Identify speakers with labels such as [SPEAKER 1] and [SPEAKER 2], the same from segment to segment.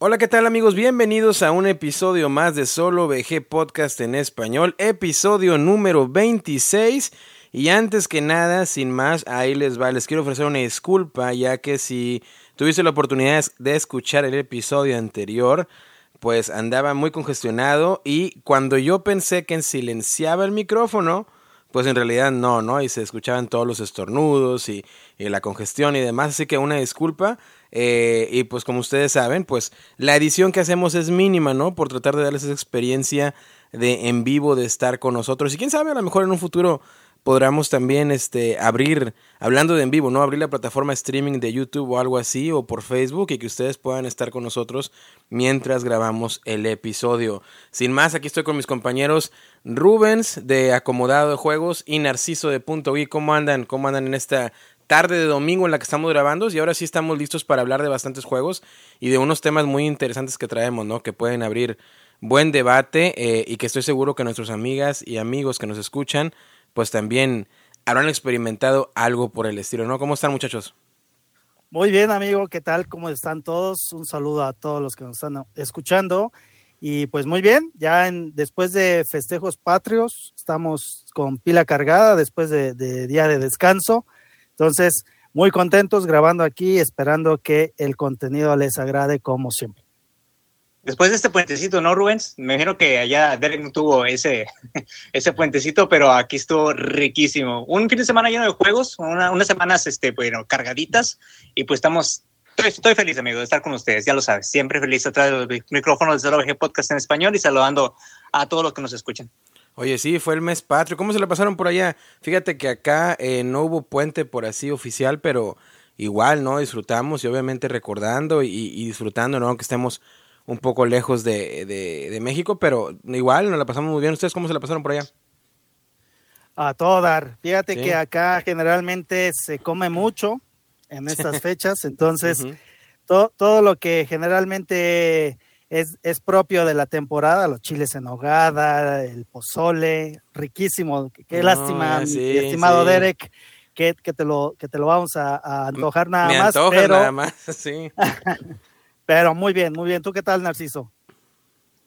[SPEAKER 1] Hola, ¿qué tal amigos? Bienvenidos a un episodio más de Solo VG Podcast en español, episodio número 26. Y antes que nada, sin más, ahí les va, les quiero ofrecer una disculpa, ya que si tuviste la oportunidad de escuchar el episodio anterior, pues andaba muy congestionado y cuando yo pensé que silenciaba el micrófono, pues en realidad no, ¿no? Y se escuchaban todos los estornudos y, y la congestión y demás, así que una disculpa. Eh, y pues como ustedes saben, pues la edición que hacemos es mínima, ¿no? Por tratar de darles esa experiencia de en vivo, de estar con nosotros. Y quién sabe, a lo mejor en un futuro podamos también este, abrir, hablando de en vivo, ¿no? Abrir la plataforma streaming de YouTube o algo así, o por Facebook, y que ustedes puedan estar con nosotros mientras grabamos el episodio. Sin más, aquí estoy con mis compañeros Rubens de Acomodado de Juegos y Narciso de Punto y ¿Cómo andan? ¿Cómo andan en esta tarde de domingo en la que estamos grabando y ahora sí estamos listos para hablar de bastantes juegos y de unos temas muy interesantes que traemos, ¿no? Que pueden abrir buen debate eh, y que estoy seguro que nuestras amigas y amigos que nos escuchan pues también habrán experimentado algo por el estilo, ¿no? ¿Cómo están muchachos?
[SPEAKER 2] Muy bien, amigo, ¿qué tal? ¿Cómo están todos? Un saludo a todos los que nos están escuchando. Y pues muy bien, ya en, después de festejos patrios, estamos con pila cargada después de día de descanso. Entonces, muy contentos grabando aquí, esperando que el contenido les agrade como siempre.
[SPEAKER 3] Después de este puentecito, ¿no, Rubens? Me imagino que allá Derek no tuvo ese, ese puentecito, pero aquí estuvo riquísimo. Un fin de semana lleno de juegos, unas semanas, este, bueno, cargaditas, y pues estamos, estoy, feliz, amigo, de estar con ustedes, ya lo sabes, siempre feliz a través de los micrófonos de VG Podcast en español y saludando a todos los que nos escuchan.
[SPEAKER 1] Oye, sí, fue el mes patrio. ¿Cómo se la pasaron por allá? Fíjate que acá eh, no hubo puente por así oficial, pero igual, ¿no? Disfrutamos y obviamente recordando y, disfrutando, ¿no? Que estemos un poco lejos de, de, México, pero igual nos la pasamos muy bien. ¿Ustedes cómo se la pasaron por allá?
[SPEAKER 2] A todo dar. Fíjate que acá generalmente se come mucho en estas fechas, entonces todo lo que generalmente es, es, propio de la temporada, los chiles en hogada, el pozole, riquísimo. Qué lástima, estimado Derek, que, que, te lo, que te lo vamos a, antojar nada
[SPEAKER 1] Me
[SPEAKER 2] más.
[SPEAKER 1] pero, nada más, sí.
[SPEAKER 2] pero muy bien, muy bien. ¿Tú qué tal, Narciso?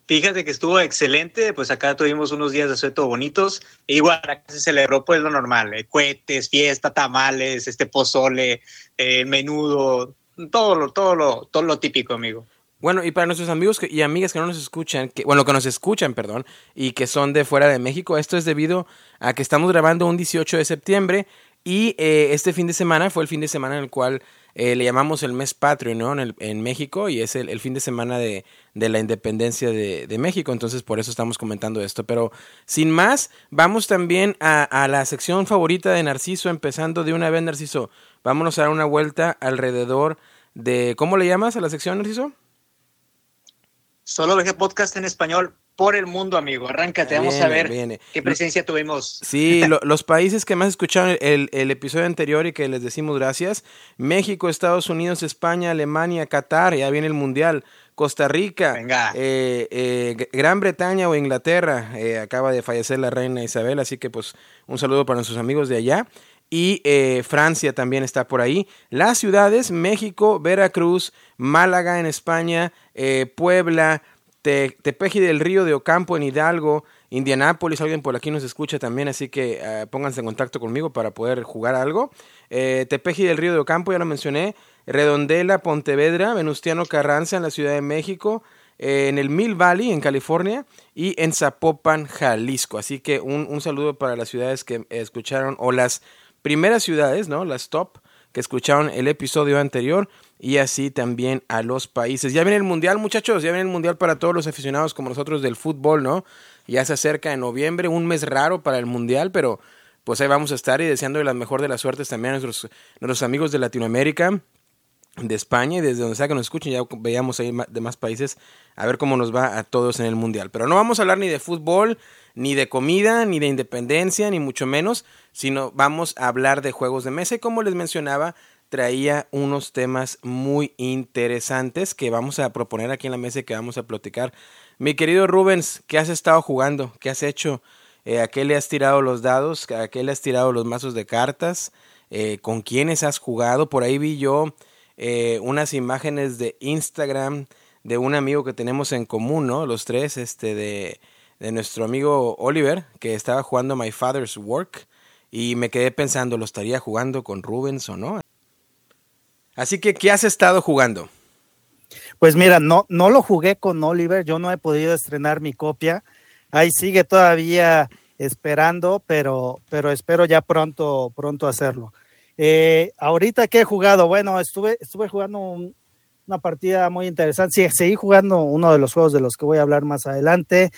[SPEAKER 3] Fíjate que estuvo excelente, pues acá tuvimos unos días de sueto bonitos. E igual acá se celebró pues lo normal, eh, cohetes, fiesta, tamales, este pozole, eh, menudo, todo lo, todo lo, todo lo típico, amigo.
[SPEAKER 1] Bueno, y para nuestros amigos y amigas que no nos escuchan, que, bueno, que nos escuchan, perdón, y que son de fuera de México, esto es debido a que estamos grabando un 18 de septiembre y eh, este fin de semana fue el fin de semana en el cual eh, le llamamos el mes patrio, ¿no? En, en México y es el, fin de semana de, de la independencia de, de, México, entonces por eso estamos comentando esto. Pero sin más, vamos también a, a la sección favorita de Narciso, empezando de una vez, Narciso. Vámonos a dar una vuelta alrededor de, ¿cómo le llamas a la sección, Narciso?
[SPEAKER 3] Solo VG Podcast en español por el mundo, amigo. Arráncate, vamos a ver qué presencia tuvimos.
[SPEAKER 1] Sí, los países que más escucharon el, el, episodio anterior y que les decimos gracias: México, Estados Unidos, España, Alemania, Qatar, ya viene el Mundial. Costa Rica, eh, eh, Gran Bretaña o Inglaterra, eh, acaba de fallecer la reina Isabel, así que pues un saludo para nuestros amigos de allá. Y Francia también está por ahí. Las ciudades, México, Veracruz, Málaga en España, Puebla, Tepeji del Río de Ocampo en Hidalgo, Indianápolis, alguien por aquí nos escucha también, así que eh, pónganse en contacto conmigo para poder jugar algo. Eh, Tepeji del Río de Ocampo, ya lo mencioné. Redondela, Pontevedra, Venustiano Carranza en la Ciudad de México, eh, en el Mill Valley en California y en Zapopan, Jalisco. Así que un, un saludo para las ciudades que escucharon, o las primeras ciudades, ¿no? Las top que escucharon el episodio anterior y así también a los países. Ya viene el Mundial, muchachos, ya viene el Mundial para todos los aficionados como nosotros del fútbol, ¿no? Ya se acerca en noviembre, un mes raro para el Mundial, pero pues ahí vamos a estar y deseando la mejor de las suertes también a nuestros, nuestros amigos de Latinoamérica, de España y desde donde sea que nos escuchen, ya veamos ahí de más países a ver cómo nos va a todos en el Mundial. Pero no vamos a hablar ni de fútbol, ni de comida, ni de independencia, ni mucho menos, sino vamos a hablar de juegos de mesa y como les mencionaba, traía unos temas muy interesantes que vamos a proponer aquí en la mesa y que vamos a platicar. Mi querido Rubens, ¿qué has estado jugando? ¿Qué has hecho? Eh, ¿A qué le has tirado los dados? ¿A qué le has tirado los mazos de cartas? Eh, ¿Con quiénes has jugado? Por ahí vi yo eh, unas imágenes de Instagram de un amigo que tenemos en común, ¿no? Los tres, este, de, de nuestro amigo Oliver, que estaba jugando My Father's Work, y me quedé pensando, ¿lo estaría jugando con Rubens o no? Así que, ¿qué has estado jugando?
[SPEAKER 2] Pues mira, no, no lo jugué con Oliver, yo no he podido estrenar mi copia. Ahí sigue todavía esperando, pero, pero espero ya pronto, pronto hacerlo. Eh, ahorita que he jugado, bueno, estuve, estuve jugando una partida muy interesante. Sí, seguí jugando uno de los juegos de los que voy a hablar más adelante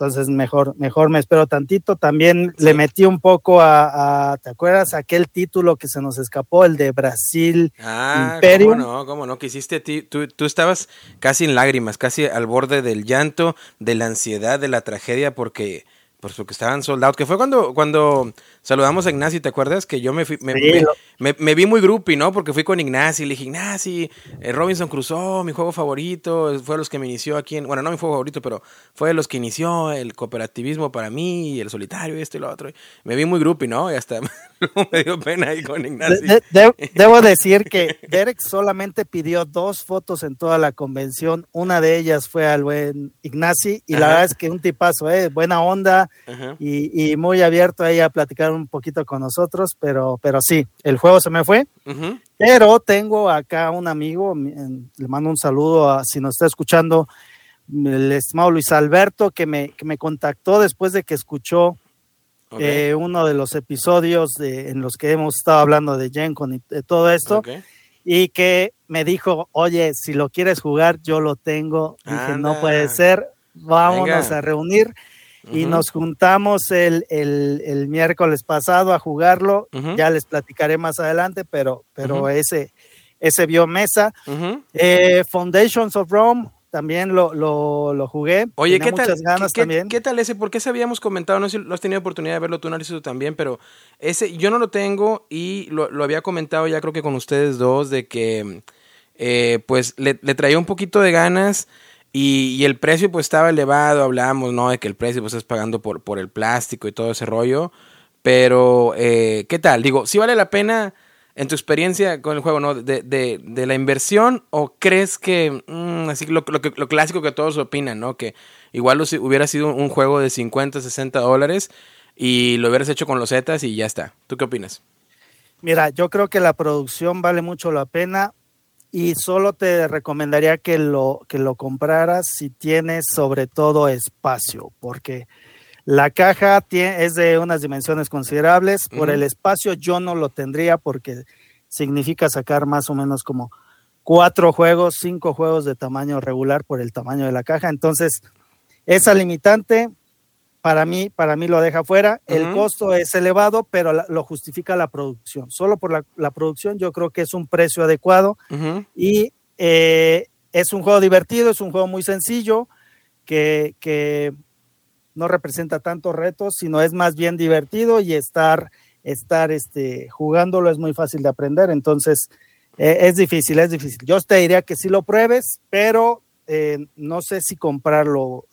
[SPEAKER 2] entonces mejor, mejor me espero tantito. También le metí un poco a, ¿te acuerdas? Aquel título que se nos escapó, el de Brasil
[SPEAKER 1] ah, Imperium. ¿cómo no? ¿Cómo no? Que hiciste tú, tú estabas casi en lágrimas, casi al borde del llanto, de la ansiedad, de la tragedia, porque por que estaban soldados, que fue cuando, cuando saludamos a Ignacio, ¿te acuerdas? Que yo me, fui, me, vi muy groupie, ¿no? Porque fui con Ignacio y le dije, Ignacio, eh, Robinson Crusoe, mi juego favorito, fue de los que me inició aquí en, bueno, no mi juego favorito, pero fue de los que inició el cooperativismo para mí, y el solitario, y esto y lo otro. me vi muy groupie, ¿no? Y hasta me dio pena ahí con Ignacio.
[SPEAKER 2] debo decir que Derek solamente pidió dos fotos en toda la convención, una de ellas fue al buen Ignacio, y la verdad es que un tipazo, ¿eh? Buena onda, y, muy abierto ahí a platicar un poquito con nosotros, pero, pero sí, el juego se me fue. Pero tengo acá un amigo, le mando un saludo a, si nos está escuchando, el estimado Luis Alberto, que me, que me contactó después de que escuchó eh, uno de los episodios de, en los que hemos estado hablando de Gencon y de todo esto. Y que me dijo, oye, si lo quieres jugar, yo lo tengo. Dije, no puede ser, vámonos a reunir y nos juntamos el, el, miércoles pasado a jugarlo. Ya les platicaré más adelante, pero, pero ese, ese vio mesa. Eh, Foundations of Rome. También lo, lo, lo jugué.
[SPEAKER 1] Oye, ¿qué tal, ganas ¿qué, también. ¿qué, tal ese? ¿Por qué se habíamos comentado? No sé si lo has tenido oportunidad de verlo, tú tú también, pero ese yo no lo tengo y lo, lo había comentado ya creo que con ustedes dos de que eh, pues le, le traía un poquito de ganas y, el precio pues estaba elevado, hablábamos, ¿no? De que el precio pues estás pagando por, por el plástico y todo ese rollo. Pero, eh, ¿qué tal? Digo, ¿sí vale la pena en tu experiencia con el juego, ¿no? De, de, la inversión o crees que, mm, así lo, lo, lo, clásico que todos opinan, ¿no? Que igual hubiera sido un juego de 50, 60 dólares y lo hubieras hecho con los Zetas y ya está. ¿Tú qué opinas?
[SPEAKER 2] Mira, yo creo que la producción vale mucho la pena y solo te recomendaría que lo, que lo compraras si tienes sobre todo espacio, porque la caja tiene, es de unas dimensiones considerables. Por el espacio yo no lo tendría porque significa sacar más o menos como cuatro juegos, cinco juegos de tamaño regular por el tamaño de la caja. Entonces, esa limitante para mí, para mí lo deja fuera. El costo es elevado, pero lo justifica la producción. Solo por la, producción yo creo que es un precio adecuado y eh, es un juego divertido, es un juego muy sencillo que, que, no representa tantos retos, sino es más bien divertido y estar, estar este, jugándolo es muy fácil de aprender. Entonces, eh, es difícil, es difícil. Yo te diría que sí lo pruebes, pero eh, no sé si comprarlo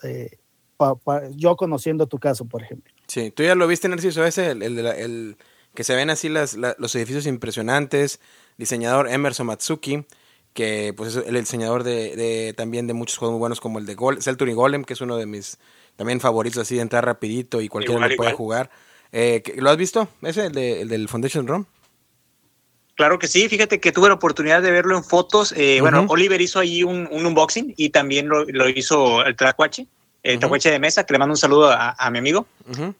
[SPEAKER 2] yo conociendo tu caso, por ejemplo.
[SPEAKER 1] Sí, tú ya lo viste, Narciso, ese, el, el, el que se ven así las, los edificios impresionantes, diseñador Emerson Matsuki, que pues es el diseñador de, de, también de muchos juegos muy buenos como el de Gol Celtur y Golem, que es uno de mis también favoritos así de entrar rapidito y cualquiera lo puede jugar. Eh, ¿Lo has visto? ¿Ese, el, de, el del Foundation ROM?
[SPEAKER 3] Claro que sí, fíjate que tuve la oportunidad de verlo en fotos. Eh, bueno, Oliver hizo ahí un, un unboxing y también lo, lo hizo el Tracuache eh, de Mesa, que le mando un saludo a, mi amigo.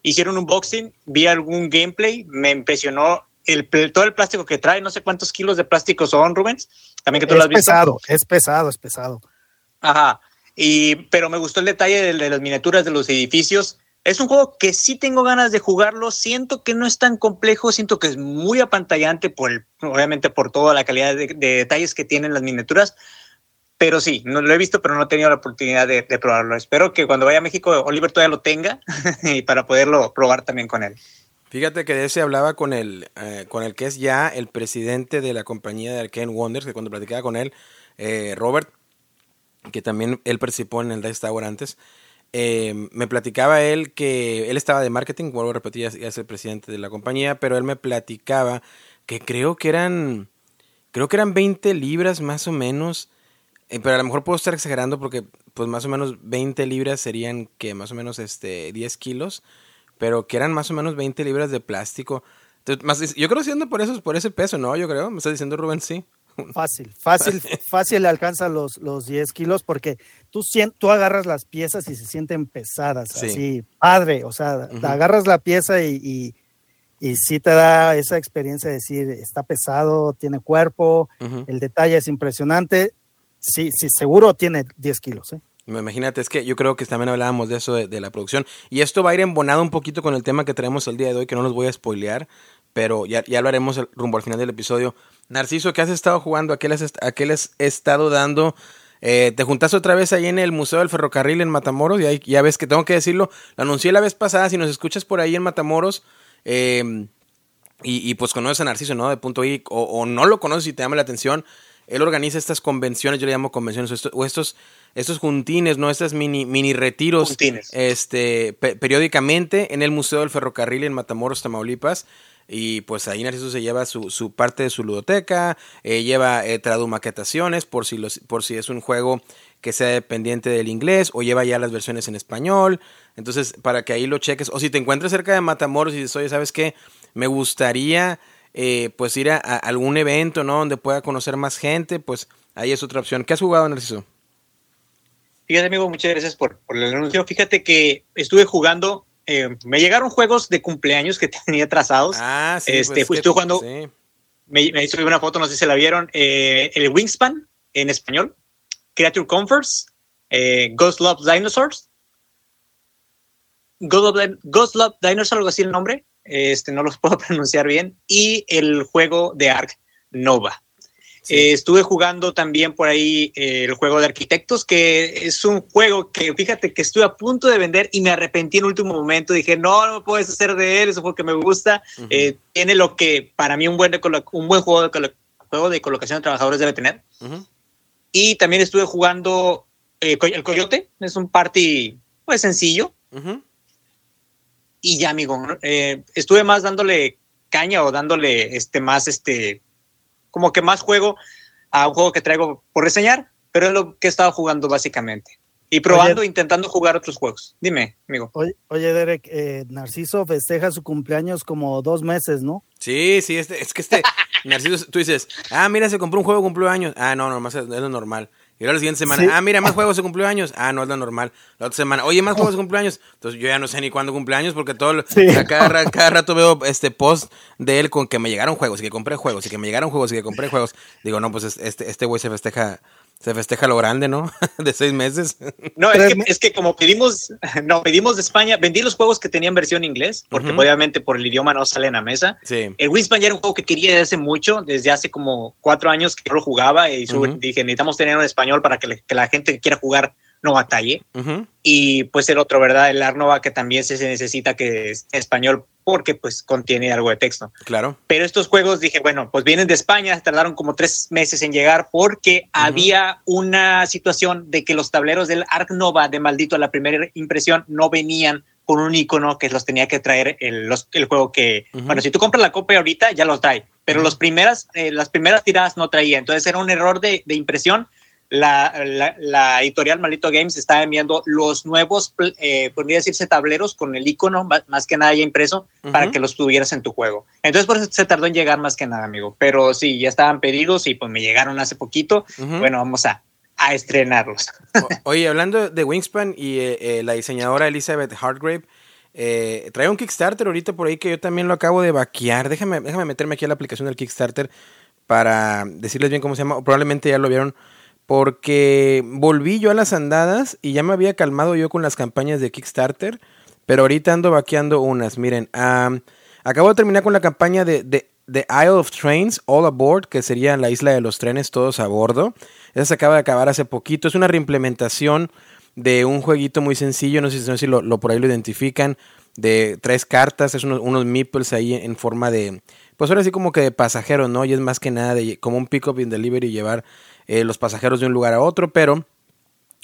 [SPEAKER 3] Hicieron un unboxing, vi algún gameplay, me impresionó el, todo el plástico que trae, no sé cuántos kilos de plástico son, Rubens. También que tú
[SPEAKER 2] es
[SPEAKER 3] lo has
[SPEAKER 2] visto. Pesado, es pesado, es pesado.
[SPEAKER 3] Ajá. Y, pero me gustó el detalle de, las miniaturas de los edificios. Es un juego que sí tengo ganas de jugarlo. Siento que no es tan complejo, siento que es muy apantallante, por obviamente por toda la calidad de, de detalles que tienen las miniaturas pero sí, no lo he visto, pero no he tenido la oportunidad de, probarlo. Espero que cuando vaya a México, Oliver todavía lo tenga y para poderlo probar también con él.
[SPEAKER 1] Fíjate que de ese hablaba con el, eh, con el que es ya el presidente de la compañía de Arcane Wonders, que cuando platicaba con él, eh, Robert, que también él participó en el Dice Tower antes, eh, me platicaba él que él estaba de marketing, vuelvo a repetir, ya es el presidente de la compañía, pero él me platicaba que creo que eran, creo que eran 20 libras más o menos Eh, pero a lo mejor puedo estar exagerando porque pues más o menos 20 libras serían que más o menos este 10 kilos, pero que eran más o menos 20 libras de plástico. Entonces, yo creo siendo por eso, por ese peso, ¿no? Yo creo, me está diciendo Rubén, sí.
[SPEAKER 2] Fácil, fácil, fácil le alcanza los, los 10 kilos porque tú, tú agarras las piezas y se sienten pesadas, así, padre, o sea, agarras la pieza y, y, sí te da esa experiencia de decir, está pesado, tiene cuerpo, el detalle es impresionante, sí, sí, seguro tiene 10 kilos, ¿eh?
[SPEAKER 1] Imagínate, es que yo creo que también hablábamos de eso de, la producción. Y esto va a ir embonado un poquito con el tema que traemos el día de hoy, que no los voy a spoilear, pero ya, ya lo haremos rumbo al final del episodio. Narciso, ¿qué has estado jugando? ¿A qué les, a qué les he estado dando? Eh, te juntaste otra vez ahí en el Museo del Ferrocarril en Matamoros, y ahí, ya ves que tengo que decirlo, lo anuncié la vez pasada, si nos escuchas por ahí en Matamoros, eh, y, pues conoces a Narciso, ¿no? De punto I, o, no lo conoces y te llama la atención, él organiza estas convenciones, yo le llamo convenciones, o estos, estos juntines, ¿no? Estos mini, mini retiros este, periódicamente en el Museo del Ferrocarril en Matamoros, Tamaulipas. Y pues ahí Narciso se lleva su, su parte de su ludoteca, eh, lleva eh, tradumaquetaciones por si, los, por si es un juego que sea dependiente del inglés o lleva ya las versiones en español. Entonces, para que ahí lo cheques. O si te encuentras cerca de Matamoros y dices, oye, ¿sabes qué? Me gustaría eh, pues ir a, algún evento, ¿no? Donde pueda conocer más gente, pues ahí es otra opción. ¿Qué has jugado, Narciso?
[SPEAKER 3] Fíjate, amigo, muchas gracias por, por el anuncio. Fíjate que estuve jugando eh, me llegaron juegos de cumpleaños que tenía trazados. Ah, sí. Este, pues, estuve jugando. Me, me hizo una foto, no sé si se la vieron. Eh, el Wingspan en español. Creature Comforts. Ghost Love Dinosaurs. Ghost Love, Ghost Love Dinosaurs, algo así el nombre. Este, no los puedo pronunciar bien. Y el juego de Ark Nova. Eh, estuve jugando también por ahí eh, el juego de arquitectos, que es un juego que fíjate que estuve a punto de vender y me arrepentí en último momento. Dije, no, no puedes hacer de él, eso porque me gusta. Eh, tiene lo que para mí un buen, un buen juego, de juego de colocación de trabajadores debe tener. Y también estuve jugando el Coyote, es un party pues sencillo. Y ya, amigo, estuve más dándole caña o dándole este más este como que más juego a un juego que traigo por reseñar, pero es lo que he estado jugando básicamente. Y probando, intentando jugar otros juegos. Dime, amigo.
[SPEAKER 2] Oye, Derek, eh, Narciso festeja su cumpleaños como dos meses, ¿no?
[SPEAKER 1] Sí, sí, este, es que este, Narciso, tú dices, ah, mira, se compró un juego, cumplió años. Ah, no, no, es, es lo normal. Y ahora la siguiente semana, ah, mira, más juegos de cumpleaños. Ah, no, es lo normal. La otra semana, oye, más juegos de cumpleaños. Entonces yo ya no sé ni cuándo cumpleaños porque todo, cada, cada, rato veo este post de él con que me llegaron juegos y que compré juegos y que me llegaron juegos y que compré juegos. Digo, no, pues este, este güey se festeja se festeja lo grande, ¿no? de seis meses.
[SPEAKER 3] No, es que, es que, como pedimos, no, pedimos de España, vendí los juegos que tenían versión inglés, porque obviamente por el idioma no salen a mesa. Sí. El Wingspan ya era un juego que quería desde hace mucho, desde hace como cuatro años que no lo jugaba, y dije, necesitamos tener un español para que, que la gente que quiera jugar no batalle. Y pues el otro, ¿verdad? El Arnova que también se necesita que es español porque pues contiene algo de texto.
[SPEAKER 1] Claro.
[SPEAKER 3] Pero estos juegos dije, bueno, pues vienen de España, tardaron como tres meses en llegar porque había una situación de que los tableros del Arc Nova de maldito a la primera impresión no venían con un icono que los tenía que traer el, el juego que, bueno, si tú compras la copia ahorita ya los trae, pero los primeras, eh, las primeras tiradas no traía, entonces era un error de, de impresión la, la, editorial Malito Games está enviando los nuevos, eh, podría decirse, tableros con el icono más que nada ya impreso para que los tuvieras en tu juego. Entonces, por eso se tardó en llegar más que nada, amigo. Pero sí, ya estaban pedidos y pues me llegaron hace poquito. Bueno, vamos a, a estrenarlos.
[SPEAKER 1] oye, hablando de Wingspan y eh, eh, la diseñadora Elizabeth Hargrave, eh, trae un Kickstarter ahorita por ahí que yo también lo acabo de vaquear. Déjame, déjame meterme aquí a la aplicación del Kickstarter para decirles bien cómo se llama. Probablemente ya lo vieron porque volví yo a las andadas y ya me había calmado yo con las campañas de Kickstarter, pero ahorita ando vaqueando unas. Miren, acabo de terminar con la campaña de, de, Isle of Trains, All Aboard, que sería la isla de los trenes, todos a bordo. Esa se acaba de acabar hace poquito. Es una reimplementación de un jueguito muy sencillo, no sé, si lo, por ahí lo identifican, de tres cartas, es unos, unos meeples ahí en forma de, pues ahora sí como que de pasajero, ¿no? Y es más que nada de como un pick-up and delivery, llevar eh, los pasajeros de un lugar a otro, pero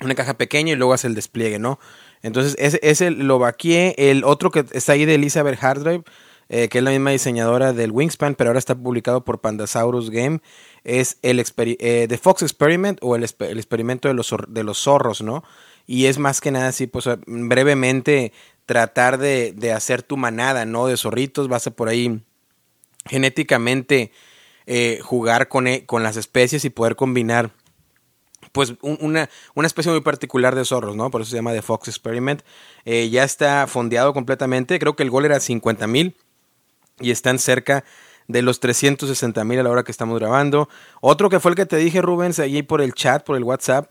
[SPEAKER 1] una caja pequeña y luego hace el despliegue, ¿no? Entonces, ese, ese lo vaqué. El otro que está ahí de Elizabeth Harddrive, que es la misma diseñadora del Wingspan, pero ahora está publicado por Pandasaurus Game. Es el The Fox Experiment o el, el experimento de los, de los zorros, ¿no? Y es más que nada así, pues brevemente tratar de, de hacer tu manada, ¿no? De zorritos, vas a por ahí genéticamente eh, jugar con, e, con, las especies y poder combinar pues una, una, especie muy particular de zorros, ¿no? Por eso se llama The Fox Experiment. Eh, ya está fondeado completamente, creo que el gol era 50 mil y están cerca de los 360 mil a la hora que estamos grabando. Otro que fue el que te dije, Rubens, allí por el chat, por el WhatsApp,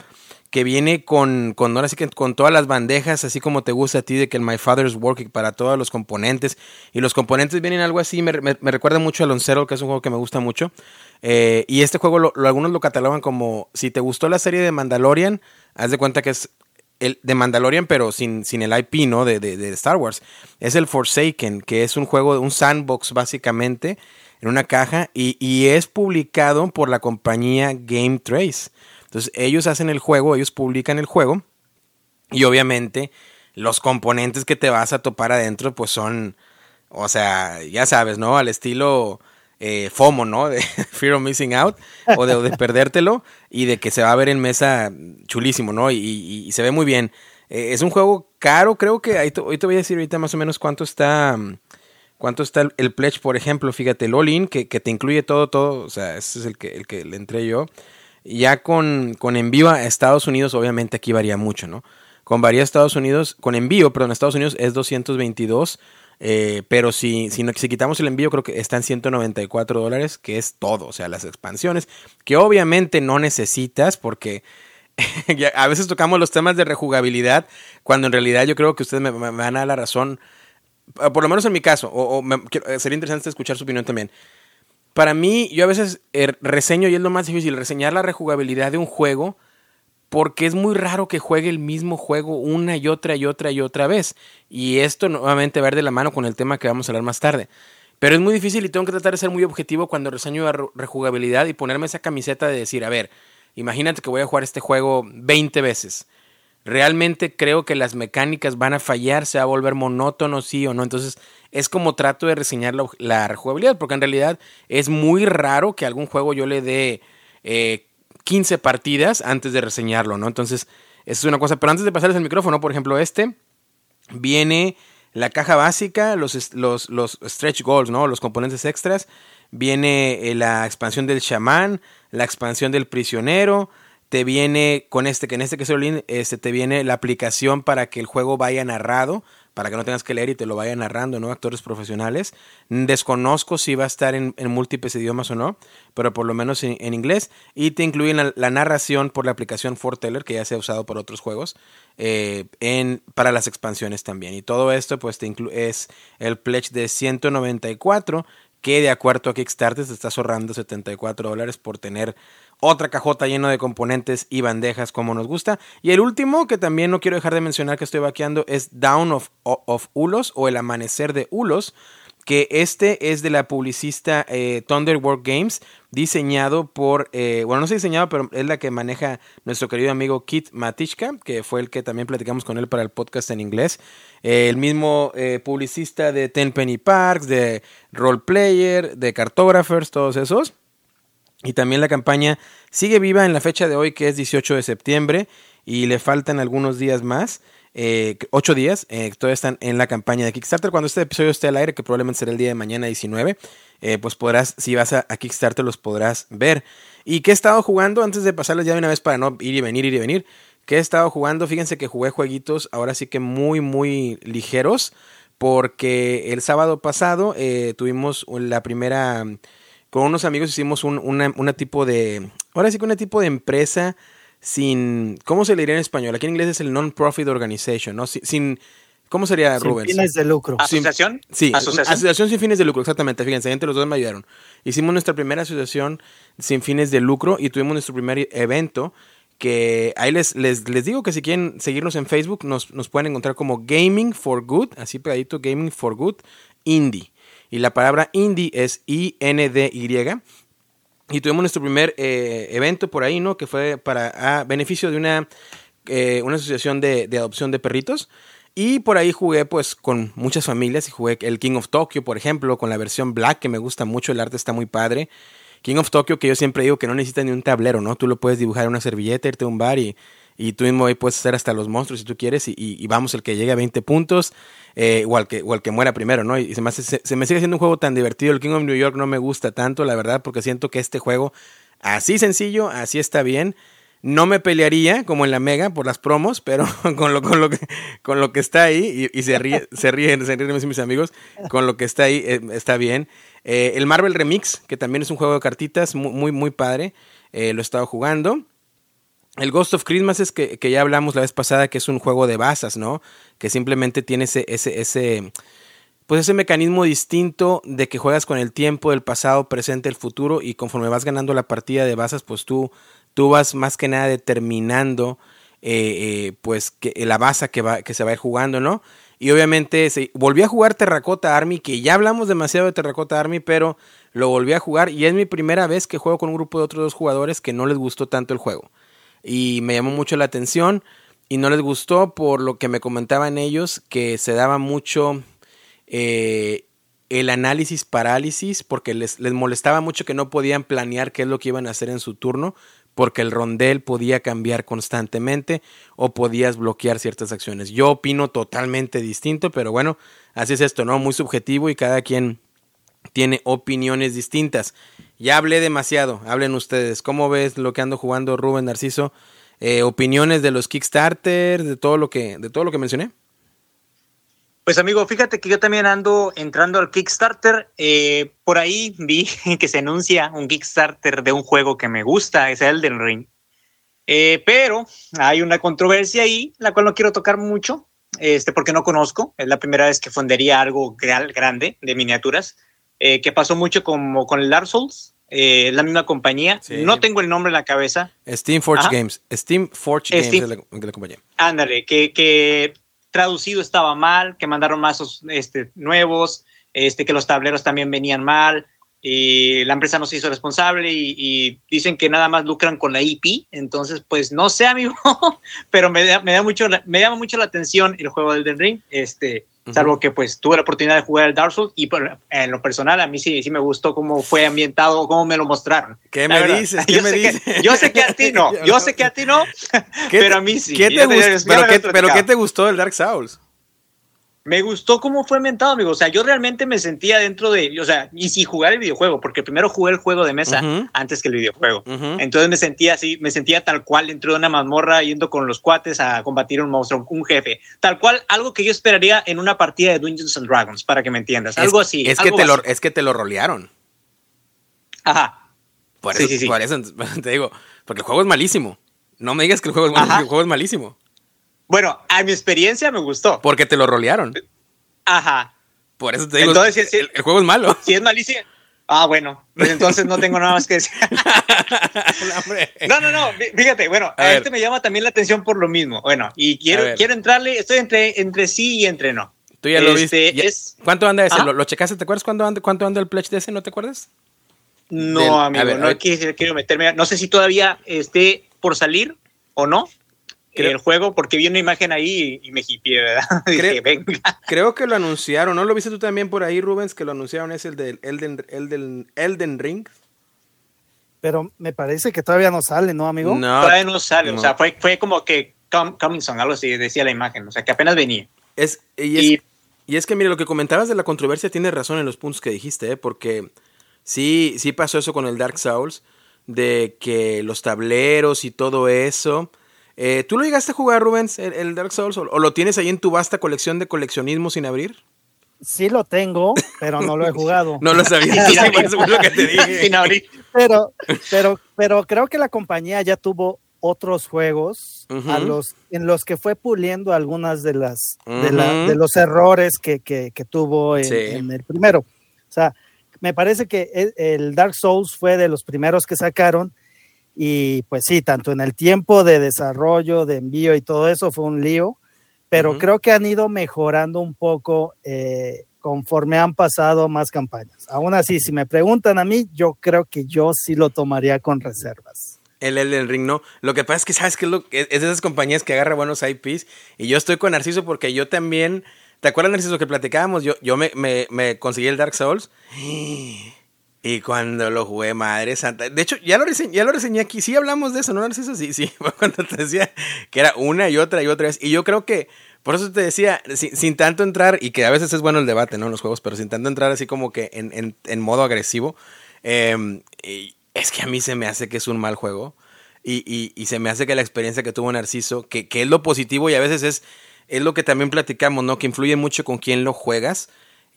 [SPEAKER 1] que viene con, con, ahora sí que con todas las bandejas, así como te gusta a ti, de que el My Father's Working para todos los componentes. Y los componentes vienen algo así, me, recuerda mucho a Loncero, que es un juego que me gusta mucho. Eh, y este juego, lo, algunos lo catalogan como, si te gustó la serie de Mandalorian, haz de cuenta que es el de Mandalorian, pero sin, sin el IP, ¿no? De, de, de, Star Wars. Es el Forsaken, que es un juego, un sandbox básicamente, en una caja, y, y es publicado por la compañía Game Trace. Entonces ellos hacen el juego, ellos publican el juego y obviamente los componentes que te vas a topar adentro pues son, o sea, ya sabes, ¿no? Al estilo eh, FOMO, ¿no? De Fear of Missing Out o de, perdértelo y de que se va a ver en mesa chulísimo, ¿no? Y, se ve muy bien. Eh, es un juego caro, creo que ahí te, voy a decir ahorita más o menos cuánto está cuánto está el, pledge, por ejemplo, fíjate, el all-in, que, que, te incluye todo, todo, o sea, ese es el que, el que le entré yo. Ya con, con envío a Estados Unidos, obviamente aquí varía mucho, ¿no? Con varía Estados Unidos, con envío, perdón, a Estados Unidos es 222, eh, pero si, si, quitamos el envío, creo que están 194 dólares, que es todo, o sea, las expansiones, que obviamente no necesitas porque a veces tocamos los temas de rejugabilidad, cuando en realidad yo creo que ustedes me, van a dar la razón, por lo menos en mi caso, o, sería interesante escuchar su opinión también. Para mí, yo a veces eh, reseño, y es lo más difícil, reseñar la rejugabilidad de un juego, porque es muy raro que juegue el mismo juego una y otra y otra y otra vez. Y esto nuevamente va a ir de la mano con el tema que vamos a hablar más tarde. Pero es muy difícil y tengo que tratar de ser muy objetivo cuando reseño la rejugabilidad y ponerme esa camiseta de decir, a ver, imagínate que voy a jugar este juego 20 veces realmente creo que las mecánicas van a fallar, se va a volver monótono, sí o no. Entonces, es como trato de reseñar la, rejugabilidad, porque en realidad es muy raro que algún juego yo le dé 15 eh, partidas antes de reseñarlo, ¿no? Entonces, eso es una cosa. Pero antes de pasarles el micrófono, por ejemplo, este viene la caja básica, los, los, los stretch goals, ¿no? Los componentes extras. Viene eh, la expansión del chamán, la expansión del prisionero, te viene con este, que en este que es el este, te viene la aplicación para que el juego vaya narrado, para que no tengas que leer y te lo vaya narrando, ¿no? Actores profesionales. Desconozco si va a estar en, múltiples idiomas o no, pero por lo menos en, inglés. Y te incluyen la, narración por la aplicación Forteller, que ya se ha usado por otros juegos, eh, en, para las expansiones también. Y todo esto, pues, te es el pledge de 194 que de acuerdo a Kickstarter te estás ahorrando 74 dólares por tener otra cajota llena de componentes y bandejas como nos gusta. Y el último que también no quiero dejar de mencionar que estoy vaqueando es Down of, of Ulos o El Amanecer de Ulos que este es de la publicista eh, Thunderworld Games, diseñado por, eh, bueno, no sé diseñado, pero es la que maneja nuestro querido amigo Kit Matichka, que fue el que también platicamos con él para el podcast en inglés. Eh, el mismo publicista de Ten Penny Parks, de Role Player, de Cartographers, todos esos. Y también la campaña sigue viva en la fecha de hoy, que es 18 de septiembre, y le faltan algunos días más eh, ocho días. Eh, todavía están en la campaña de Kickstarter. Cuando este episodio esté al aire, que probablemente será el día de mañana 19, eh, pues podrás, si vas a, Kickstarter, los podrás ver. ¿Y qué he estado jugando? Antes de pasarles ya de una vez para no ir y venir, ir y venir. ¿Qué he estado jugando? Fíjense que jugué jueguitos ahora sí que muy, muy ligeros. Porque el sábado pasado eh, tuvimos la primera. Con unos amigos hicimos un una tipo de. Ahora sí que una tipo de empresa sin, ¿cómo se le diría en español? Aquí en inglés es el non-profit organization, ¿no? Sin, ¿cómo sería,
[SPEAKER 2] sin fines de lucro.
[SPEAKER 3] ¿Asociación?
[SPEAKER 1] Sí, ¿Asociación? sin fines de lucro, exactamente. Fíjense, entre los dos me ayudaron. Hicimos nuestra primera asociación sin fines de lucro y tuvimos nuestro primer evento que ahí les, les, les digo que si quieren seguirnos en Facebook nos, nos pueden encontrar como Gaming for Good, así pegadito, Gaming for Good, Indie. Y la palabra indie es I-N-D-Y. Y tuvimos nuestro primer eh, evento por ahí, ¿no? Que fue para beneficio de una, eh, una asociación de, adopción de perritos. Y por ahí jugué pues con muchas familias y jugué el King of Tokyo, por ejemplo, con la versión Black, que me gusta mucho, el arte está muy padre. King of Tokyo, que yo siempre digo que no necesita ni un tablero, ¿no? Tú lo puedes dibujar en una servilleta, irte a un bar y, y tú mismo ahí puedes hacer hasta los monstruos si tú quieres y, vamos el que llegue a 20 puntos eh, o, al que, o que muera primero, ¿no? Y se me, se, me sigue siendo un juego tan divertido. El King of New York no me gusta tanto, la verdad, porque siento que este juego, así sencillo, así está bien. No me pelearía como en la Mega por las promos, pero con lo, con lo, que, con lo que está ahí, y, se, ríe, se ríen, se ríen mis amigos, con lo que está ahí eh, está bien. Eh, el Marvel Remix, que también es un juego de cartitas muy, muy, muy padre, lo he estado jugando. El Ghost of Christmas es que, ya hablamos la vez pasada que es un juego de basas, ¿no? Que simplemente tiene ese, ese, ese, pues ese mecanismo distinto de que juegas con el tiempo, el pasado, presente, el futuro y conforme vas ganando la partida de basas, pues tú, tú vas más que nada determinando eh, eh, pues que, la base que, va, que se va a ir jugando, ¿no? Y obviamente volví a jugar Terracota Army, que ya hablamos demasiado de Terracota Army, pero lo volví a jugar y es mi primera vez que juego con un grupo de otros dos jugadores que no les gustó tanto el juego y me llamó mucho la atención y no les gustó por lo que me comentaban ellos que se daba mucho eh, el análisis parálisis porque les, les, molestaba mucho que no podían planear qué es lo que iban a hacer en su turno porque el rondel podía cambiar constantemente o podías bloquear ciertas acciones. Yo opino totalmente distinto, pero bueno, así es esto, ¿no? Muy subjetivo y cada quien tiene opiniones distintas. Ya hablé demasiado, hablen ustedes. ¿Cómo ves lo que ando jugando Rubén Narciso? Eh, opiniones de los Kickstarter, de todo lo que, de todo lo que mencioné.
[SPEAKER 3] Pues amigo, fíjate que yo también ando entrando al Kickstarter. Eh, por ahí vi que se anuncia un Kickstarter de un juego que me gusta, es Elden Ring. Eh, pero hay una controversia ahí, la cual no quiero tocar mucho, este, porque no conozco. Es la primera vez que fundaría algo grande de miniaturas. Eh, que pasó mucho como con el Dark Souls, eh, la misma compañía. No tengo el nombre en la cabeza.
[SPEAKER 1] Steam Forge Games. Steam Forge Games es la, compañía.
[SPEAKER 3] Ándale, que, que, traducido estaba mal, que mandaron mazos este, nuevos, este, que los tableros también venían mal. Y la empresa no se hizo responsable y, dicen que nada más lucran con la IP. Entonces, pues no sé, amigo, pero me da, me da mucho, me llama mucho la atención el juego del Ring. Este, Salvo que pues tuve la oportunidad de jugar el Dark Souls y en lo personal a mí sí, sí me gustó cómo fue ambientado, cómo me lo mostraron.
[SPEAKER 1] ¿Qué me dices? ¿Qué
[SPEAKER 3] yo,
[SPEAKER 1] me
[SPEAKER 3] sé
[SPEAKER 1] dices?
[SPEAKER 3] Que, yo sé que a ti no, yo sé que a ti no, pero a mí sí.
[SPEAKER 1] ¿Qué te, pero, ¿qué, pero ¿qué te gustó del Dark Souls?
[SPEAKER 3] Me gustó cómo fue inventado, amigo. O sea, yo realmente me sentía dentro de, o sea, y si jugar el videojuego, porque primero jugué el juego de mesa antes que el videojuego. Entonces me sentía así, me sentía tal cual dentro de una mazmorra yendo con los cuates a combatir un monstruo, un jefe. Tal cual, algo que yo esperaría en una partida de Dungeons and Dragons, para que me entiendas. Algo así.
[SPEAKER 1] Es, que, te lo, es que te lo rolearon.
[SPEAKER 3] Ajá.
[SPEAKER 1] Por eso, sí, sí, por eso te digo, porque el juego es malísimo. No me digas que el juego es, el juego es malísimo.
[SPEAKER 3] Bueno, a mi experiencia me gustó.
[SPEAKER 1] Porque te lo rolearon.
[SPEAKER 3] Ajá.
[SPEAKER 1] Por eso te digo, entonces, el, juego es malo.
[SPEAKER 3] Si es malísimo. Ah, bueno, pues entonces no tengo nada más que decir. no, no, no, fíjate, bueno, a, este me llama también la atención por lo mismo. Bueno, y quiero, quiero entrarle, estoy entre, entre sí y entre no.
[SPEAKER 1] Tú ya lo este, viste. ¿Cuánto anda ese? ¿Lo, checaste? ¿Te acuerdas cuánto anda, cuánto anda el pledge de ese? ¿No te acuerdas?
[SPEAKER 3] No, amigo, no quiero, quiero meterme. No sé si todavía esté por salir o no creo, el juego porque vi una imagen ahí y, me hippie, ¿verdad?
[SPEAKER 1] Creo, venga. creo que lo anunciaron, ¿no lo viste tú también por ahí, Rubens? Que lo anunciaron, es el del Elden, Elden, Elden Ring.
[SPEAKER 2] Pero me parece que todavía no sale, ¿no, amigo?
[SPEAKER 3] No, todavía no sale, o sea, fue, fue como que coming son, algo así decía la imagen, o sea, que apenas venía.
[SPEAKER 1] Es, y, es, y, es que, mire, lo que comentabas de la controversia tiene razón en los puntos que dijiste, ¿eh? porque sí, sí pasó eso con el Dark Souls, de que los tableros y todo eso eh, ¿Tú lo llegaste a jugar, Rubens, el, Dark Souls? O, lo tienes ahí en tu vasta colección de coleccionismo sin abrir?
[SPEAKER 2] Sí lo tengo, pero no lo he jugado.
[SPEAKER 1] no lo sabía, sí, por lo que te dije.
[SPEAKER 3] Sin abrir.
[SPEAKER 2] Pero, pero, pero creo que la compañía ya tuvo otros juegos a los, en los que fue puliendo algunas de las de, los errores que, que, tuvo en, el primero. O sea, me parece que el Dark Souls fue de los primeros que sacaron y pues sí, tanto en el tiempo de desarrollo, de envío y todo eso fue un lío, pero creo que han ido mejorando un poco eh, conforme han pasado más campañas. Aún así, si me preguntan a mí, yo creo que yo sí lo tomaría con reservas.
[SPEAKER 1] El Elden Ring no. Lo que pasa es que, ¿sabes lo, es de esas compañías que agarra buenos IPs. Y yo estoy con Narciso porque yo también. ¿Te acuerdas, Narciso, que platicábamos? Yo, yo me, me, me conseguí el Dark Souls. Y cuando lo jugué, madre santa. De hecho, ya lo, reseñé, ya lo reseñé aquí. Sí hablamos de eso, ¿no, Narciso? Sí, sí. Cuando te decía que era una y otra y otra vez. Y yo creo que, por eso te decía, sin, tanto entrar, y que a veces es bueno el debate, ¿no? En los juegos, pero sin tanto entrar así como que en, en, en modo agresivo. Eh, es que a mí se me hace que es un mal juego. Y, y, se me hace que la experiencia que tuvo Narciso, que, que, es lo positivo y a veces es, es lo que también platicamos, ¿no? Que influye mucho con quién lo juegas,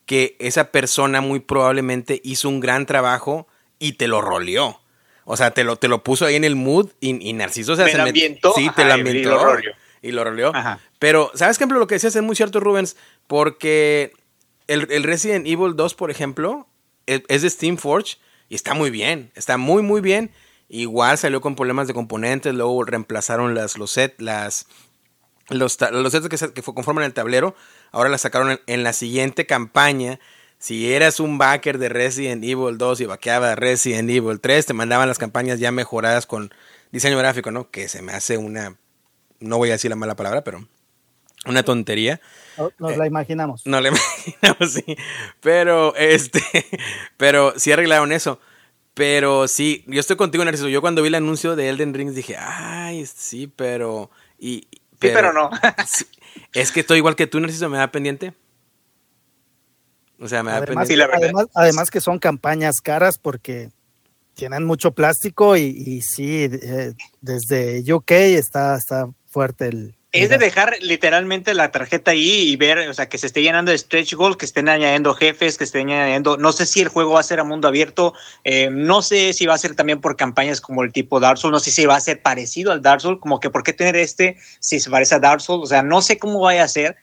[SPEAKER 1] que esa persona muy probablemente hizo un gran trabajo y te lo roleó. O sea, te lo, te lo puso ahí en el mood y, Narciso se,
[SPEAKER 3] se ambientó.
[SPEAKER 1] Sí, te lo ambientó. Y lo roleó. Pero, ¿sabes, ejemplo? Lo que decías es muy cierto, Rubens, porque el, el Resident Evil 2, por ejemplo, es, es de Steam Forge y está muy bien, está muy, muy bien. Igual salió con problemas de componentes, luego reemplazaron las, los, set, las, los, los sets que, que conforman el tablero. Ahora las sacaron en, la siguiente campaña. Si eras un backer de Resident Evil 2 y vaqueaba Resident Evil 3, te mandaban las campañas ya mejoradas con diseño gráfico, ¿no? Que se me hace una, no voy a decir la mala palabra, pero una tontería.
[SPEAKER 2] Nos la eh, imaginamos.
[SPEAKER 1] No la imaginamos, sí. Pero, este, pero sí arreglaron eso. Pero sí, yo estoy contigo, Narciso. Yo cuando vi el anuncio de Elden Rings dije, ay, sí, pero. Y,
[SPEAKER 3] sí, pero no.
[SPEAKER 1] es que estoy igual que tú, Narciso, me da pendiente. O sea, me da
[SPEAKER 2] además, pendiente. Además, que son campañas caras porque tienen mucho plástico y, sí, eh, desde UK está, está fuerte el,
[SPEAKER 3] es de dejar literalmente la tarjeta ahí y ver, o sea, que se esté llenando de stretch goals, que estén añadiendo jefes, que estén añadiendo. No sé si el juego va a ser a mundo abierto, eh, no sé si va a ser también por campañas como el tipo Dark Souls, no sé si va a ser parecido al Dark Souls, como que por qué tener este si se parece a Dark Souls, o sea, no sé cómo vaya a ser,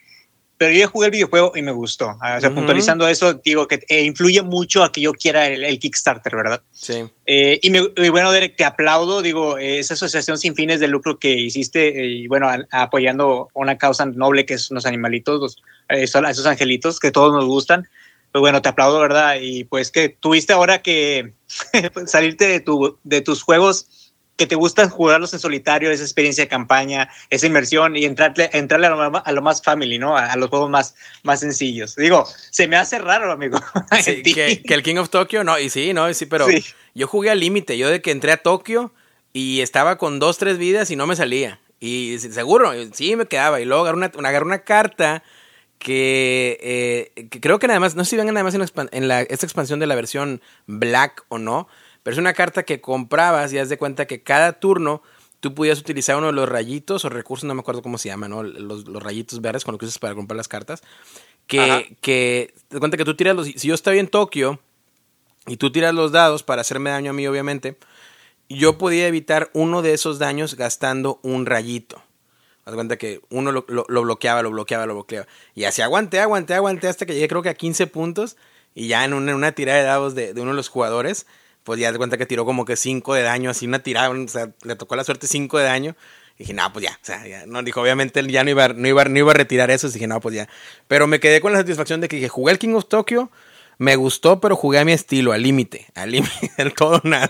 [SPEAKER 3] pero yo jugué el videojuego y me gustó. O sea, puntualizando eso, digo que eh, influye mucho a que yo quiera el, Kickstarter, ¿verdad?
[SPEAKER 1] Sí.
[SPEAKER 3] Eh, y, me, bueno, Derek, te aplaudo, digo, esa asociación sin fines de lucro que hiciste eh, y bueno, apoyando una causa noble que es los animalitos, los, esos angelitos que todos nos gustan. Pues bueno, te aplaudo, ¿verdad? Y pues que tuviste ahora que salirte de, tu, de tus juegos que te gusta jugarlos en solitario, esa experiencia de campaña, esa inmersión y entrarle, entrarle a, lo, más family, ¿no? A, los juegos más, más sencillos. Digo, se me hace raro, amigo.
[SPEAKER 1] que, el King of Tokyo, no, y sí, no, sí, pero yo jugué al límite. Yo de que entré a Tokio y estaba con dos, tres vidas y no me salía. Y seguro, sí me quedaba. Y luego agarré una, agarré una carta que, eh, creo que nada más, no sé si vengan nada más en, en la, esta expansión de la versión Black o no pero es una carta que comprabas y haz de cuenta que cada turno tú podías utilizar uno de los rayitos o recursos, no me acuerdo cómo se llaman, ¿no? Los, rayitos verdes con los que usas para comprar las cartas. Que, que te cuenta que tú tiras los. Si yo estoy en Tokio y tú tiras los dados para hacerme daño a mí, obviamente, yo podía evitar uno de esos daños gastando un rayito. Haz cuenta que uno lo, bloqueaba, lo bloqueaba, lo bloqueaba. Y así aguanté, aguanté, aguanté hasta que llegué creo que a 15 puntos. Y ya en una, tirada de dados de, de uno de los jugadores, pues ya de cuenta que tiró como que 5 de daño, así una tirada, o sea, le tocó la suerte 5 de daño. Y dije, no, pues ya, o sea, no, dijo, obviamente él ya no iba, no iba, no iba a retirar eso, dije, no, pues ya. Pero me quedé con la satisfacción de que dije, jugué el King of Tokyo, me gustó, pero jugué a mi estilo, al límite, al límite, del todo nada.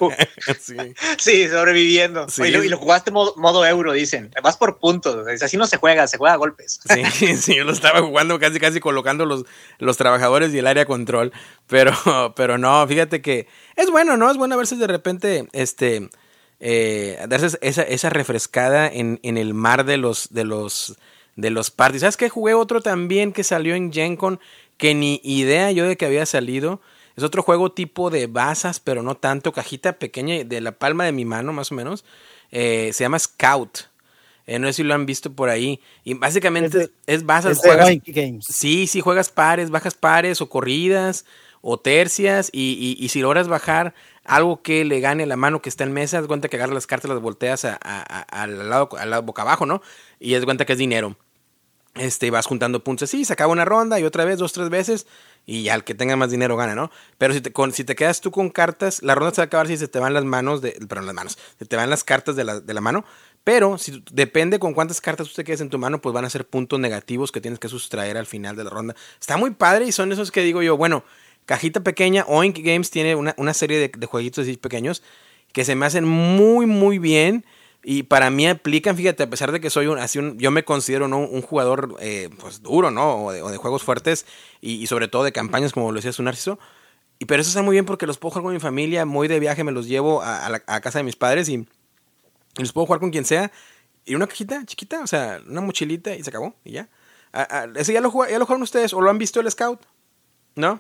[SPEAKER 3] sí. sobreviviendo. Y, lo, jugaste modo, euro, dicen. Vas por puntos. Así no se juega, se juega a golpes.
[SPEAKER 1] sí, sí, yo lo estaba jugando casi, casi colocando los, los trabajadores y el área control. Pero, pero no, fíjate que es bueno, ¿no? Es bueno a veces de repente, este, eh, darse esa, esa refrescada en, en el mar de los, de los, de los parties. ¿Sabes qué? Jugué otro también que salió en GenCon que ni idea yo de que había salido. Es otro juego tipo de basas, pero no tanto, cajita pequeña de la palma de mi mano más o menos. Eh, se llama Scout. Eh, no sé si lo han visto por ahí. Y básicamente es, basas. Sí, sí, juegas pares, bajas pares o corridas o tercias. Y, si logras bajar algo que le gane la mano que está en mesa, das cuenta que agarras las cartas, las volteas al, lado, al lado boca abajo, ¿no? Y das cuenta que es dinero este, vas juntando puntos así, se acaba una ronda y otra vez, dos, tres veces, y ya el que tenga más dinero gana, ¿no? Pero si te, con, si te quedas tú con cartas, la ronda se va a acabar si se te van las manos, de, perdón, las manos, se te van las cartas de la, de la mano, pero si depende con cuántas cartas tú te quedes en tu mano, pues van a ser puntos negativos que tienes que sustraer al final de la ronda. Está muy padre y son esos que digo yo, bueno, cajita pequeña, Oink Games tiene una, una serie de, de jueguitos así pequeños que se me hacen muy, muy bien. Y para mí aplican, fíjate, a pesar de que soy un, así un yo me considero un jugador eh, pues duro, ¿no? O de, juegos fuertes y, sobre todo de campañas, como lo decía su Narciso. Y pero eso está muy bien porque los puedo jugar con mi familia, muy de viaje, me los llevo a, la, casa de mis padres y, los puedo jugar con quien sea. Y una cajita chiquita, o sea, una mochilita y se acabó y ya. ¿Ese ya lo, ya lo jugaron ustedes o lo han visto el Scout? ¿No?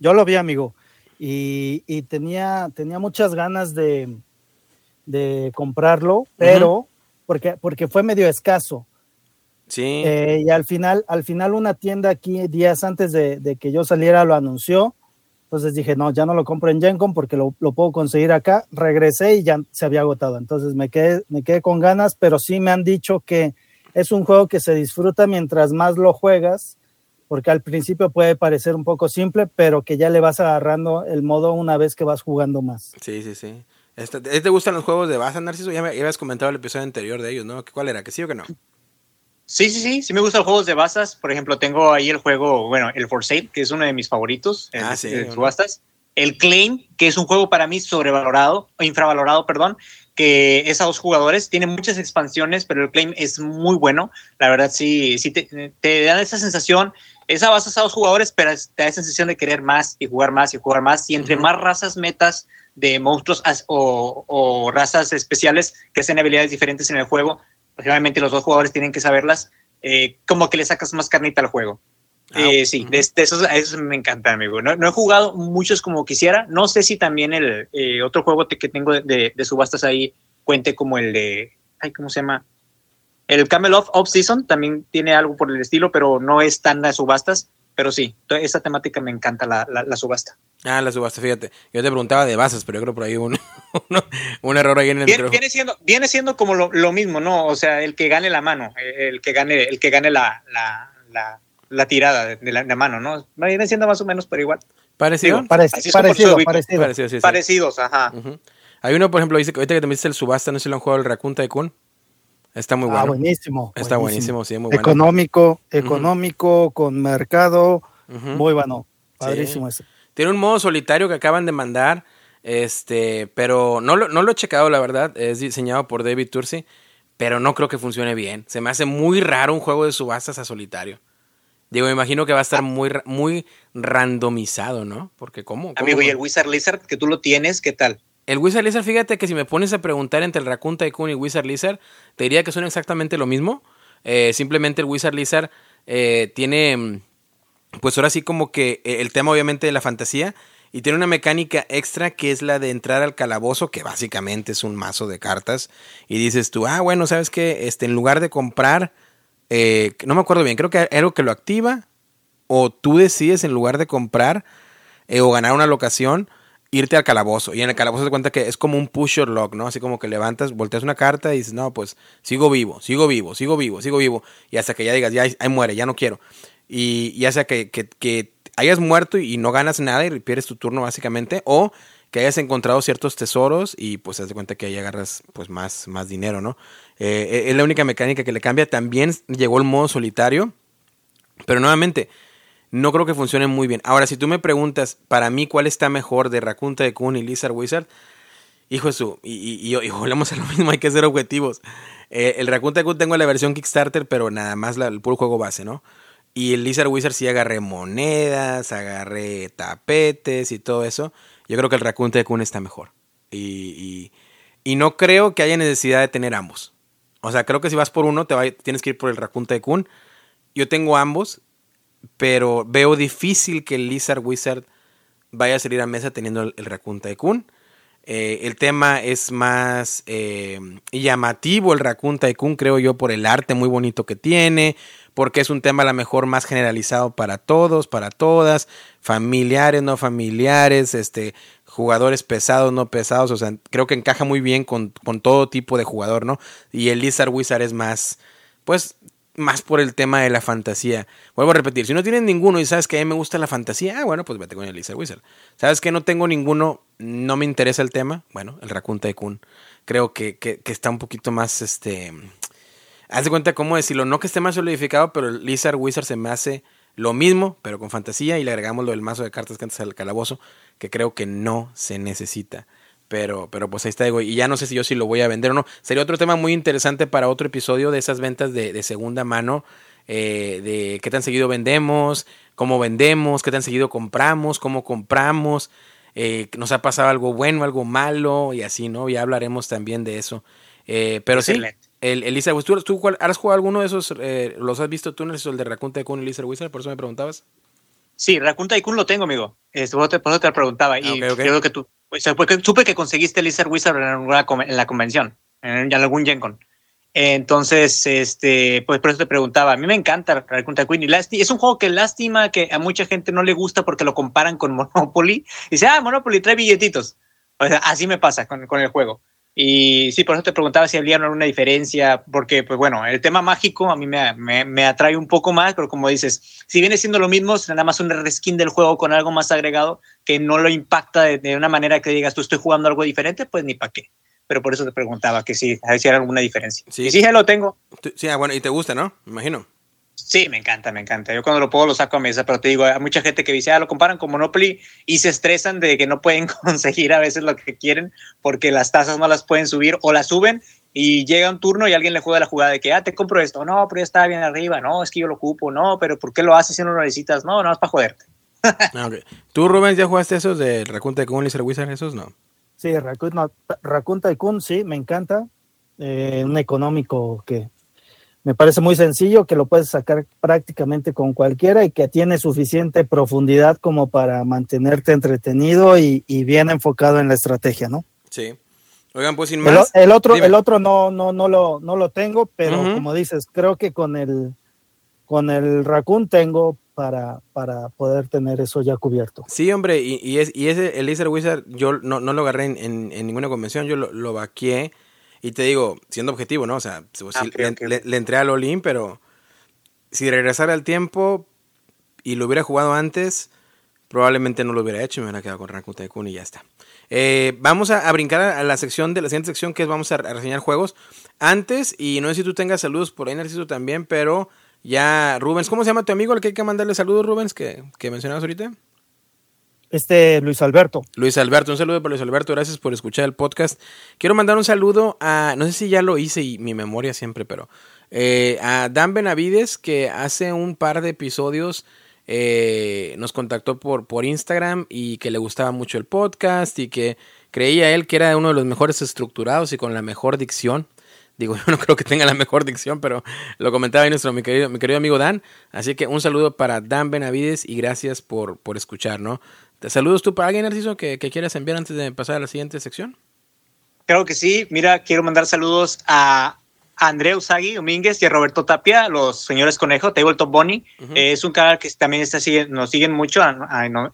[SPEAKER 2] Yo lo vi, amigo. Y, y tenía, tenía muchas ganas de, de comprarlo, pero porque, porque fue medio escaso.
[SPEAKER 1] Sí.
[SPEAKER 2] Eh, y al final, al final una tienda aquí días antes de, que yo saliera lo anunció. Entonces dije, no, ya no lo compro en Gencom porque lo, puedo conseguir acá. Regresé y ya se había agotado. Entonces me quedé, me quedé con ganas, pero sí me han dicho que es un juego que se disfruta mientras más lo juegas, porque al principio puede parecer un poco simple, pero que ya le vas agarrando el modo una vez que vas jugando más.
[SPEAKER 1] Sí, sí, sí. Este, ¿Te gustan los juegos de base, Narciso? Ya, me, habías comentado el episodio anterior de ellos, ¿no? ¿Cuál era? ¿Que sí o que no?
[SPEAKER 3] Sí, sí, sí, sí me gustan los juegos de basas. Por ejemplo, tengo ahí el juego, bueno, el For Sale, que es uno de mis favoritos ah, sí, subastas. El Claim, que es un juego para mí sobrevalorado, o infravalorado, perdón, que es a dos jugadores, tiene muchas expansiones, pero el Claim es muy bueno. La verdad, sí, sí te, te dan esa sensación, esa base a dos jugadores, pero te da esa sensación de querer más y jugar más y jugar más. Y entre más razas metas, de monstruos o, razas especiales que hacen habilidades diferentes en el juego. Generalmente los dos jugadores tienen que saberlas, eh, como que le sacas más carnita al juego. Ah, eh, sí, de, esos, eso me encanta, amigo. No, he jugado muchos como quisiera. No sé si también el eh, otro juego que tengo de, subastas ahí cuente como el de. Ay, ¿Cómo se llama? El Camel Off Off Season también tiene algo por el estilo, pero no es tan de subastas. Pero sí, esa temática me encanta, la, la subasta.
[SPEAKER 1] Ah, la subasta, fíjate. Yo te preguntaba de bases, pero yo creo por ahí un, un, error ahí en el
[SPEAKER 3] viene, viene siendo Viene siendo como lo, mismo, ¿no? O sea, el que gane la mano, el que gane, el que gane la, la, la, tirada de la, mano, ¿no? Viene siendo más o menos, pero igual.
[SPEAKER 1] ¿Parecido?
[SPEAKER 2] parecido, parecido,
[SPEAKER 3] Parecidos, ajá.
[SPEAKER 1] Hay uno, por ejemplo, dice que ahorita que te metiste el subasta, no sé si lo han jugado el Raccoon Tycoon. Está muy ah, bueno.
[SPEAKER 2] Ah, buenísimo.
[SPEAKER 1] Está buenísimo, sí, muy bueno.
[SPEAKER 2] Económico, económico, con mercado, muy bueno. Padrísimo ese.
[SPEAKER 1] Tiene un modo solitario que acaban de mandar, este, pero no lo, no lo he checado, la verdad. Es diseñado por David Tursi, pero no creo que funcione bien. Se me hace muy raro un juego de subastas a solitario. Digo, me imagino que va a estar muy, muy randomizado, ¿no? Porque ¿cómo?
[SPEAKER 3] Amigo, ¿y el Wizard Lizard que tú lo tienes, qué tal?
[SPEAKER 1] El Wizard Lizard, fíjate que si me pones a preguntar entre el Raccoon Tycoon y Wizard Lizard, te diría que son exactamente lo mismo. Eh, simplemente el Wizard Lizard eh, tiene mm, pues ahora sí como que eh, el tema obviamente de la fantasía y tiene una mecánica extra que es la de entrar al calabozo, que básicamente es un mazo de cartas, y dices tú, ah, bueno, ¿sabes qué? Este, en lugar de comprar, no me acuerdo bien, creo que algo que lo activa, o tú decides en lugar de comprar o ganar una locación, irte al calabozo. Y en el calabozo te cuenta que es como un push lock, ¿no? Así como que levantas, volteas una carta y dices, no, pues sigo vivo, sigo vivo, sigo vivo, sigo vivo. Y hasta que ya digas, ya ahí muere, ya no quiero. Y ya sea que, que, hayas muerto y no ganas nada y pierdes tu turno básicamente, o que hayas encontrado ciertos tesoros y pues te das cuenta que ahí agarras pues más, más dinero, ¿no? Eh, eh, es la única mecánica que le cambia. También llegó el modo solitario, pero nuevamente, no creo que funcione muy bien. Ahora, si tú me preguntas, para mí, ¿cuál está mejor de Raccoon Tycoon y Lizard Wizard? Hijo de su, y, y, volvemos a lo mismo, hay que ser objetivos. Eh, el Raccoon Tycoon tengo la versión Kickstarter, pero nada más el puro juego base, ¿no? Y el Lizard Wizard sí agarré monedas, agarré tapetes y todo eso. Yo creo que el Raccoon Tycoon está mejor. Y, y, no creo que haya necesidad de tener ambos. O sea, creo que si vas por uno, te tienes que ir por el Raccoon Tycoon. Yo tengo ambos, pero veo difícil que el Lizard Wizard vaya a salir a mesa teniendo el, Raccoon Tycoon. Eh, el tema es más eh, llamativo, el Raccoon Tycoon, creo yo, por el arte muy bonito que tiene, porque es un tema a lo mejor más generalizado para todos, para todas, familiares, no familiares, este, jugadores pesados, no pesados, o sea, creo que encaja muy bien con, con todo tipo de jugador, ¿no? Y el Lizard Wizard es más, pues, más por el tema de la fantasía. Vuelvo a repetir, si no tienes ninguno y sabes que a mí me gusta la fantasía, ah, bueno, pues vete con el Lizard Wizard. ¿Sabes que no tengo ninguno, no me interesa el tema? Bueno, el Raccoon Tycoon. Creo que, que, que está un poquito más, este Haz de cuenta cómo decirlo, no que esté más solidificado, pero el Lizard Wizard se me hace lo mismo, pero con fantasía, y le agregamos lo del mazo de cartas que antes al calabozo, que creo que no se necesita. Pero, pero pues ahí está, digo, y ya no sé si yo sí lo voy a vender o no. Sería otro tema muy interesante para otro episodio de esas ventas de, de segunda mano, eh, de qué tan seguido vendemos, cómo vendemos, qué tan seguido compramos, cómo compramos, eh, nos ha pasado algo bueno, algo malo y así, ¿no? Ya hablaremos también de eso. Eh, pero sí, el, Elisa, ¿tú, tú has jugado alguno de esos? Eh, ¿Los has visto tú, el de Raccoon Tycoon y Elisa Wizard? Por eso me preguntabas.
[SPEAKER 3] Sí, Raccoon Tycoon lo tengo, amigo. Este, por eso te preguntaba. y yo creo que tú, porque supe que conseguiste Lizard Wizard en, la convención, en, algún Gen Con. Entonces, este, pues por eso te preguntaba. A mí me encanta Raccoon Tycoon y es un juego que lástima que a mucha gente no le gusta porque lo comparan con Monopoly. Y dice, ah, Monopoly trae billetitos. O sea, así me pasa con, con el juego. Y sí, por eso te preguntaba si había alguna diferencia, porque, pues bueno, el tema mágico a mí me, me, atrae un poco más, pero como dices, si viene siendo lo mismo, es nada más un reskin del juego con algo más agregado que no lo impacta de, una manera que digas, tú estoy jugando algo diferente, pues ni para qué. Pero por eso te preguntaba que si, si era alguna diferencia. Sí, y sí, ya lo tengo.
[SPEAKER 1] Sí, ah, bueno, y te gusta, ¿no? Me imagino.
[SPEAKER 3] Sí, me encanta, me encanta. Yo cuando lo puedo lo saco a mesa, pero te digo, hay mucha gente que dice, ah, lo comparan con Monopoly y se estresan de que no pueden conseguir a veces lo que quieren porque las tasas no las pueden subir o las suben y llega un turno y alguien le juega la jugada de que, ah, te compro esto, no, pero ya está bien arriba, no, es que yo lo ocupo, no, pero ¿por qué lo haces si no lo necesitas? No, no, es para joderte.
[SPEAKER 1] Ah, ¿Tú, Rubén, ya jugaste esos de Raccoon Tycoon y Wizard? ¿Esos no?
[SPEAKER 2] Sí, Raccoon, no, Raccoon Tycoon, sí, me encanta. Eh, un económico que me parece muy sencillo, que lo puedes sacar prácticamente con cualquiera y que tiene suficiente profundidad como para mantenerte entretenido y, bien enfocado en la estrategia, ¿no?
[SPEAKER 1] Sí. Oigan, pues sin más.
[SPEAKER 2] El, otro, el otro no, no, no, lo, no lo tengo, pero como dices, creo que con el, con el Raccoon tengo para, para poder tener eso ya cubierto.
[SPEAKER 1] Sí, hombre, y, y, es, y ese, el Laser Wizard, yo no, no lo agarré en, en, ninguna convención, yo lo, lo vaqué y te digo, siendo objetivo, ¿no? O sea, ah, le, entré al Olin, pero si regresara al tiempo y lo hubiera jugado antes, probablemente no lo hubiera hecho y me hubiera quedado con Rakuten Tycoon y ya está. Eh, vamos a, brincar a la sección de la siguiente sección que es vamos a, reseñar juegos. Antes, y no sé si tú tengas saludos por ahí, Narciso también, pero ya, Rubens, ¿cómo se llama tu amigo al que hay que mandarle saludos, Rubens, que, que mencionabas ahorita?
[SPEAKER 2] Este Luis Alberto.
[SPEAKER 1] Luis Alberto, un saludo para Luis Alberto, gracias por escuchar el podcast. Quiero mandar un saludo a, no sé si ya lo hice y mi memoria siempre, pero eh, a Dan Benavides, que hace un par de episodios eh, nos contactó por, por Instagram y que le gustaba mucho el podcast y que creía él que era uno de los mejores estructurados y con la mejor dicción. Digo, yo no creo que tenga la mejor dicción, pero lo comentaba ahí nuestro mi querido, mi querido amigo Dan. Así que un saludo para Dan Benavides y gracias por, por escuchar, ¿no? ¿Te saludos tú para alguien, Narciso, que, que quieras enviar antes de pasar a la siguiente sección?
[SPEAKER 3] Claro que sí. Mira, quiero mandar saludos a André Usagi Domínguez y a Roberto Tapia, los señores Conejo, Tabletop Bonnie. es un canal que también está, nos siguen mucho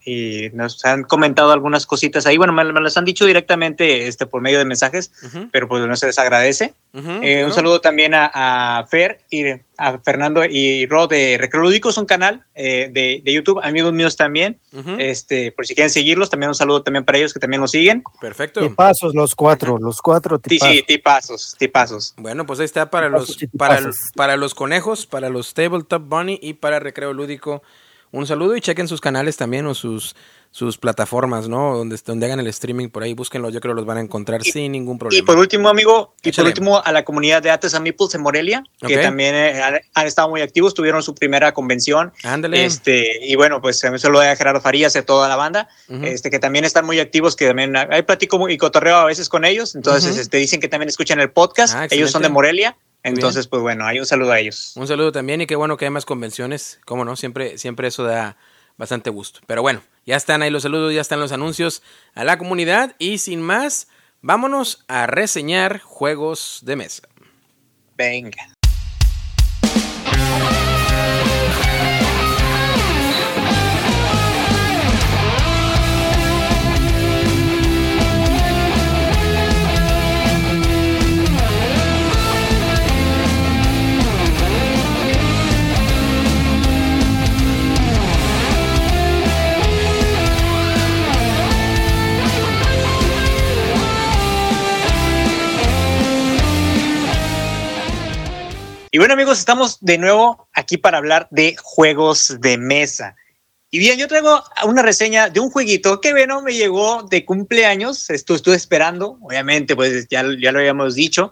[SPEAKER 3] y nos han comentado algunas cositas ahí. Bueno, me, las han dicho directamente este, por medio de mensajes, pero pues no se les agradece. Eh, un saludo también a, Fer y a Fernando y Rod de Recreo Lúdico, es un canal eh, de, de, YouTube, amigos míos también. este, por si quieren seguirlos, también un saludo también para ellos que también nos siguen.
[SPEAKER 1] Perfecto.
[SPEAKER 2] Tipazos los cuatro, los cuatro
[SPEAKER 3] tipazos. Sí, tipazos, tipazos.
[SPEAKER 1] Bueno, pues ahí está para los, para, para los conejos, para los Tabletop Bunny y para Recreo Lúdico. Un saludo y chequen sus canales también o sus sus plataformas, ¿no? Donde, donde hagan el streaming por ahí, búsquenlo, yo creo que los van a encontrar sin ningún problema.
[SPEAKER 3] Y por último, amigo, y por último a la comunidad de Artes and Meeples en Morelia, que también eh, han, estado muy activos, tuvieron su primera convención.
[SPEAKER 1] Ándale.
[SPEAKER 3] Este, y bueno, pues se lo de Gerardo Farías y toda la banda, este, que también están muy activos, que también hay platico y cotorreo a veces con ellos, entonces este, dicen que también escuchan el podcast, ah, ellos son de Morelia. Entonces, pues bueno, hay un saludo a ellos.
[SPEAKER 1] Un saludo también y qué bueno que hay más convenciones, cómo no, siempre, siempre eso da bastante gusto. Pero bueno, ya están ahí los saludos, ya están los anuncios a la comunidad y sin más, vámonos a reseñar juegos de mesa.
[SPEAKER 3] Venga. Y bueno amigos, estamos de nuevo aquí para hablar de juegos de mesa. Y bien, yo traigo una reseña de un jueguito que, bueno, me llegó de cumpleaños. Esto estuve esperando, obviamente, pues ya, ya lo habíamos dicho.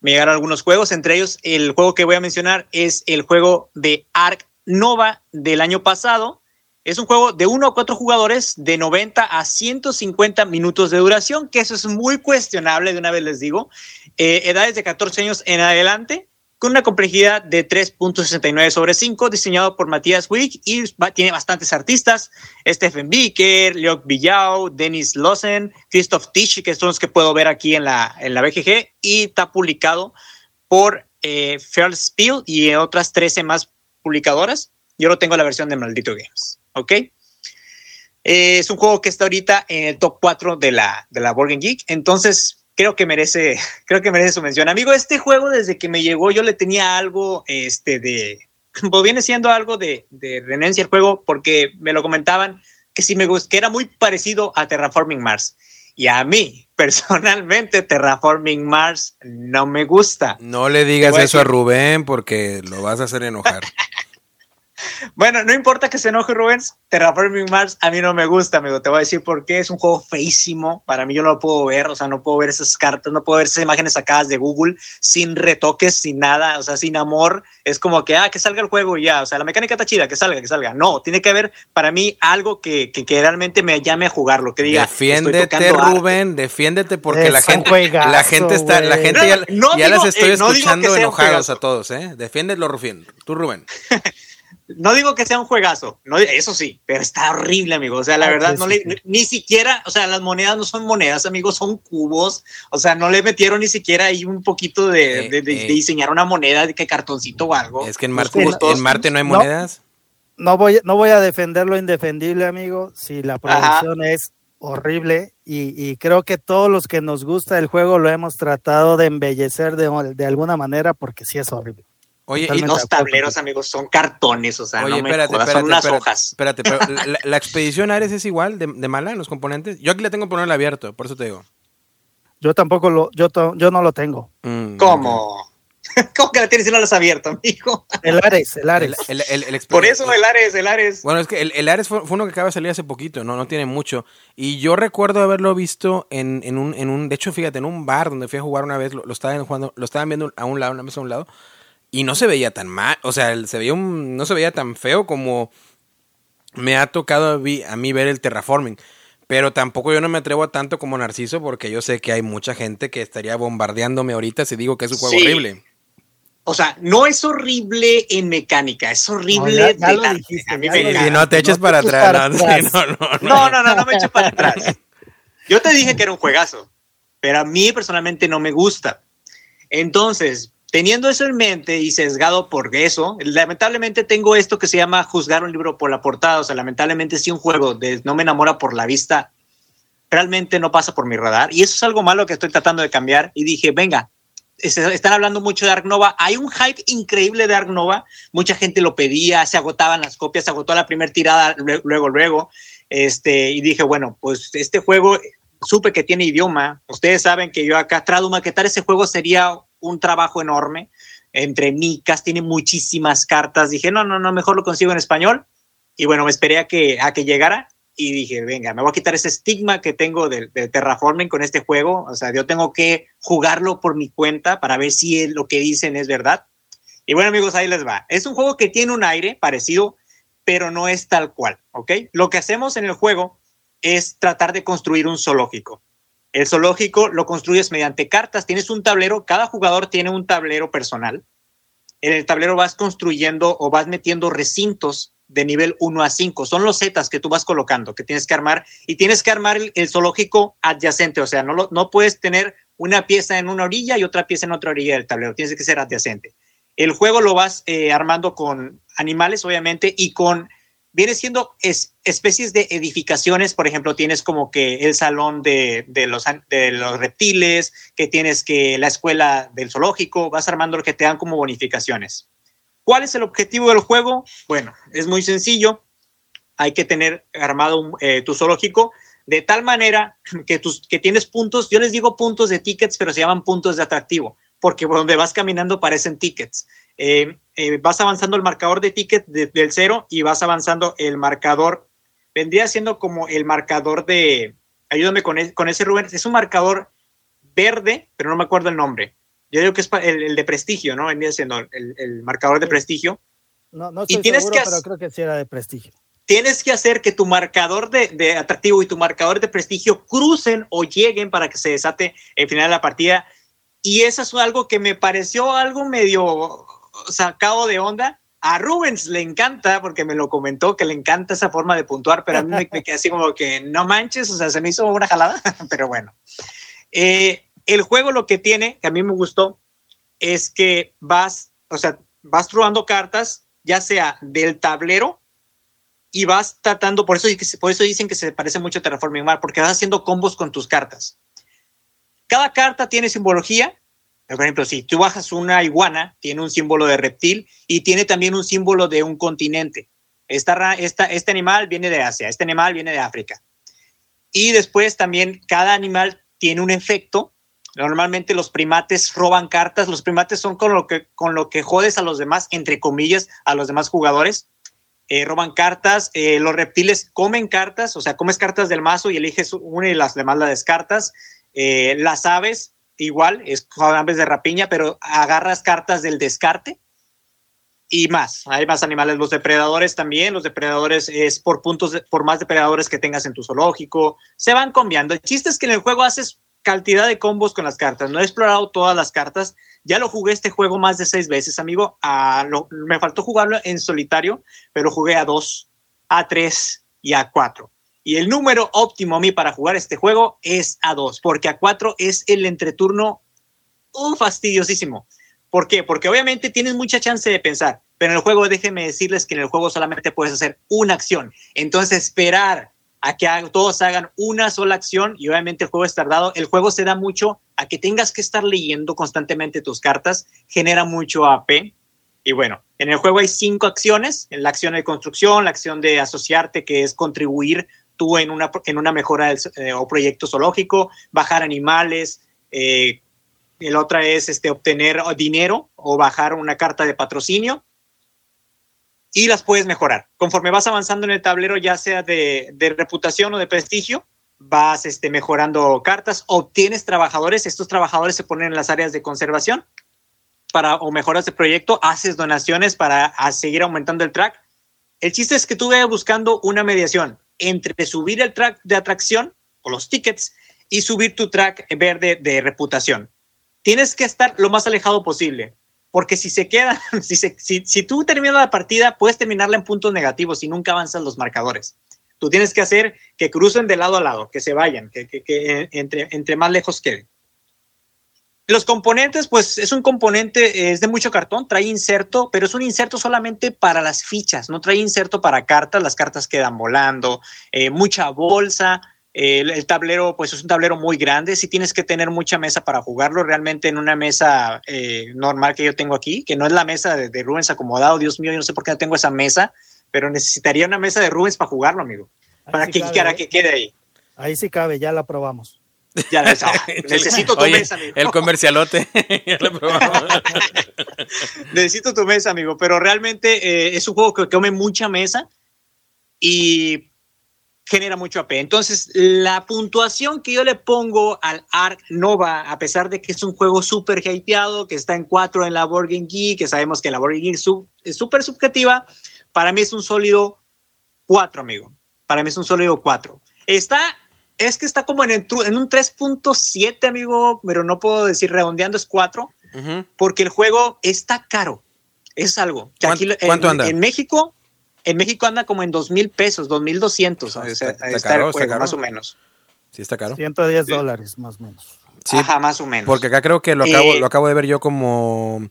[SPEAKER 3] Me llegaron algunos juegos, entre ellos el juego que voy a mencionar es el juego de Ark Nova del año pasado. Es un juego de uno a cuatro jugadores de 90 a 150 minutos de duración, que eso es muy cuestionable, de una vez les digo. Eh, edades de 14 años en adelante con una complejidad de 3.69 sobre 5, diseñado por Matías Wick y tiene bastantes artistas, Stephen Bicker, Leok Villao, Dennis Lossen, Christoph Tisch, que son los que puedo ver aquí en la, en la BGG, y está publicado por eh, Fair Spiel y otras 13 más publicadoras. Yo lo tengo la versión de Maldito Games, ¿ok? Eh, es un juego que está ahorita en el top 4 de la, de la Board Geek, entonces creo que merece, creo que merece su mención. Amigo, este juego desde que me llegó yo le tenía algo, este, de, pues viene siendo algo de, de renencia el juego porque me lo comentaban que sí me gusta, que era muy parecido a Terraforming Mars. Y a mí, personalmente, Terraforming Mars no me gusta.
[SPEAKER 1] No le digas eso a Rubén porque lo vas a hacer enojar.
[SPEAKER 3] Bueno, no importa que se enoje Rubens, Terraforming Mars a mí no me gusta, amigo. Te voy a decir por qué. Es un juego feísimo. Para mí yo no lo puedo ver, o sea, no puedo ver esas cartas, no puedo ver esas imágenes sacadas de Google sin retoques, sin nada, o sea, sin amor. Es como que, ah, que salga el juego y ya. O sea, la mecánica está chida, que salga, que salga. No, tiene que haber para mí algo que, que, realmente me llame a jugarlo, que diga.
[SPEAKER 1] Defiéndete, Rubén, defiéndete porque la gente, la gente está, la gente ya, ya las estoy eh, escuchando enojados a todos, ¿eh? Defiéndelo, Rufín. Tú, Rubén.
[SPEAKER 3] no digo que sea un juegazo, no, eso sí, pero está horrible, amigo. O sea, la ah, verdad, no le, ni siquiera, o sea, las monedas no son monedas, amigos, son cubos. O sea, no le metieron ni siquiera ahí un poquito de, eh, eh. diseñar una moneda, de que cartoncito o algo.
[SPEAKER 1] Es que en Marte, en Marte no hay monedas.
[SPEAKER 2] No, voy, no voy a defender lo indefendible, amigo. Si la producción es horrible y, creo que todos los que nos gusta el juego lo hemos tratado de embellecer de, de alguna manera porque sí es horrible.
[SPEAKER 3] Oye, y los tableros, amigos, son cartones, o sea, no me son unas hojas.
[SPEAKER 1] Espérate, pero la, expedición Ares es igual de, mala en los componentes. Yo aquí la tengo por el abierto, por eso te digo.
[SPEAKER 2] Yo tampoco lo, yo, yo no lo tengo.
[SPEAKER 3] Mm, ¿Cómo? ¿Cómo que la tienes y no la has abierto, amigo?
[SPEAKER 2] El Ares, el Ares.
[SPEAKER 3] por eso el Ares, el Ares.
[SPEAKER 1] Bueno, es que el, Ares fue, uno que acaba de salir hace poquito, no, no tiene mucho. Y yo recuerdo haberlo visto en, en, un, en un, de hecho, fíjate, en un bar donde fui a jugar una vez, lo, lo estaban jugando, lo estaban viendo a un lado, una mesa a un lado y no se veía tan mal, o sea, se veía un, no se veía tan feo como me ha tocado a mí, ver el terraforming. Pero tampoco yo no me atrevo a tanto como Narciso porque yo sé que hay mucha gente que estaría bombardeándome ahorita si digo que es un juego horrible.
[SPEAKER 3] O sea, no es horrible en mecánica, es horrible
[SPEAKER 1] de Y no te eches para, atrás.
[SPEAKER 3] No, no, no, no, no me eches para atrás. Yo te dije que era un juegazo, pero a mí personalmente no me gusta. Entonces, Teniendo eso en mente y sesgado por eso, lamentablemente tengo esto que se llama juzgar un libro por la portada. O sea, lamentablemente si un juego de no me enamora por la vista, realmente no pasa por mi radar. Y eso es algo malo que estoy tratando de cambiar. Y dije, venga, están hablando mucho de Ark Nova. Hay un hype increíble de Ark Nova. Mucha gente lo pedía, se agotaban las copias, se agotó la primera tirada luego, luego. Este, y dije, bueno, pues este juego supe que tiene idioma. Ustedes saben que yo acá trato de maquetar ese juego sería un trabajo enorme. Entre micas, tiene muchísimas cartas. Dije, no, no, no, mejor lo consigo en español. Y bueno, me esperé a que, a que llegara y dije, venga, me voy a quitar ese estigma que tengo del de terraforming con este juego. O sea, yo tengo que jugarlo por mi cuenta para ver si lo que dicen es verdad. Y bueno, amigos, ahí les va. Es un juego que tiene un aire parecido, pero no es tal cual, ¿ok? Lo que hacemos en el juego es tratar de construir un zoológico. El zoológico lo construyes mediante cartas. Tienes un tablero, cada jugador tiene un tablero personal. En el tablero vas construyendo o vas metiendo recintos de nivel 1 a 5. Son los zetas que tú vas colocando, que tienes que armar y tienes que armar el, zoológico adyacente. O sea, no, no puedes tener una pieza en una orilla y otra pieza en otra orilla del tablero. Tienes que ser adyacente. El juego lo vas eh, armando con animales, obviamente, y con viene siendo especies de edificaciones, por ejemplo, tienes como que el salón de, los, reptiles, que tienes que la escuela del zoológico, vas armando lo que te dan como bonificaciones. ¿Cuál es el objetivo del juego? Bueno, es muy sencillo. Hay que tener armado eh, tu zoológico de tal manera que, tus, tienes puntos, yo les digo puntos de tickets, pero se llaman puntos de atractivo, porque por donde vas caminando parecen tickets. Eh, eh, vas avanzando el marcador de ticket del cero y vas avanzando el marcador. Vendría siendo como el marcador de. Ayúdame con, con ese Rubén. Es un marcador verde, pero no me acuerdo el nombre. Yo digo que es el, de prestigio, ¿no? Vendría siendo el, marcador de prestigio.
[SPEAKER 2] No, no estoy y tienes seguro, que pero creo que sí era de prestigio.
[SPEAKER 3] Tienes que hacer que tu marcador de, de, atractivo y tu marcador de prestigio crucen o lleguen para que se desate el final de la partida. Y eso es algo que me pareció algo medio sacado de onda. A Rubens le encanta, porque me lo comentó, que le encanta esa forma de puntuar, pero a mí me, quedé así como que no manches, o sea, se me hizo una jalada, pero bueno. Eh, el juego lo que tiene, que a mí me gustó, es que vas, o sea, vas probando cartas, ya sea del tablero, y vas tratando, por eso, por eso dicen que se parece mucho a Terraforming Mars, porque vas haciendo combos con tus cartas. Cada carta tiene simbología. Por ejemplo, si tú bajas una iguana, tiene un símbolo de reptil y tiene también un símbolo de un continente. Esta, esta, este animal viene de Asia, este animal viene de África. Y después también cada animal tiene un efecto. Normalmente los primates roban cartas. Los primates son con lo que, con lo que jodes a los demás, entre comillas, a los demás jugadores. Eh, roban cartas. Eh, los reptiles comen cartas, o sea, comes cartas del mazo y eliges una y las demás las descartas. Eh, las aves, igual, es aves de rapiña, pero agarras cartas del descarte y más. Hay más animales, los depredadores también. Los depredadores es por puntos, por más depredadores que tengas en tu zoológico. Se van cambiando. El chiste es que en el juego haces cantidad de combos con las cartas. No he explorado todas las cartas. Ya lo jugué este juego más de seis veces, amigo. me faltó jugarlo en solitario, pero jugué a dos, a tres y a cuatro. Y el número óptimo a mí para jugar este juego es a 2, porque a 4 es el entreturno un fastidiosísimo. ¿Por qué? Porque obviamente tienes mucha chance de pensar, pero en el juego déjenme decirles que en el juego solamente puedes hacer una acción. Entonces esperar a que todos hagan una sola acción y obviamente el juego es tardado. El juego se da mucho a que tengas que estar leyendo constantemente tus cartas, genera mucho AP. Y bueno, en el juego hay cinco acciones, la acción de construcción, la acción de asociarte, que es contribuir tú en una, en una mejora eh, o proyecto zoológico, bajar animales, eh, el otra es este, obtener dinero o bajar una carta de patrocinio y las puedes mejorar. Conforme vas avanzando en el tablero, ya sea de, reputación o de prestigio, vas este, mejorando cartas, obtienes trabajadores, estos trabajadores se ponen en las áreas de conservación para o mejoras de proyecto, haces donaciones para seguir aumentando el track. El chiste es que tú vayas buscando una mediación entre subir el track de atracción o los tickets y subir tu track verde de reputación. Tienes que estar lo más alejado posible, porque si se queda, si, si, tú terminas la partida, puedes terminarla en puntos negativos y nunca avanzan los marcadores. Tú tienes que hacer que crucen de lado a lado, que se vayan, que, que, entre, entre más lejos queden. Los componentes, pues es un componente, es de mucho cartón, trae inserto, pero es un inserto solamente para las fichas, no trae inserto para cartas, las cartas quedan volando, eh, mucha bolsa, el, tablero, pues es un tablero muy grande, si tienes que tener mucha mesa para jugarlo, realmente en una mesa eh, normal que yo tengo aquí, que no es la mesa de, Rubens acomodado, Dios mío, yo no sé por qué no tengo esa mesa, pero necesitaría una mesa de Rubens para jugarlo, amigo, para que, para ¿eh? que quede ahí.
[SPEAKER 2] Ahí sí cabe, ya la probamos.
[SPEAKER 3] Ya necesito tu mesa, amigo.
[SPEAKER 1] El comercialote.
[SPEAKER 3] necesito tu mesa, amigo. Pero realmente eh, es un juego que come mucha mesa y genera mucho AP. Entonces, la puntuación que yo le pongo al Ark Nova, a pesar de que es un juego súper hateado, que está en 4 en la Board Game Geek, que sabemos que la Board Game es súper subjetiva, para mí es un sólido 4, amigo. Para mí es un sólido 4. Está es que está como en, en un 3.7, amigo, pero no puedo decir redondeando, es 4, porque el juego está caro. Es algo.
[SPEAKER 1] ¿Cuánto, anda?
[SPEAKER 3] En México, en México anda como en 2 mil pesos, 2 mil 200. Está, caro, más o menos.
[SPEAKER 1] Sí, está caro.
[SPEAKER 2] 110 dólares, más o menos.
[SPEAKER 3] Sí, Ajá, más o menos.
[SPEAKER 1] Porque acá creo que lo acabo, eh, lo acabo de ver yo como.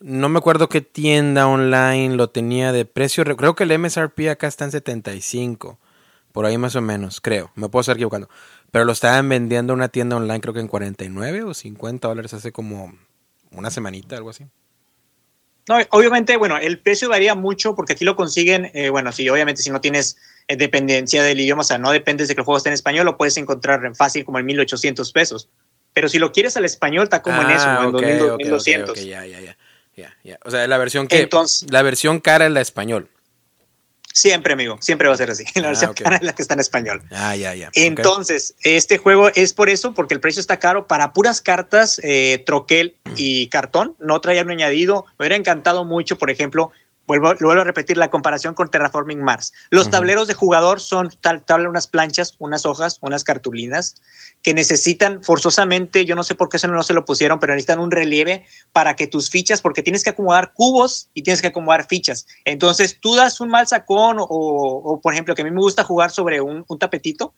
[SPEAKER 1] No me acuerdo qué tienda online lo tenía de precio. Creo que el MSRP acá está en 75. Por ahí más o menos, creo. Me puedo estar equivocando. Pero lo estaban vendiendo en una tienda online, creo que en 49 o 50 dólares hace como una semanita, algo así.
[SPEAKER 3] No, obviamente, bueno, el precio varía mucho porque aquí lo consiguen, eh, bueno, sí, obviamente si no tienes eh, dependencia del idioma, o sea, no dependes de que el juego esté en español, lo puedes encontrar en fácil como en 1800 pesos. Pero si lo quieres al español, está como en eso, ah, en 2200.
[SPEAKER 1] ya, ya, ya. Ya, ya. O sea, la versión que. Entonces, la versión cara es la español.
[SPEAKER 3] Siempre, amigo, siempre va a ser así. La ah, versión cara es la que está en español.
[SPEAKER 1] Ah, ya, ya.
[SPEAKER 3] Entonces, este juego es por eso, porque el precio está caro para puras cartas, eh, troquel y cartón. No traía un añadido. Me hubiera encantado mucho, por ejemplo, Vuelvo, a repetir la comparación con Terraforming Mars. Los tableros de jugador son tal, tal unas planchas, unas hojas, unas cartulinas que necesitan forzosamente, yo no sé por qué eso no se lo pusieron, pero necesitan un relieve para que tus fichas, porque tienes que acomodar cubos y tienes que acomodar fichas. Entonces tú das un mal sacón o, por ejemplo, que a mí me gusta jugar sobre un, un tapetito,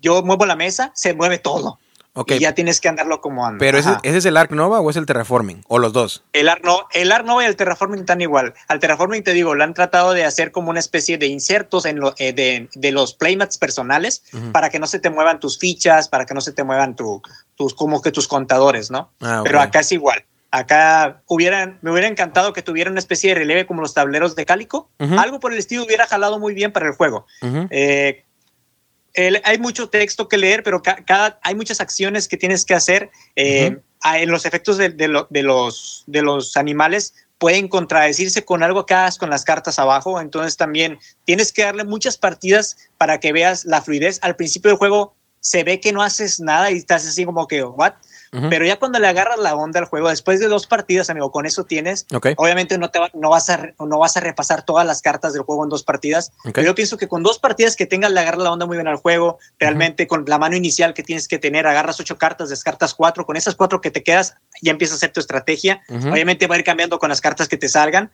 [SPEAKER 3] yo muevo la mesa, se mueve todo. Y ya tienes que andarlo como
[SPEAKER 1] ¿Pero ese, es el Arc Nova o es el Terraforming? ¿O los dos?
[SPEAKER 3] El Arc, el Arc Nova y el Terraforming están igual. Al Terraforming, te digo, lo han tratado de hacer como una especie de insertos en lo, eh, de, los playmats personales para que no se te muevan tus fichas, para que no se te muevan tu, tus, como que tus contadores, ¿no? Ah, Pero acá es igual. Acá hubieran, me hubiera encantado que tuviera una especie de relieve como los tableros de cálico. Algo por el estilo hubiera jalado muy bien para el juego hay mucho texto que leer, pero cada, hay muchas acciones que tienes que hacer. Eh, en los efectos de, los, de los animales pueden contradecirse con algo que hagas con las cartas abajo. Entonces también tienes que darle muchas partidas para que veas la fluidez. Al principio del juego se ve que no haces nada y estás así como que, ¿what? Pero ya cuando le agarras la onda al juego, después de dos partidas, amigo, con eso tienes. Obviamente no, te no, vas a, no vas a repasar todas las cartas del juego en dos partidas. Pero yo pienso que con dos partidas que tengas, le agarras la onda muy bien al juego. Realmente con la mano inicial que tienes que tener, agarras ocho cartas, descartas cuatro. Con esas cuatro que te quedas, ya empiezas a hacer tu estrategia. Obviamente va a ir cambiando con las cartas que te salgan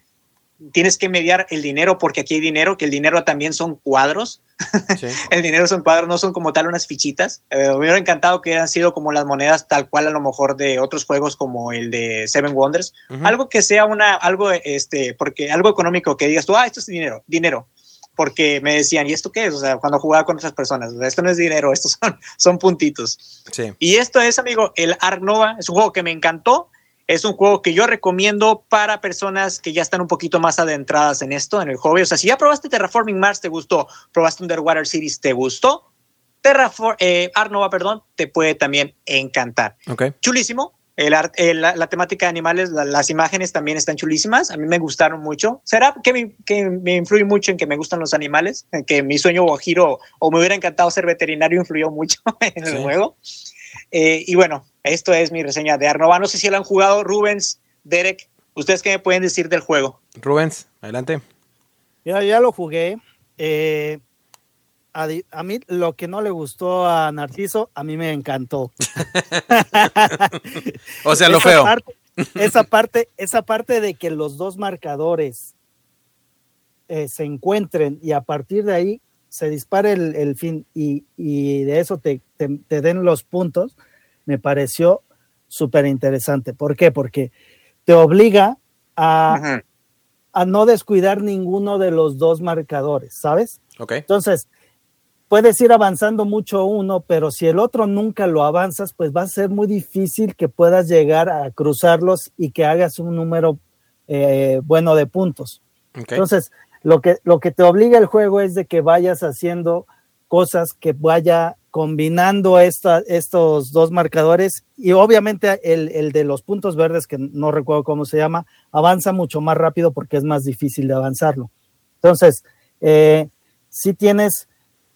[SPEAKER 3] tienes que mediar el dinero porque aquí hay dinero, que el dinero también son cuadros. el dinero son cuadros, no son como tal unas fichitas. Eh, me hubiera encantado que hubieran sido como las monedas tal cual a lo mejor de otros juegos como el de Seven Wonders. Algo que sea una, algo, este, porque algo económico que digas tú, ah, esto es dinero, dinero. Porque me decían, ¿y esto qué es? O sea, cuando jugaba con otras personas, esto no es dinero, estos son, son puntitos. Y esto es, amigo, el Ark Nova. Es un juego que me encantó es un juego que yo recomiendo para personas que ya están un poquito más adentradas en esto, en el hobby. O sea, si ya probaste Terraforming Mars, te gustó, probaste Underwater Cities, te gustó, Terraform, eh, Arnova, perdón, te puede también encantar. Chulísimo. El la, temática de animales, las imágenes también están chulísimas. A mí me gustaron mucho. ¿Será que me, que me influye mucho en que me gustan los animales? En que mi sueño o giro o me hubiera encantado ser veterinario influyó mucho en el juego. Eh, y bueno, esto es mi reseña de Arnova. No sé si lo han jugado Rubens, Derek. ¿Ustedes qué me pueden decir del juego?
[SPEAKER 1] Rubens, adelante.
[SPEAKER 2] Ya, ya lo jugué. Eh, a, mí lo que no le gustó a Narciso, a mí me encantó.
[SPEAKER 1] o sea, lo feo.
[SPEAKER 2] esa parte, esa parte de que los dos marcadores eh, se encuentren y a partir de ahí se dispare el, fin y, de eso te, te den los puntos, me pareció súper interesante. ¿Por qué? Porque te obliga a, a, no descuidar ninguno de los dos marcadores, ¿sabes?
[SPEAKER 1] Ok.
[SPEAKER 2] Entonces, puedes ir avanzando mucho uno, pero si el otro nunca lo avanzas, pues va a ser muy difícil que puedas llegar a cruzarlos y que hagas un número eh, bueno de puntos. Entonces, lo que, lo que te obliga el juego es de que vayas haciendo cosas que vaya combinando estos dos marcadores y obviamente el, de los puntos verdes, que no recuerdo cómo se llama, avanza mucho más rápido porque es más difícil de avanzarlo. Entonces, eh, si tienes,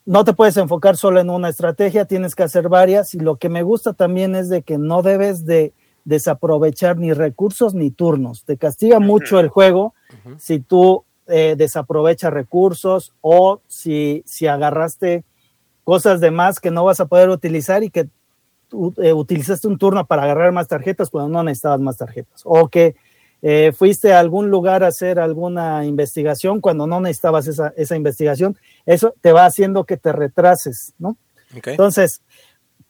[SPEAKER 2] no te puedes enfocar solo en una estrategia, tienes que hacer varias y lo que me gusta también es de que no debes de desaprovechar ni recursos ni turnos. Te castiga mucho el juego si tú eh, desaprovechas recursos o si, si agarraste cosas de más que no vas a poder utilizar y que eh, utilizaste un turno para agarrar más tarjetas cuando no necesitabas más tarjetas. O que eh, fuiste a algún lugar a hacer alguna investigación cuando no necesitabas esa, esa investigación. Eso te va haciendo que te retrases, ¿no? Entonces,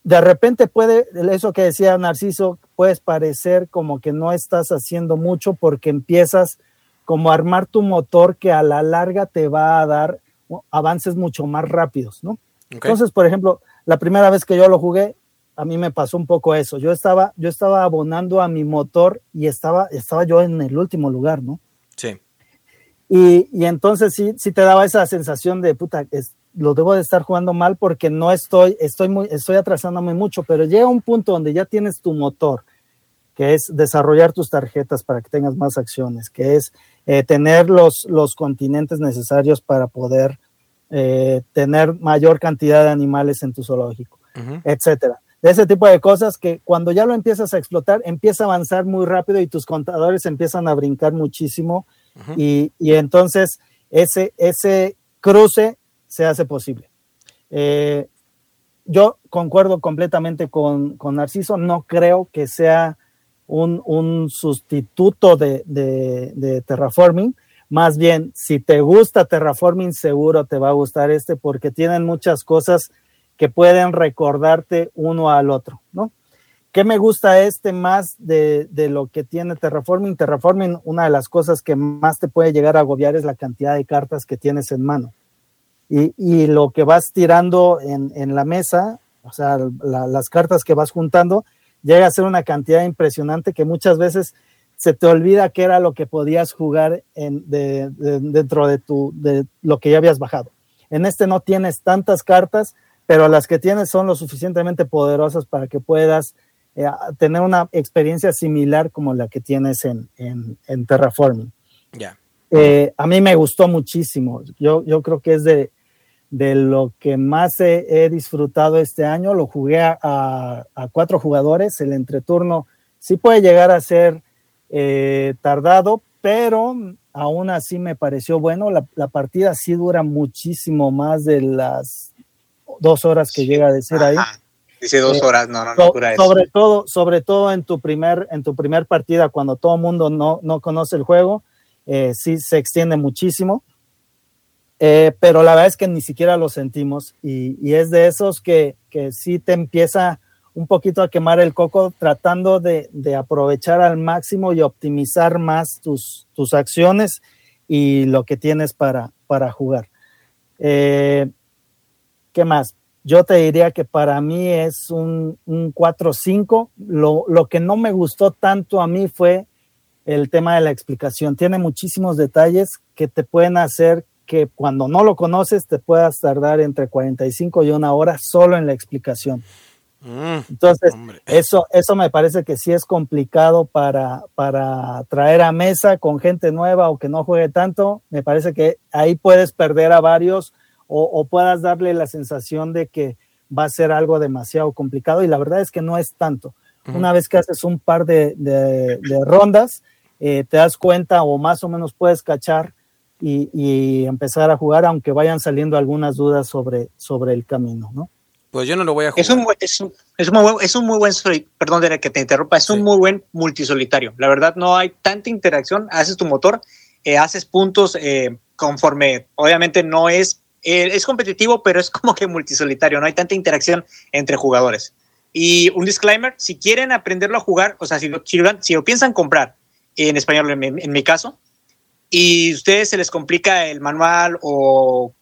[SPEAKER 2] de repente puede, eso que decía Narciso, puedes parecer como que no estás haciendo mucho porque empiezas como armar tu motor que a la larga te va a dar avances mucho más rápidos, ¿no? Entonces, por ejemplo, la primera vez que yo lo jugué, a mí me pasó un poco eso. Yo estaba, yo estaba abonando a mi motor y estaba, estaba yo en el último lugar, ¿no?
[SPEAKER 1] Sí.
[SPEAKER 2] Y, y entonces sí, sí te daba esa sensación de, puta, es, lo debo de estar jugando mal porque no estoy, estoy, muy, estoy atrasándome mucho, pero llega un punto donde ya tienes tu motor, que es desarrollar tus tarjetas para que tengas más acciones, que es eh, tener los, los continentes necesarios para poder eh, tener mayor cantidad de animales en tu zoológico, etcétera. De ese tipo de cosas que cuando ya lo empiezas a explotar, empieza a avanzar muy rápido y tus contadores empiezan a brincar muchísimo y, y, entonces ese, ese cruce se hace posible. Eh, yo concuerdo completamente con, con, Narciso, no creo que sea un, un sustituto de, de, terraforming. Más bien, si te gusta terraforming, seguro te va a gustar este porque tienen muchas cosas que pueden recordarte uno al otro, ¿no? ¿Qué me gusta este más de, de, lo que tiene Terraforming? Terraforming, una de las cosas que más te puede llegar a agobiar es la cantidad de cartas que tienes en mano. Y, y lo que vas tirando en, en la mesa, o sea, la, las cartas que vas juntando, llega a ser una cantidad impresionante que muchas veces se te olvida que era lo que podías jugar en, de, de, dentro de, tu, de lo que ya habías bajado. En este no tienes tantas cartas, pero las que tienes son lo suficientemente poderosas para que puedas eh, tener una experiencia similar como la que tienes en, en, en Terraforming.
[SPEAKER 1] Ya.
[SPEAKER 2] Eh, a mí me gustó muchísimo. Yo, yo creo que es de, de lo que más he, he, disfrutado este año. Lo jugué a, a, cuatro jugadores. El entreturno sí puede llegar a ser eh, tardado, pero aún así me pareció bueno. La, la, partida sí dura muchísimo más de las dos horas que sí. llega a decir ahí.
[SPEAKER 3] Dice dos horas, no, no, no
[SPEAKER 2] dura eso. Sobre todo, sobre todo en tu primer, en tu primer partida, cuando todo el mundo no, no conoce el juego, eh, sí se extiende muchísimo. Eh, pero la verdad es que ni siquiera lo sentimos y, es de esos que, que, sí te empieza un poquito a quemar el coco tratando de, de aprovechar al máximo y optimizar más tus, tus, acciones y lo que tienes para, para jugar. Eh, ¿Qué más? Yo te diría que para mí es un, un 4-5. Lo, lo, que no me gustó tanto a mí fue el tema de la explicación. Tiene muchísimos detalles que te pueden hacer que cuando no lo conoces te puedas tardar entre 45 y una hora solo en la explicación. Mm, Entonces, hombre. eso, eso me parece que sí es complicado para, para traer a mesa con gente nueva o que no juegue tanto. Me parece que ahí puedes perder a varios o, o, puedas darle la sensación de que va a ser algo demasiado complicado y la verdad es que no es tanto. Una vez que haces un par de, de, de rondas, eh, te das cuenta o más o menos puedes cachar y, y, empezar a jugar, aunque vayan saliendo algunas dudas sobre, sobre el camino, ¿no?
[SPEAKER 1] Pues yo no lo voy a jugar.
[SPEAKER 3] Es un, es un, es un, muy, es un muy buen, perdón de que te interrumpa, es sí. un muy buen multisolitario. La verdad no hay tanta interacción, haces tu motor, eh, haces puntos eh, conforme, obviamente no es eh, es competitivo, pero es como que multisolitario, no hay tanta interacción entre jugadores. Y un disclaimer, si quieren aprenderlo a jugar, o sea, si lo, si lo, si lo piensan comprar en español, en, en, mi caso, y ustedes se les complica el manual o,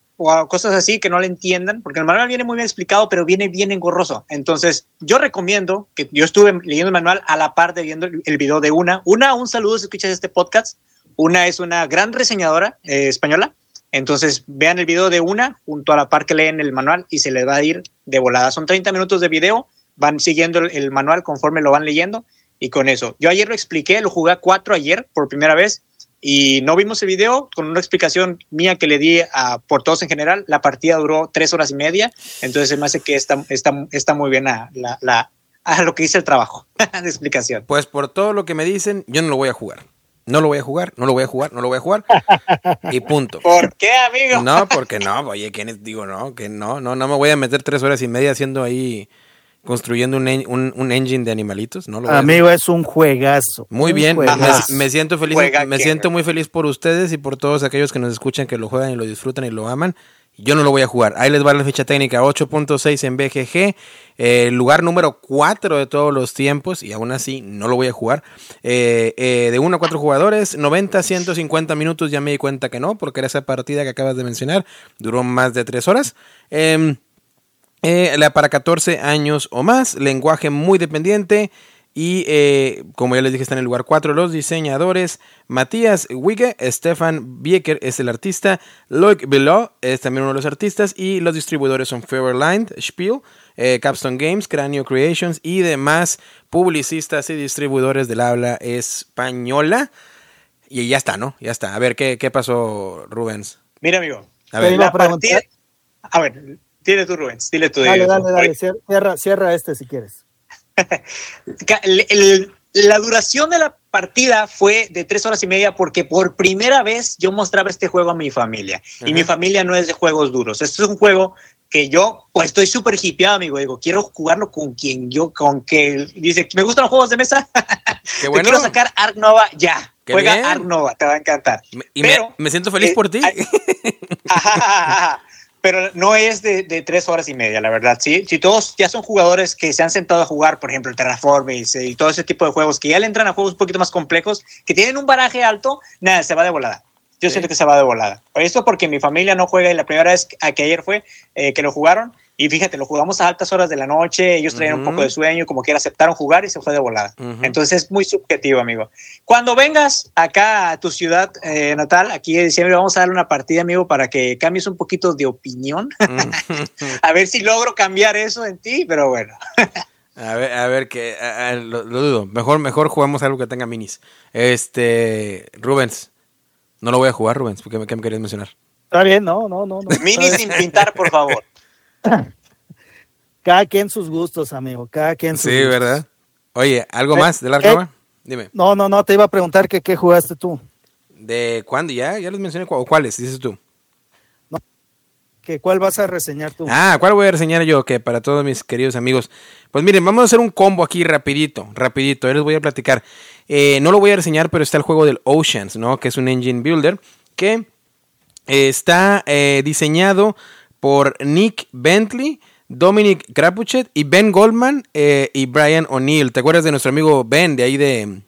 [SPEAKER 3] cosas así que no le entiendan, porque el manual viene muy bien explicado, pero viene bien engorroso. Entonces, yo recomiendo que yo estuve leyendo el manual a la par de viendo el, video de una. Una, un saludo si escuchas este podcast. Una es una gran reseñadora eh, española entonces vean el video de una junto a la par que leen el manual y se les va a ir de volada. Son 30 minutos de video, van siguiendo el, manual conforme lo van leyendo y con eso. Yo ayer lo expliqué, lo jugué a cuatro ayer por primera vez y no vimos el video con una explicación mía que le di a, por todos en general. La partida duró tres horas y media, entonces se me hace que está, está, está muy bien la, la, la, a lo que dice el trabajo de explicación.
[SPEAKER 1] Pues por todo lo que me dicen, yo no lo voy a jugar no lo voy a jugar, no lo voy a jugar, no lo voy a jugar. y punto.
[SPEAKER 3] ¿Por qué, amigo?
[SPEAKER 1] No, porque no, oye, ¿quién digo, no, que no, no, no me voy a meter tres horas y media haciendo ahí, construyendo un, un, un engine de animalitos, ¿no? Lo
[SPEAKER 2] amigo, es un juegazo.
[SPEAKER 1] Muy
[SPEAKER 2] un
[SPEAKER 1] bien, juegazo. Me, me, siento feliz, Juega me siento muy feliz por ustedes y por todos aquellos que nos escuchan, que lo juegan y lo disfrutan y lo aman. Yo no lo voy a jugar. Ahí les va la ficha técnica 8.6 en BGG. Eh, lugar número 4 de todos los tiempos. Y aún así no lo voy a jugar. Eh, eh, de 1 a 4 jugadores. 90, 150 minutos. Ya me di cuenta que no. Porque era esa partida que acabas de mencionar. Duró más de 3 horas. Eh, para 14 años o más. Lenguaje muy dependiente. Y eh, como ya les dije, está en el lugar 4 los diseñadores. Matías Wigge, Stefan Bieker es el artista. Loic Below es también uno de los artistas. Y los distribuidores son Fairline, Spiel, eh, Capstone Games, Cranio Creations y demás publicistas y distribuidores del habla española. Y ya está, ¿no? Ya está. A ver, ¿qué, qué pasó, Rubens?
[SPEAKER 3] Mira, amigo. A ver, la partida... A ver, dile tú, Rubens. Dile tú.
[SPEAKER 2] Dale, dale, dale. Cierra, cierra este si quieres.
[SPEAKER 3] la duración de la partida fue de tres horas y media porque por primera vez yo mostraba este juego a mi familia. Y mi familia no es de juegos duros. Esto es un juego que yo pues estoy súper hipeado, amigo. Digo, quiero jugarlo con quien yo, con que dice, ¿me gustan los juegos de mesa? Qué bueno. quiero sacar Ark Nova ya. Juega Ark Nova, te va a encantar.
[SPEAKER 1] y me, siento feliz por ti.
[SPEAKER 3] pero no es de, tres horas y media, la verdad. ¿sí? Si todos ya son jugadores que se han sentado a jugar, por ejemplo, el Terraform y, todo ese tipo de juegos, que ya le entran a juegos un poquito más complejos, que tienen un baraje alto, nada, se va de volada. Yo siento que se va de volada. Esto porque mi familia no juega y la primera vez que, que ayer fue eh, que lo jugaron, y fíjate, lo jugamos a altas horas de la noche, ellos traían un poco de sueño, como que aceptaron jugar y se fue de volada. Entonces es muy subjetivo, amigo. Cuando vengas acá a tu ciudad eh, natal, aquí en diciembre, vamos a darle una partida, amigo, para que cambies un poquito de opinión. a ver si logro cambiar eso en ti, pero bueno.
[SPEAKER 1] a ver, a ver, que lo, dudo. Mejor, mejor jugamos algo que tenga minis. Este, Rubens. No lo voy a jugar, Rubens, porque me, ¿qué me querías mencionar?
[SPEAKER 2] Está bien, no, no, no. no.
[SPEAKER 3] Minis sin pintar, por favor.
[SPEAKER 2] Cada quien sus gustos, amigo. Cada quien sus
[SPEAKER 1] Sí, ¿verdad? Oye, ¿algo eh, más de la eh, Dime.
[SPEAKER 2] No, no, no, te iba a preguntar que qué jugaste tú.
[SPEAKER 1] ¿De cuándo? Ya, ya les mencioné cuáles, dices tú.
[SPEAKER 2] No, que cuál vas a reseñar tú.
[SPEAKER 1] Ah, ¿cuál voy a reseñar yo? Que para todos mis queridos amigos. Pues miren, vamos a hacer un combo aquí rapidito, rapidito. Yo les voy a platicar. Eh, no lo voy a reseñar, pero está el juego del Oceans, ¿no? Que es un engine builder que está diseñado por Nick Bentley, Dominic Krapuchet y Ben Goldman eh, y Brian O'Neill. ¿Te acuerdas de nuestro amigo Ben de ahí de,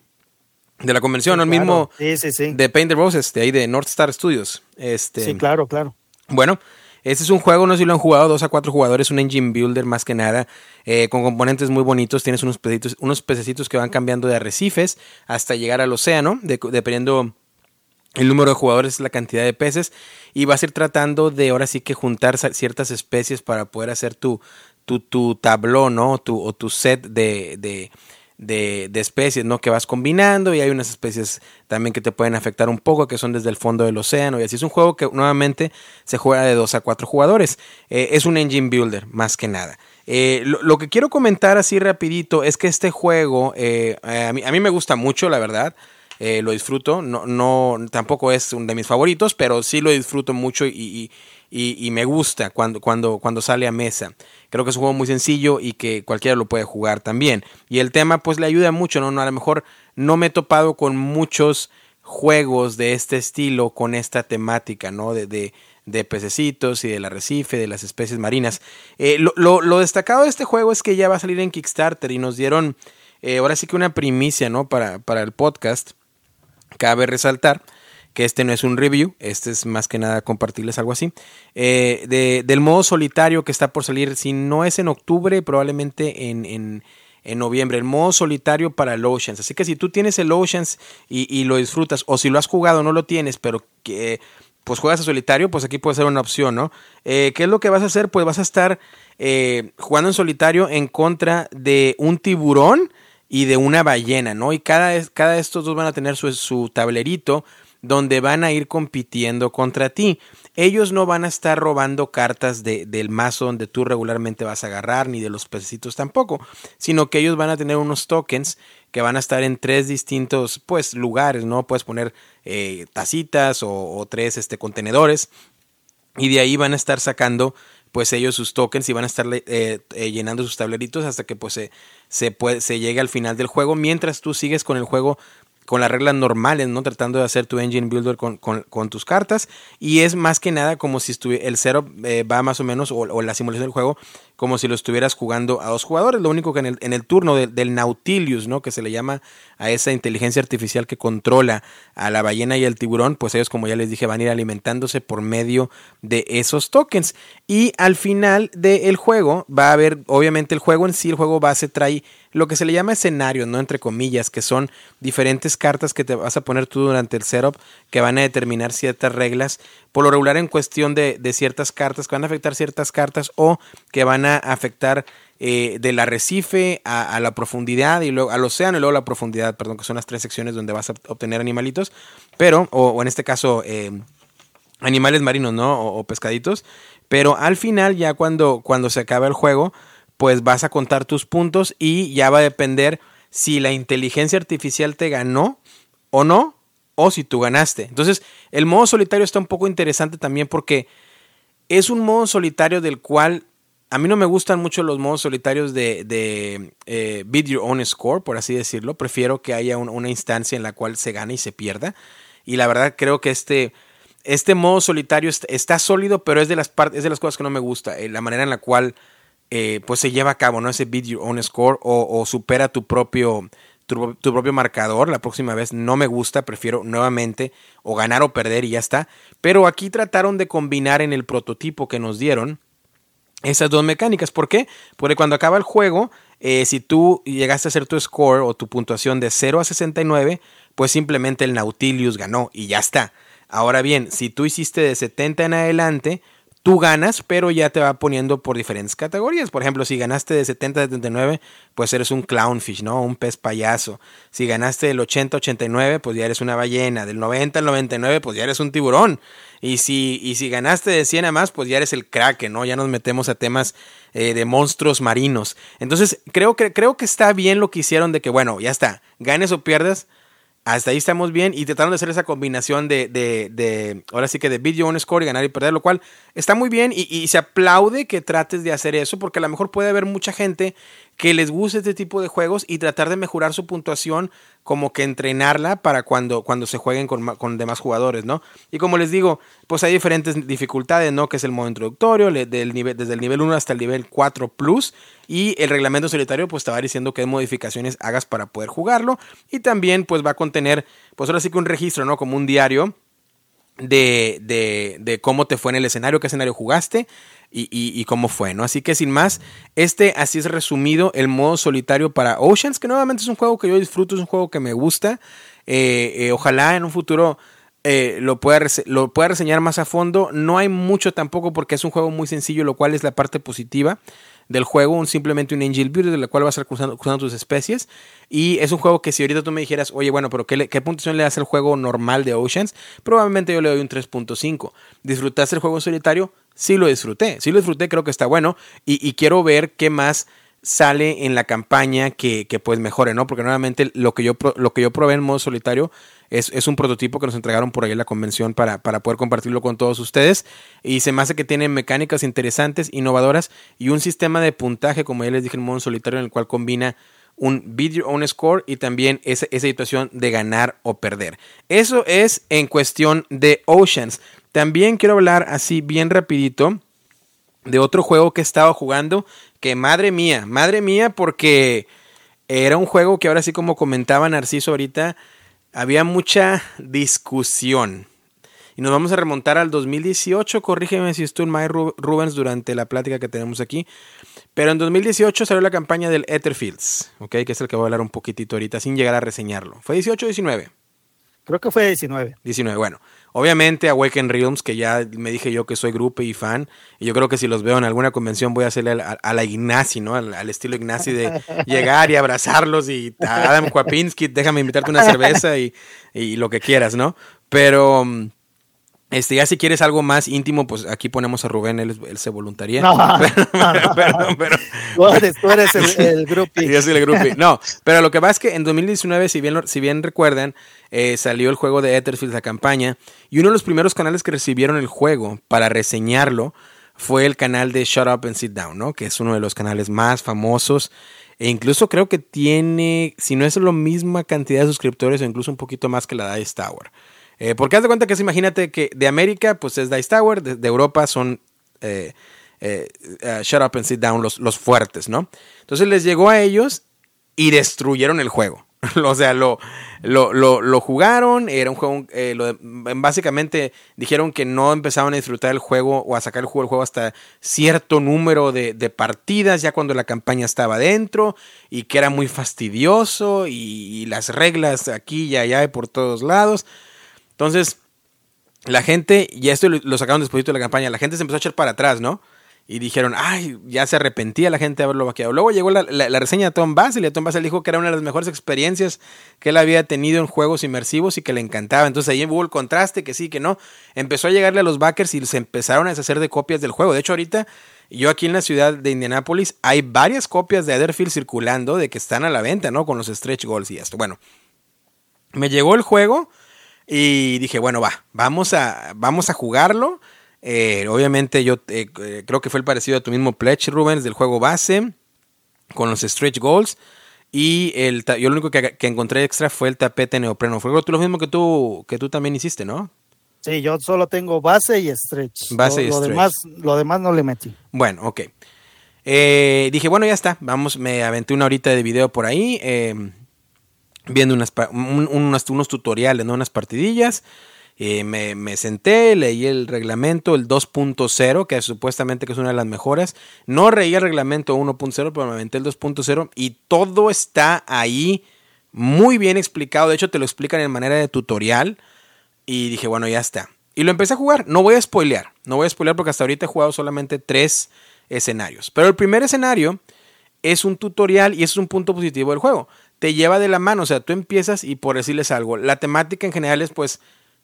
[SPEAKER 1] de la convención? El mismo de Paint the Roses, de ahí de North Star Studios. Este,
[SPEAKER 2] sí, claro, claro.
[SPEAKER 1] Bueno, este es un juego, no sé si lo han jugado, dos a cuatro jugadores, un engine builder más que nada, eh, con componentes muy bonitos. Tienes unos pececitos, unos pececitos que van cambiando de arrecifes hasta llegar al océano, dependiendo el número de jugadores es la cantidad de peces y vas a ir tratando de ahora sí que juntar ciertas especies para poder hacer tu, tu, tu tablón, ¿no? Tu, o tu set de, de, de, especies, ¿no? Que vas combinando y hay unas especies también que te pueden afectar un poco, que son desde el fondo del océano y así es un juego que nuevamente se juega de 2 a 4 jugadores. Eh, es un engine builder, más que nada. Eh, lo, que quiero comentar así rapidito es que este juego eh, a, mí, a mí me gusta mucho, la verdad. Eh, lo disfruto. No, no, tampoco es uno de mis favoritos, pero sí lo disfruto mucho y, y, me gusta cuando, cuando, cuando sale a mesa. Creo que es un juego muy sencillo y que cualquiera lo puede jugar también. Y el tema pues le ayuda mucho, ¿no? A lo mejor no me he topado con muchos juegos de este estilo con esta temática, ¿no? De, de, de pececitos y del arrecife, de las especies marinas. Eh, lo, lo, destacado de este juego es que ya va a salir en Kickstarter y nos dieron eh, ahora sí que una primicia, ¿no? Para, para el podcast. Cabe resaltar que este no es un review, este es más que nada compartirles algo así. Eh, del modo solitario que está por salir, si no es en octubre, probablemente en, en, noviembre. El modo solitario para el Oceans. Así que si tú tienes el Oceans y, lo disfrutas, o si lo has jugado no lo tienes, pero que pues juegas a solitario, pues aquí puede ser una opción, ¿no? Eh, ¿Qué es lo que vas a hacer? Pues vas a estar eh, jugando en solitario en contra de un tiburón y de una ballena, ¿no? Y cada, cada de estos dos van a tener su, su tablerito donde van a ir compitiendo contra ti. Ellos no van a estar robando cartas de, del mazo donde tú regularmente vas a agarrar, ni de los pececitos tampoco, sino que ellos van a tener unos tokens que van a estar en tres distintos pues lugares, ¿no? Puedes poner eh, tacitas o, tres este, contenedores y de ahí van a estar sacando pues ellos sus tokens y van a estar eh, eh, llenando sus tableritos hasta que pues se, se, puede, se llegue al final del juego, mientras tú sigues con el juego con las reglas normales, ¿no? Tratando de hacer tu engine builder con, con, tus cartas. Y es más que nada como si el cero eh, va más o menos, o, la simulación del juego, como si lo estuvieras jugando a dos jugadores. Lo único que en el, turno del Nautilus, ¿no? Que se le llama a esa inteligencia artificial que controla a la ballena y al tiburón, pues ellos, como ya les dije, van a ir alimentándose por medio de esos tokens. Y al final del juego va a haber, obviamente, el juego en sí, el juego base trae lo que se le llama escenario, ¿no? Entre comillas, que son diferentes cartas que te vas a poner tú durante el setup que van a determinar ciertas reglas, por lo regular en cuestión de, de ciertas cartas, que van a afectar ciertas cartas o que van a afectar eh, del arrecife a, la profundidad y luego al océano y luego la profundidad, perdón, que son las tres secciones donde vas a obtener animalitos, pero, o, en este caso, eh, animales marinos, ¿no? O, pescaditos, pero al final, ya cuando, cuando se acaba el juego, pues vas a contar tus puntos y ya va a depender si la inteligencia artificial te ganó o no, o si tú ganaste. Entonces, el modo solitario está un poco interesante también porque es un modo solitario del cual a mí no me gustan mucho los modos solitarios de, de eh, Beat Your Own Score, por así decirlo. Prefiero que haya una instancia en la cual se gane y se pierda. Y la verdad creo que este, este modo solitario está, sólido, pero es de, las es de las cosas que no me gusta. Eh, la manera en la cual eh, pues se lleva a cabo, ¿no? Ese Beat Your Own Score o, supera tu propio, tu, propio marcador. La próxima vez no me gusta, prefiero nuevamente o ganar o perder y ya está. Pero aquí trataron de combinar en el prototipo que nos dieron esas dos mecánicas. ¿Por qué? Porque cuando acaba el juego, eh, si tú llegaste a hacer tu score o tu puntuación de 0 a 69, pues simplemente el Nautilus ganó y ya está. Ahora bien, si tú hiciste de 70 en adelante, tú ganas, pero ya te va poniendo por diferentes categorías. Por ejemplo, si ganaste de 70 a 79, pues eres un clownfish, ¿no? Un pez payaso. Si ganaste del 80 a 89, pues ya eres una ballena. Del 90 al 99, pues ya eres un tiburón. Y si, y si ganaste de 100 a más, pues ya eres el kraken, ¿no? Ya nos metemos a temas eh, de monstruos marinos. Entonces, creo que, creo que está bien lo que hicieron de que, bueno, ya está, ganes o pierdas, hasta ahí estamos bien y trataron de hacer esa combinación de, de, de ahora sí que de video on score y ganar y perder, lo cual está muy bien y, y, se aplaude que trates de hacer eso porque a lo mejor puede haber mucha gente que les guste este tipo de juegos y tratar de mejorar su puntuación, como que entrenarla para cuando, cuando se jueguen con, con demás jugadores, ¿no? Y como les digo, pues hay diferentes dificultades, ¿no? Que es el modo introductorio, nivel, desde el nivel 1 hasta el nivel 4 plus, y el reglamento solitario, pues te va diciendo qué modificaciones hagas para poder jugarlo, y también, pues va a contener, pues ahora sí que un registro, ¿no? Como un diario. De, de, de cómo te fue en el escenario, qué escenario jugaste, y, cómo fue, ¿no? Así que sin más, este así es resumido el modo solitario para Oceans, que nuevamente es un juego que yo disfruto, es un juego que me gusta. Eh, eh, ojalá en un futuro eh, lo, pueda lo pueda reseñar más a fondo. No hay mucho tampoco porque es un juego muy sencillo, lo cual es la parte positiva del juego, un, simplemente un Angel Builder de la cual vas a estar cruzando, tus especies. Y es un juego que si ahorita tú me dijeras, oye, bueno, pero ¿qué, qué puntuación le das al juego normal de Oceans? Probablemente yo le doy un 3.5. ¿Disfrutaste el juego solitario? sí lo disfruté, sí lo disfruté, creo que está bueno y, quiero ver qué más sale en la campaña que, pues mejore, ¿no? Porque nuevamente lo que yo, lo que yo probé en modo solitario es, es, un prototipo que nos entregaron por ahí en la convención para, para poder compartirlo con todos ustedes y se me hace que tiene mecánicas interesantes, innovadoras y un sistema de puntaje, como ya les dije, en modo solitario en el cual combina un video on score y también esa, esa situación de ganar o perder. Eso es en cuestión de Oceans. También quiero hablar así bien rapidito de otro juego que he estado jugando, que madre mía, madre mía, porque era un juego que ahora sí como comentaba Narciso ahorita, había mucha discusión. Y nos vamos a remontar al 2018, corrígeme si estoy mal Rubens durante la plática que tenemos aquí. Pero en 2018 salió la campaña del Etherfields, ¿ok? Que es el que voy a hablar un poquitito ahorita sin llegar a reseñarlo. ¿Fue 18 o 19?
[SPEAKER 2] Creo que fue 19.
[SPEAKER 1] 19, bueno. Obviamente Awaken Realms, que ya me dije yo que soy grupo y fan, y yo creo que si los veo en alguna convención voy a hacerle a, la Ignacy, ¿no? Al, estilo Ignacy de llegar y abrazarlos y Adam Kwapinski, déjame invitarte una cerveza y, y lo que quieras, ¿no? Pero mm, este, ya si quieres algo más íntimo, pues aquí ponemos a Rubén, él, se voluntaría. No,
[SPEAKER 2] pero, tú eres el, grupo.
[SPEAKER 1] Yo soy el grupo. No, pero lo que pasa es que en 2019, si bien, si bien recuerdan, eh, salió el juego de Etherfield, la campaña, y uno de los primeros canales que recibieron el juego para reseñarlo fue el canal de Shut Up and Sit Down, ¿no? Que es uno de los canales más famosos. E incluso creo que tiene, si no es la misma cantidad de suscriptores, o incluso un poquito más que la Dice Tower. Eh, porque haz de cuenta que es, imagínate que de América, pues es Dice Tower, de, Europa son eh, eh, shut up and sit down, los, los fuertes, ¿no? Entonces les llegó a ellos y destruyeron el juego. o sea, lo, lo, jugaron, era un juego, eh, básicamente dijeron que no empezaban a disfrutar el juego o a sacar el juego hasta cierto número de, partidas, ya cuando la campaña estaba dentro, y que era muy fastidioso, y, las reglas aquí y allá y por todos lados. Entonces, la gente, y esto lo sacaron después de la campaña, la gente se empezó a echar para atrás, ¿no? y dijeron, ay, ya se arrepentía la gente de haberlo vaqueado. Luego llegó la, reseña de Tom Basel y Tom Basel dijo que era una de las mejores experiencias que él había tenido en juegos inmersivos y que le encantaba. Entonces ahí hubo el contraste, que sí, que no. Empezó a llegarle a los backers y se empezaron a deshacer de copias del juego. De hecho, ahorita yo aquí en la ciudad de Indianápolis hay varias copias de Etherfield circulando de que están a la venta, ¿no? Con los stretch goals y esto. Bueno, me llegó el juego y dije, bueno, va, vamos a, vamos a jugarlo eh, obviamente yo eh, eh, creo que fue el parecido a tu mismo pledge, Rubens, del juego base, con los stretch goals. Y el, yo lo único que, encontré extra fue el tapete neopreno. Fue lo mismo que tú, que tú también hiciste, ¿no?
[SPEAKER 2] Sí, yo solo tengo base y stretch.
[SPEAKER 1] Base
[SPEAKER 2] lo,
[SPEAKER 1] y stretch.
[SPEAKER 2] Demás, lo demás no le metí.
[SPEAKER 1] Bueno, ok. dije, bueno, ya está. Vamos, me aventé una horita de video por ahí. Viendo unas, unos tutoriales, ¿no? unas partidillas. Eh, me, senté, leí el reglamento, el 2.0, que supuestamente que es una de las mejoras. No reí el reglamento 1.0, pero me aventé el 2.0 y todo está ahí muy bien explicado. De hecho, te lo explican en manera de tutorial. Y dije, bueno, ya está. Y lo empecé a jugar. No voy a spoilear. No voy a spoilear porque hasta ahorita he jugado solamente tres escenarios. Pero el primer escenario es un tutorial y es un punto positivo del juego. Te lleva de la mano. O sea, tú empiezas y por decirles algo. La temática en general es pues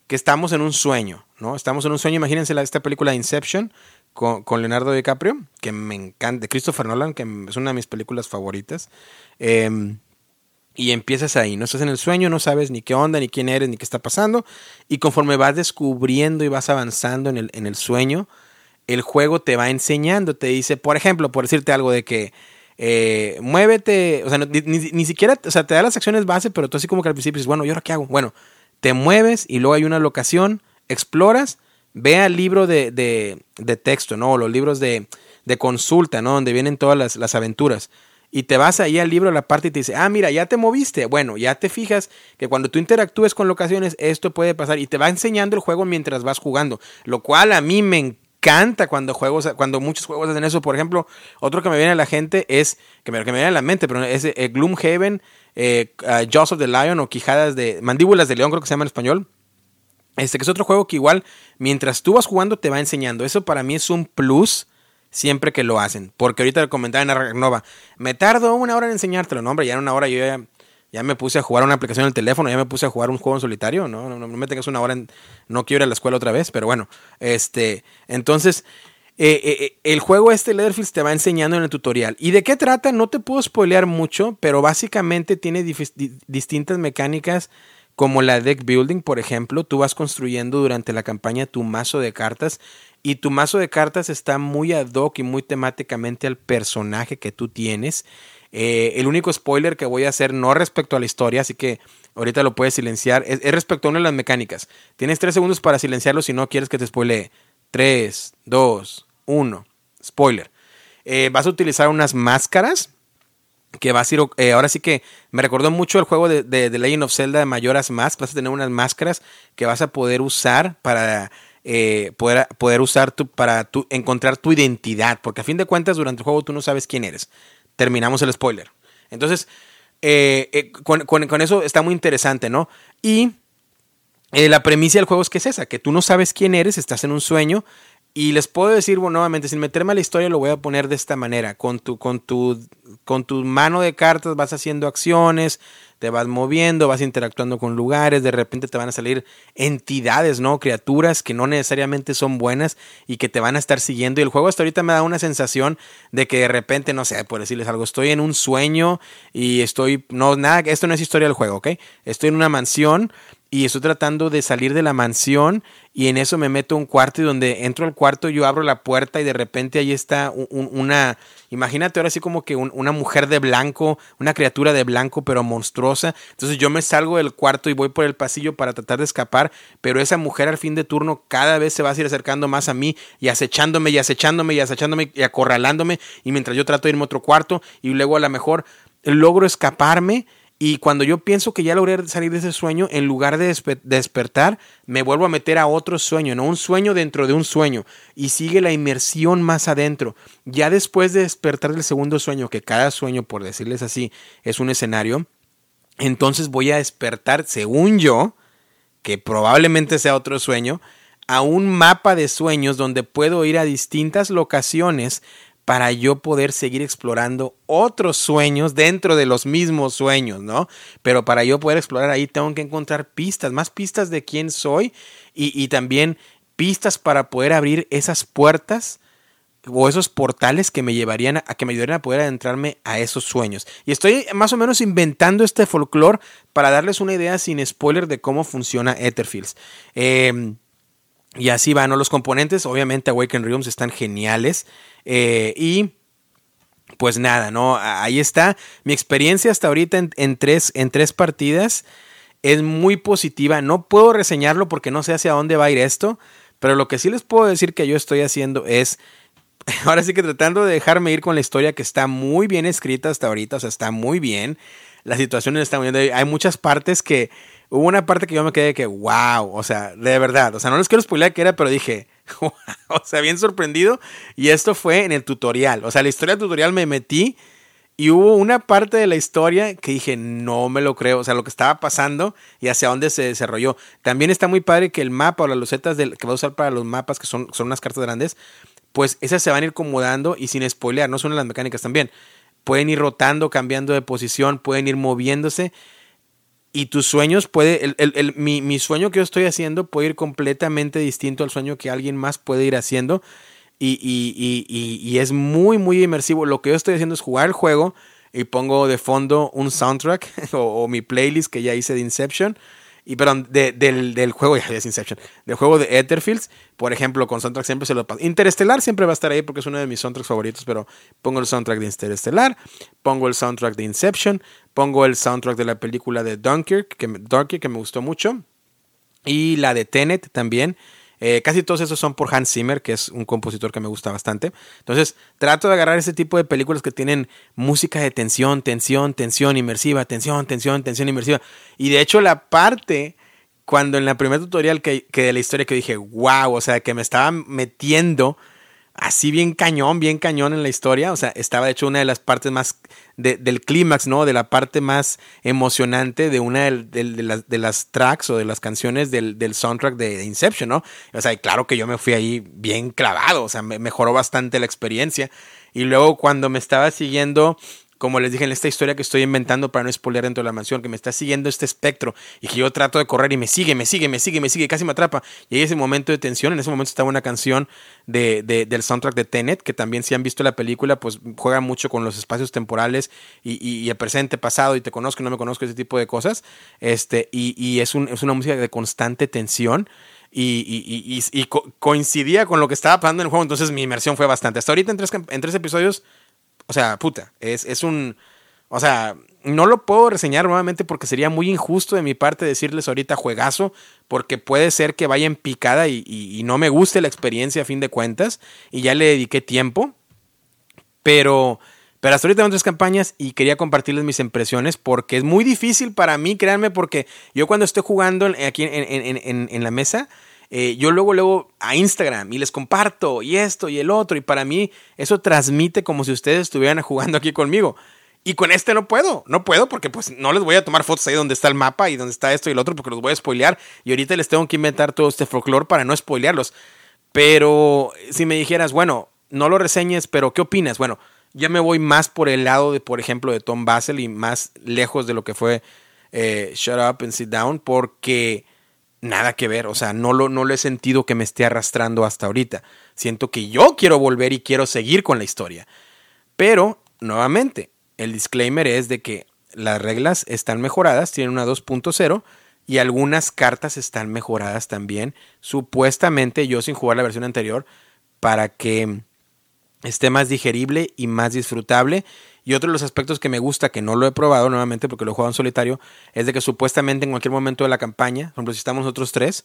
[SPEAKER 1] que estamos en un sueño, ¿no? Estamos en un sueño, imagínense esta película Inception con, Leonardo DiCaprio, que me encanta, de Christopher Nolan, que es una de mis películas favoritas. Em, y empiezas ahí, no estás en el sueño, no sabes ni qué onda, ni quién eres, ni qué está pasando. Y conforme vas descubriendo y vas avanzando en el, en el sueño, el juego te va enseñando, te dice, por ejemplo, por decirte algo de que eh, muévete, o sea, ni, ni, siquiera, o sea, te da las acciones base, pero tú así como que al principio dices, bueno, ¿y ahora qué hago? Bueno, te mueves y luego hay una locación, exploras, ve al libro de, de, texto, ¿no? O los libros de, de, consulta, ¿no? Donde vienen todas las, las, aventuras. Y te vas ahí al libro, a la parte y te dice, ah, mira, ya te moviste. Bueno, ya te fijas que cuando tú interactúes con locaciones, esto puede pasar. Y te va enseñando el juego mientras vas jugando. Lo cual a mí me encanta cuando juegos, cuando muchos juegos hacen eso. Por ejemplo, otro que me viene a la gente es, que me, que me viene a la mente, pero es eh, Gloomhaven eh, Jaws of the Lion o Quijadas de Mandíbulas de León, creo que se llama en español. Este que es otro juego que igual mientras tú vas jugando te va enseñando. Eso para mí es un plus siempre que lo hacen. Porque ahorita lo comentaba en la Nova, me tardo una hora en enseñártelo. No, hombre, ya en una hora yo ya, me puse a jugar una aplicación en el teléfono, ya me puse a jugar un juego en solitario. No, no, no, me tengas una hora en, no quiero ir a la escuela otra vez, pero bueno, este, entonces eh, eh, eh, el juego este Leatherfield te va enseñando en el tutorial. ¿Y de qué trata? No te puedo spoilear mucho, pero básicamente tiene distintas mecánicas como la deck building, por ejemplo. Tú vas construyendo durante la campaña tu mazo de cartas y tu mazo de cartas está muy ad hoc y muy temáticamente al personaje que tú tienes. El único spoiler que voy a hacer no respecto a la historia, así que ahorita lo puedes silenciar, es, es respecto a una de las mecánicas. Tienes tres segundos para silenciarlo si no quieres que te spoilee. 3, 2, 1. Spoiler. Eh, vas a utilizar unas máscaras que vas a ir, eh, ahora sí que me recordó mucho el juego de, de, Legend of Zelda de Mayoras Mask, vas a tener unas máscaras que vas a poder usar para eh, poder, poder usar tu, para tu, encontrar tu identidad, porque a fin de cuentas durante el juego tú no sabes quién eres. Terminamos el spoiler. Entonces, con, con, eso está muy interesante, ¿no? Y eh, la premisa del juego es que es esa, que tú no sabes quién eres, estás en un sueño. Y les puedo decir bueno, nuevamente, sin meterme a la historia, lo voy a poner de esta manera. Con tu, con tu, con tu mano de cartas vas haciendo acciones, te vas moviendo, vas interactuando con lugares, de repente te van a salir entidades, ¿no? Criaturas que no necesariamente son buenas y que te van a estar siguiendo. Y el juego hasta ahorita me da una sensación de que de repente, no sé, por decirles algo, estoy en un sueño y estoy, no, nada, esto no es historia del juego, ¿ok? Estoy en una mansión y estoy tratando de salir de la mansión y en eso me meto a un cuarto y donde entro al cuarto yo abro la puerta y de repente ahí está una, imagínate ahora sí como que una mujer de blanco, una criatura de blanco pero monstruosa. Entonces yo me salgo del cuarto y voy por el pasillo para tratar de escapar, pero esa mujer al fin de turno cada vez se va a ir acercando más a mí y acechándome y acechándome y acechándome y acorralándome y mientras yo trato de irme a otro cuarto y luego a lo mejor logro escaparme y cuando yo pienso que ya logré salir de ese sueño, en lugar de despertar, me vuelvo a meter a otro sueño, ¿no? Un sueño dentro de un sueño. Y sigue la inmersión más adentro. Ya después de despertar del segundo sueño, que cada sueño, por decirles así, es un escenario, entonces voy a despertar, según yo, que probablemente sea otro sueño, a un mapa de sueños donde puedo ir a distintas locaciones para yo poder seguir explorando otros sueños dentro de los mismos sueños, ¿no? Pero para yo poder explorar ahí tengo que encontrar pistas, más pistas de quién soy y, también pistas para poder abrir esas puertas o esos portales que me llevarían a, que me a poder adentrarme a esos sueños. Y estoy más o menos inventando este folclore para darles una idea sin spoiler de cómo funciona Etherfields. Eh, y así van, ¿no? Los componentes, obviamente, Awaken Realms están geniales. Eh, y pues nada, ¿no? Ahí está. Mi experiencia hasta ahorita en, tres, en tres partidas es muy positiva. No puedo reseñarlo porque no sé hacia dónde va a ir esto. Pero lo que sí les puedo decir que yo estoy haciendo es. Ahora sí que tratando de dejarme ir con la historia que está muy bien escrita hasta ahorita. O sea, está muy bien. Las situaciones están muy bien. Hay muchas partes que hubo una parte que yo me quedé que, wow, o sea, de verdad, o sea, no les quiero spoiler qué era, pero dije, wow, o sea, bien sorprendido. Y esto fue en el tutorial, o sea, la historia del tutorial me metí y hubo una parte de la historia que dije, no me lo creo, o sea, lo que estaba pasando y hacia dónde se desarrolló. También está muy padre que el mapa o las lucetas del, que va a usar para los mapas, que son, son unas cartas grandes, pues esas se van a ir acomodando y sin spoilear, no son las mecánicas también. Pueden ir rotando, cambiando de posición, pueden ir moviéndose y tus sueños puede, el, el, mi, mi, sueño que yo estoy haciendo puede ir completamente distinto al sueño que alguien más puede ir haciendo. Y, y, y, y, es muy, muy inmersivo. Lo que yo estoy haciendo es jugar el juego y pongo de fondo un soundtrack o mi playlist que ya hice de Inception y perdón, del, del, juego, ya es Inception, del juego de Etherfields, por ejemplo, con soundtrack siempre se lo paso. Interestelar siempre va a estar ahí porque es uno de mis soundtracks favoritos, pero pongo el soundtrack de Interestelar, pongo el soundtrack de Inception, pongo el soundtrack de la película de Dunkirk, que, Dunkirk, que me gustó mucho, y la de Tenet también. Eh, casi todos esos son por Hans Zimmer, que es un compositor que me gusta bastante. Entonces, trato de agarrar ese tipo de películas que tienen música de tensión, tensión, tensión inmersiva, tensión, tensión, tensión inmersiva. Y de hecho, la parte cuando en la primer tutorial que, que de la historia que dije, wow, o sea, que me estaba metiendo así bien cañón, bien cañón en la historia. O sea, estaba hecho una de las partes más del clímax, ¿no? De la parte más emocionante de una de, las, tracks o de las canciones del, soundtrack de, Inception, ¿no? O sea, claro que yo me fui ahí bien clavado, o sea, me mejoró bastante la experiencia. Y luego cuando me estaba siguiendo como les dije en esta historia que estoy inventando para no spoiler dentro de la mansión, que me está siguiendo este espectro y que yo trato de correr y me sigue, me sigue, me sigue, me sigue, casi me atrapa. Y hay ese momento de tensión, en ese momento estaba una canción de, del soundtrack de Tenet, que también si han visto la película, pues juega mucho con los espacios temporales y, el presente, pasado, y te conozco, no me conozco, ese tipo de cosas. Este, y, es, un, es una música de constante tensión. Y, y, coincidía con lo que estaba pasando en el juego, entonces mi inmersión fue bastante. Hasta ahorita en tres, en tres episodios o sea, puta, es, es un... O sea, no lo puedo reseñar nuevamente porque sería muy injusto de mi parte decirles ahorita juegazo, porque puede ser que vaya en picada y, no me guste la experiencia a fin de cuentas, y ya le dediqué tiempo. Pero, pero hasta ahorita tengo tres campañas y quería compartirles mis impresiones porque es muy difícil para mí, créanme, porque yo cuando estoy jugando aquí en la mesa, eh, yo luego, luego a Instagram y les comparto y esto y el otro. Y para mí eso transmite como si ustedes estuvieran jugando aquí conmigo. Y con este no puedo, no puedo porque pues no les voy a tomar fotos ahí donde está el mapa y donde está esto y el otro porque los voy a spoilear. Y ahorita les tengo que inventar todo este folclore para no spoilearlos. Pero si me dijeras, bueno, no lo reseñes, pero ¿qué opinas? Bueno, ya me voy más por el lado de, por ejemplo, de Tom Basel y más lejos de lo que fue eh, Shut Up and Sit Down porque nada que ver, o sea, no lo, no lo he sentido que me esté arrastrando hasta ahorita. Siento que yo quiero volver y quiero seguir con la historia. Pero, nuevamente, el disclaimer es de que las reglas están mejoradas, tienen una 2.0 y algunas cartas están mejoradas también, supuestamente yo sin jugar la versión anterior, para que esté más digerible y más disfrutable. Y otro de los aspectos que me gusta, que no lo he probado nuevamente porque lo he jugado en solitario, es de que supuestamente en cualquier momento de la campaña, por ejemplo, si estamos nosotros tres,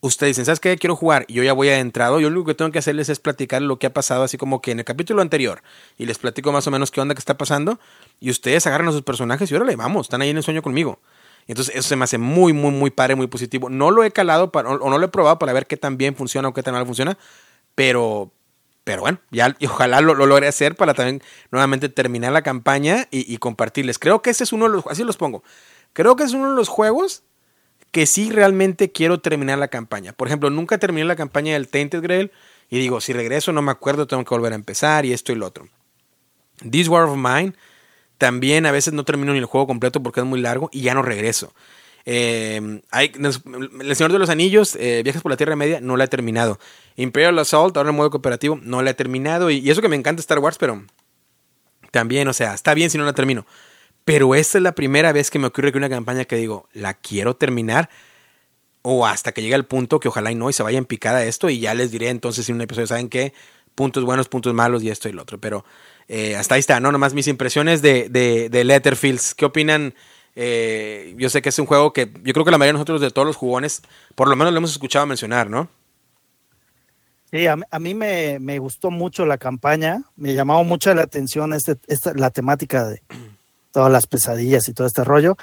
[SPEAKER 1] ustedes dicen, ¿sabes qué? Quiero jugar y yo ya voy adentrado. Yo lo único que tengo que hacerles es platicar lo que ha pasado, así como que en el capítulo anterior, y les platico más o menos qué onda que está pasando, y ustedes agarran a sus personajes y órale, vamos, están ahí en el sueño conmigo. Entonces eso se me hace muy, muy, muy padre, muy positivo. No lo he calado o no lo he probado para ver qué tan bien funciona o qué tan mal funciona, pero, pero bueno, ya y ojalá lo, lo, logre hacer para también nuevamente terminar la campaña y, compartirles. Creo que ese es uno de los, así los pongo, creo que es uno de los juegos que sí realmente quiero terminar la campaña. Por ejemplo, nunca terminé la campaña del Tainted Grail y digo, si regreso no me acuerdo, tengo que volver a empezar y esto y lo otro. This War of Mine también a veces no termino ni el juego completo porque es muy largo y ya no regreso. Eh, el Señor de los Anillos, eh, Viajes por la Tierra Media, no la he terminado. Imperial Assault, ahora en modo cooperativo, no la he terminado. Y, eso que me encanta Star Wars, pero también, o sea, está bien si no la termino. Pero esta es la primera vez que me ocurre que una campaña que digo, la quiero terminar. O hasta que llegue al punto que ojalá y no y se vaya en picada esto. Y ya les diré entonces en un episodio, ¿saben qué? Puntos buenos, puntos malos y esto y lo otro. Pero eh, hasta ahí está, ¿no? Nomás mis impresiones de, de, de Letterfields. ¿Qué opinan? Eh, yo sé que es un juego que yo creo que la mayoría de nosotros, de todos los jugones, por lo menos lo hemos escuchado mencionar, ¿no?
[SPEAKER 2] Sí, a, mí me, gustó mucho la campaña, me llamó mucho la atención este, esta, la temática de todas las pesadillas y todo este rollo.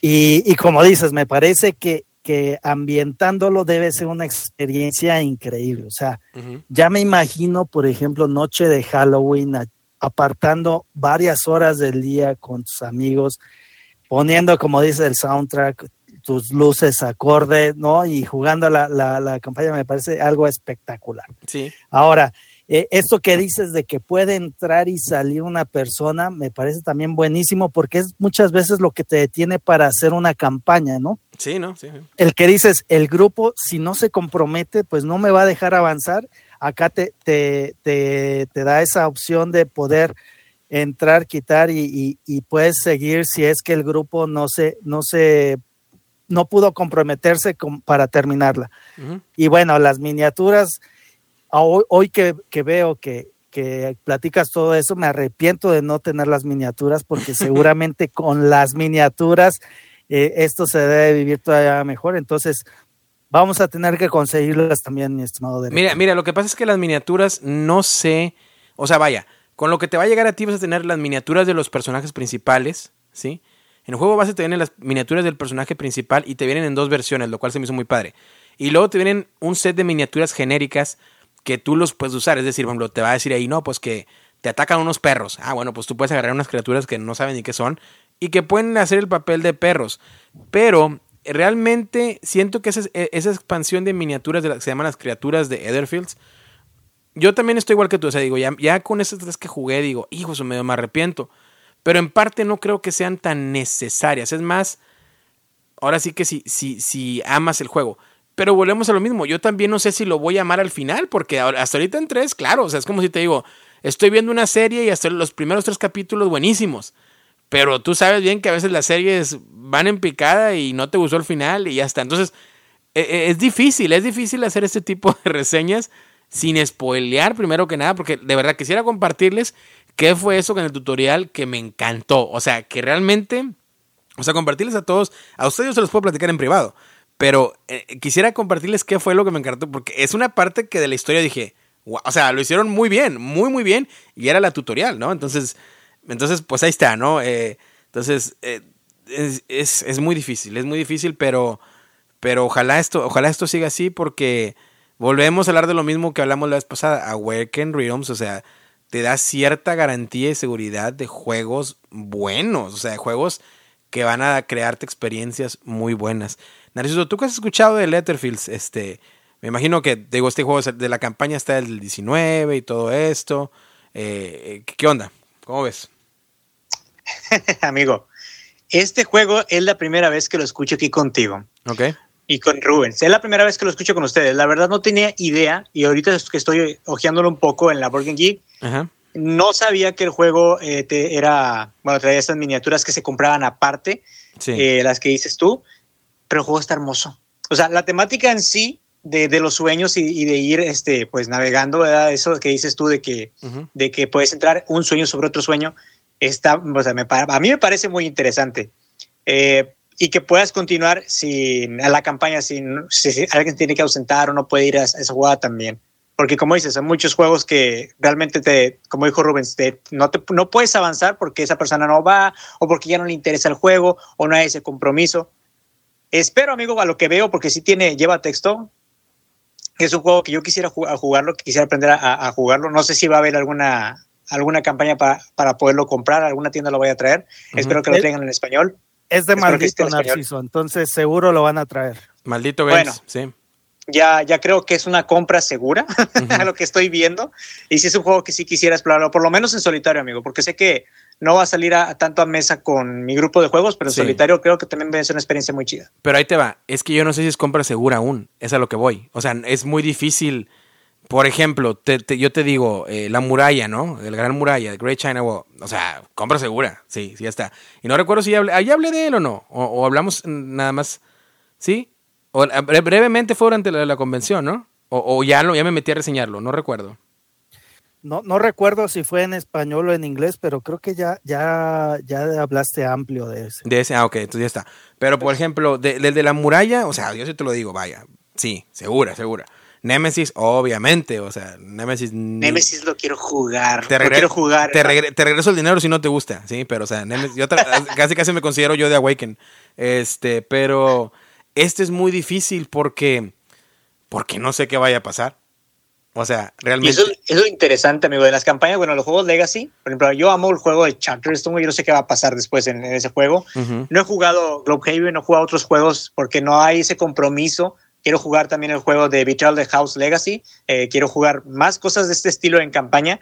[SPEAKER 2] y, como dices, me parece que, que ambientándolo debe ser una experiencia increíble. O sea, ya me imagino, por ejemplo, noche de Halloween, apartando varias horas del día con tus amigos, poniendo, como dice el soundtrack, tus luces acorde, ¿no? Y jugando la, la, campaña me parece algo espectacular.
[SPEAKER 1] Sí.
[SPEAKER 2] Ahora, eh, esto que dices de que puede entrar y salir una persona, me parece también buenísimo porque es muchas veces lo que te detiene para hacer una campaña, ¿no?
[SPEAKER 1] Sí, ¿no? Sí,
[SPEAKER 2] El que dices, el grupo, si no se compromete, pues no me va a dejar avanzar. Acá te, te, te, te da esa opción de poder entrar, quitar y, puedes seguir si es que el grupo no se, no se, no pudo comprometerse para terminarla. Y bueno, las miniaturas, hoy, que, veo que, que platicas todo eso, me arrepiento de no tener las miniaturas porque seguramente con las miniaturas eh, esto se debe vivir todavía mejor. Entonces, vamos a tener que conseguirlas también, mi estimado.
[SPEAKER 1] Mira, mira, lo que pasa es que las miniaturas no sé, o sea, vaya, con lo que te va a llegar a ti vas a tener las miniaturas de los personajes principales, ¿sí? En el juego vas a tener las miniaturas del personaje principal y te vienen en dos versiones, lo cual se me hizo muy padre. Y luego te vienen un set de miniaturas genéricas que tú los puedes usar. Es decir, por ejemplo, te va a decir ahí, no, pues que te atacan unos perros. Ah, bueno, pues tú puedes agarrar unas criaturas que no saben ni qué son y que pueden hacer el papel de perros. Pero realmente siento que esa, esa expansión de miniaturas de que se llaman las criaturas de Etherfields yo también estoy igual que tú, o sea, digo, ya, con esas tres que jugué, digo, hijo, eso medio me arrepiento. Pero en parte no creo que sean tan necesarias. Es más, ahora sí que si, si, si amas el juego. Pero volvemos a lo mismo. Yo también no sé si lo voy a amar al final, porque hasta ahorita en tres, claro, o sea, es como si te digo, estoy viendo una serie y hasta los primeros tres capítulos buenísimos. Pero tú sabes bien que a veces las series van en picada y no te gustó el final y ya está. Entonces, e, e, es difícil, es difícil hacer este tipo de reseñas sin spoilear primero que nada, porque de verdad quisiera compartirles qué fue eso en el tutorial que me encantó. O sea, que realmente, o sea, compartirles a todos, a ustedes yo se los puedo platicar en privado, pero eh, quisiera compartirles qué fue lo que me encantó, porque es una parte que de la historia dije, o sea, lo hicieron muy bien, muy, muy bien, y era la tutorial, ¿no? Entonces, entonces pues ahí está, ¿no? Eh, entonces, eh, es, es, muy difícil, es muy difícil, pero, pero ojalá esto, ojalá esto siga así, porque Volvemos a hablar de lo mismo que hablamos la vez pasada, Awaken Realms, o sea, te da cierta garantía y seguridad de juegos buenos, o sea, de juegos que van a crearte experiencias muy buenas. Narciso, ¿tú qué has escuchado de Letterfields? Este, me imagino que, digo, este juego de la campaña está del 19 y todo esto. Eh, ¿Qué onda? ¿Cómo ves?
[SPEAKER 3] Amigo, este juego es la primera vez que lo escucho aquí contigo.
[SPEAKER 1] Ok
[SPEAKER 3] y con Rubens. Es la primera vez que lo escucho con ustedes. La verdad no tenía idea y ahorita que estoy hojeándolo un poco en la Burger Geek, no sabía que el juego eh, era, bueno, traía estas miniaturas que se compraban aparte, eh, las que dices tú, pero el juego está hermoso. O sea, la temática en sí de, de los sueños y, de ir este, pues navegando, ¿verdad? Eso que dices tú de que, de que puedes entrar un sueño sobre otro sueño, está, o sea, me, a mí me parece muy interesante. Eh, y que puedas continuar sin a la campaña sin si, alguien tiene que ausentar o no puede ir a, esa jugada también. Porque como dices, hay muchos juegos que realmente te, como dijo Rubens, no, te, no puedes avanzar porque esa persona no va o porque ya no le interesa el juego o no hay ese compromiso. Espero, amigo, a lo que veo, porque sí tiene, lleva texto, es un juego que yo quisiera jugarlo, que quisiera aprender a, jugarlo. No sé si va a haber alguna, alguna campaña para, para poderlo comprar, alguna tienda lo vaya a traer. Espero que lo traigan en español.
[SPEAKER 2] Es de maldito Narciso, entonces seguro lo van a traer.
[SPEAKER 1] Maldito bueno, sí.
[SPEAKER 3] Ya, ya creo que es una compra segura, a lo que estoy viendo. Y si es un juego que sí quisiera explorarlo, por lo menos en solitario, amigo, porque sé que no va a salir a, tanto a mesa con mi grupo de juegos, pero en solitario creo que también va a ser una experiencia muy chida.
[SPEAKER 1] Pero ahí te va, es que yo no sé si es compra segura aún, es a lo que voy. O sea, es muy difícil por ejemplo, yo te digo, eh, la muralla, ¿no? El Gran Muralla, el Great China Wall. O sea, compra segura. Sí, sí, ya está. Y no recuerdo si hablé, ahí hablé de él o no. O, hablamos nada más. ¿Sí? O, brevemente fue durante la, convención, ¿no? O, ya, lo, ya me metí a reseñarlo, no recuerdo.
[SPEAKER 2] No, no recuerdo si fue en español o en inglés, pero creo que ya, ya, ya hablaste amplio de ese.
[SPEAKER 1] De ese, ah, ok, entonces ya está. Pero, por ejemplo, del de, de, la muralla, o sea, yo sí te lo digo, vaya, sí, segura, segura. Nemesis, obviamente, o sea, Nemesis.
[SPEAKER 3] Nemesis lo quiero jugar. Te, quiero jugar.
[SPEAKER 1] Te, regreso el dinero si no te gusta, sí, pero o sea, Nemesis, yo casi casi me considero yo de Awaken. Este, pero este es muy difícil porque porque no sé qué vaya a pasar. O sea, realmente.
[SPEAKER 3] eso es lo interesante, amigo, de las campañas, bueno, los juegos Legacy, por ejemplo, yo amo el juego de Charterstone, yo no sé qué va a pasar después en, ese juego. No he jugado Globehaven, no he jugado otros juegos porque no hay ese compromiso quiero jugar también el juego de Betrayal de House Legacy, eh, quiero jugar más cosas de este estilo en campaña,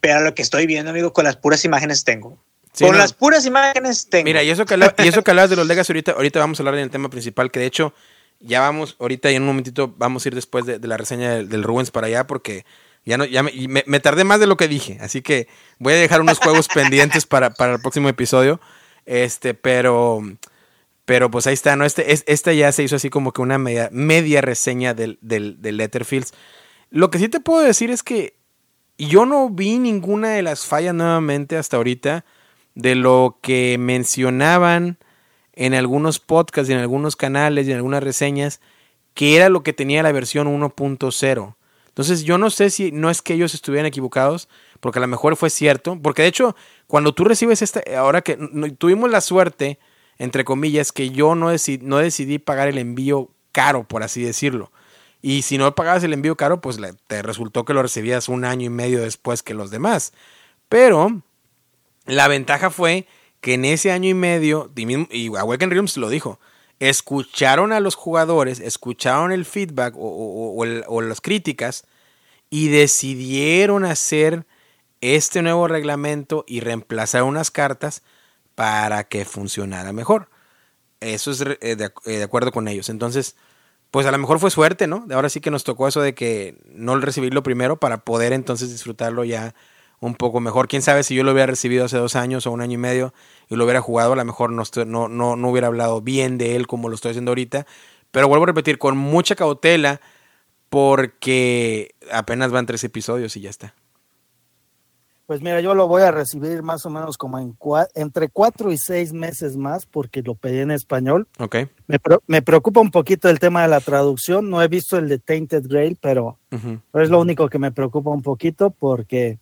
[SPEAKER 3] pero lo que estoy viendo, amigo, con las puras imágenes tengo. con las puras imágenes tengo.
[SPEAKER 1] Mira, y eso que, hablas, y eso que hablas de los Legacy ahorita, ahorita vamos a hablar del tema principal, que de hecho ya vamos, ahorita y en un momentito vamos a ir después de, la reseña del, del, Ruins para allá, porque ya no, ya me, me, tardé más de lo que dije, así que voy a dejar unos juegos pendientes para, para el próximo episodio. Este, pero pero pues ahí está, ¿no? Este, esta ya se hizo así como que una media, media reseña del, del, Letterfields. Lo que sí te puedo decir es que yo no vi ninguna de las fallas nuevamente hasta ahorita de lo que mencionaban en algunos podcasts en algunos canales y en algunas reseñas que era lo que tenía la versión 1.0. Entonces yo no sé si no es que ellos estuvieran equivocados, porque a lo mejor fue cierto, porque de hecho cuando tú recibes esta, ahora que tuvimos la suerte entre comillas, que yo no, no decidí pagar el envío caro, por así decirlo. Y si no pagabas el envío caro, pues te resultó que lo recibías un año y medio después que los demás. Pero la ventaja fue que en ese año y medio, y Awaken Realms lo dijo, escucharon a los jugadores, escucharon el feedback o, o las críticas y decidieron hacer este nuevo reglamento y reemplazar unas cartas para que funcionara mejor. Eso es eh, eh, de, acuerdo con ellos. Entonces, pues a lo mejor fue suerte, ¿no? Ahora sí que nos tocó eso de que no recibirlo primero para poder entonces disfrutarlo ya un poco mejor. Quién sabe si yo lo hubiera recibido hace dos años o un año y medio y lo hubiera jugado, a lo mejor no, no, no, no hubiera hablado bien de él como lo estoy haciendo ahorita. Pero vuelvo a repetir, con mucha cautela, porque apenas van tres episodios y ya está.
[SPEAKER 2] Pues mira, yo lo voy a recibir más o menos como en entre cuatro y seis meses más porque lo pedí en español.
[SPEAKER 1] Ok.
[SPEAKER 2] Me, preocupa un poquito el tema de la traducción. No he visto el de Tainted Grail, pero, es lo único que me preocupa un poquito porque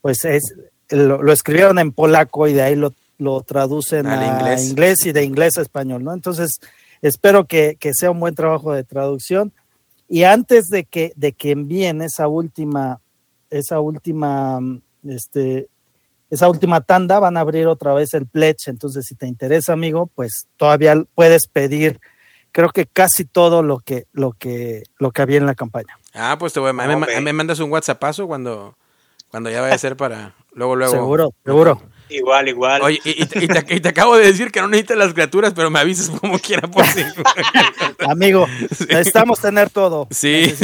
[SPEAKER 2] pues es lo, escribieron en polaco y de ahí lo, lo traducen a inglés. y de inglés a español, ¿no? Entonces espero que, que sea un buen trabajo de traducción. Y antes de que, de que envíen esa última, esa última este, esa última tanda van a abrir otra vez el pledge, entonces si te interesa, amigo, pues todavía puedes pedir creo que casi todo lo que lo que lo que había en la campaña.
[SPEAKER 1] Ah, pues te voy, me, me, mandas un WhatsAppazo cuando cuando ya vaya a ser para luego luego.
[SPEAKER 2] Seguro, seguro.
[SPEAKER 3] Igual, igual.
[SPEAKER 1] Oye, y, te, acabo de decir que no necesitas las criaturas, pero me avisas como quiera por si.
[SPEAKER 2] Amigo, necesitamos tener todo.
[SPEAKER 1] Sí,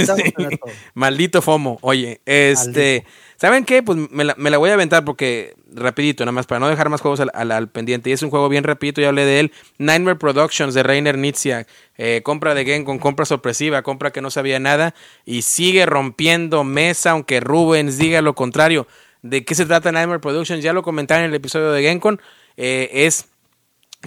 [SPEAKER 1] Maldito FOMO. Oye, este. ¿Saben qué? Pues me la, voy a aventar porque, rapidito, nada más, para no dejar más juegos al, pendiente. Y es un juego bien rapidito, ya hablé de él. Nightmare Productions de Rainer Nitzia. Eh, compra de Game compra sorpresiva, compra que no sabía nada. Y sigue rompiendo mesa, aunque Rubens diga lo contrario. de qué se trata Nightmare Productions, ya lo comentaron en el episodio de Gencon, eh, es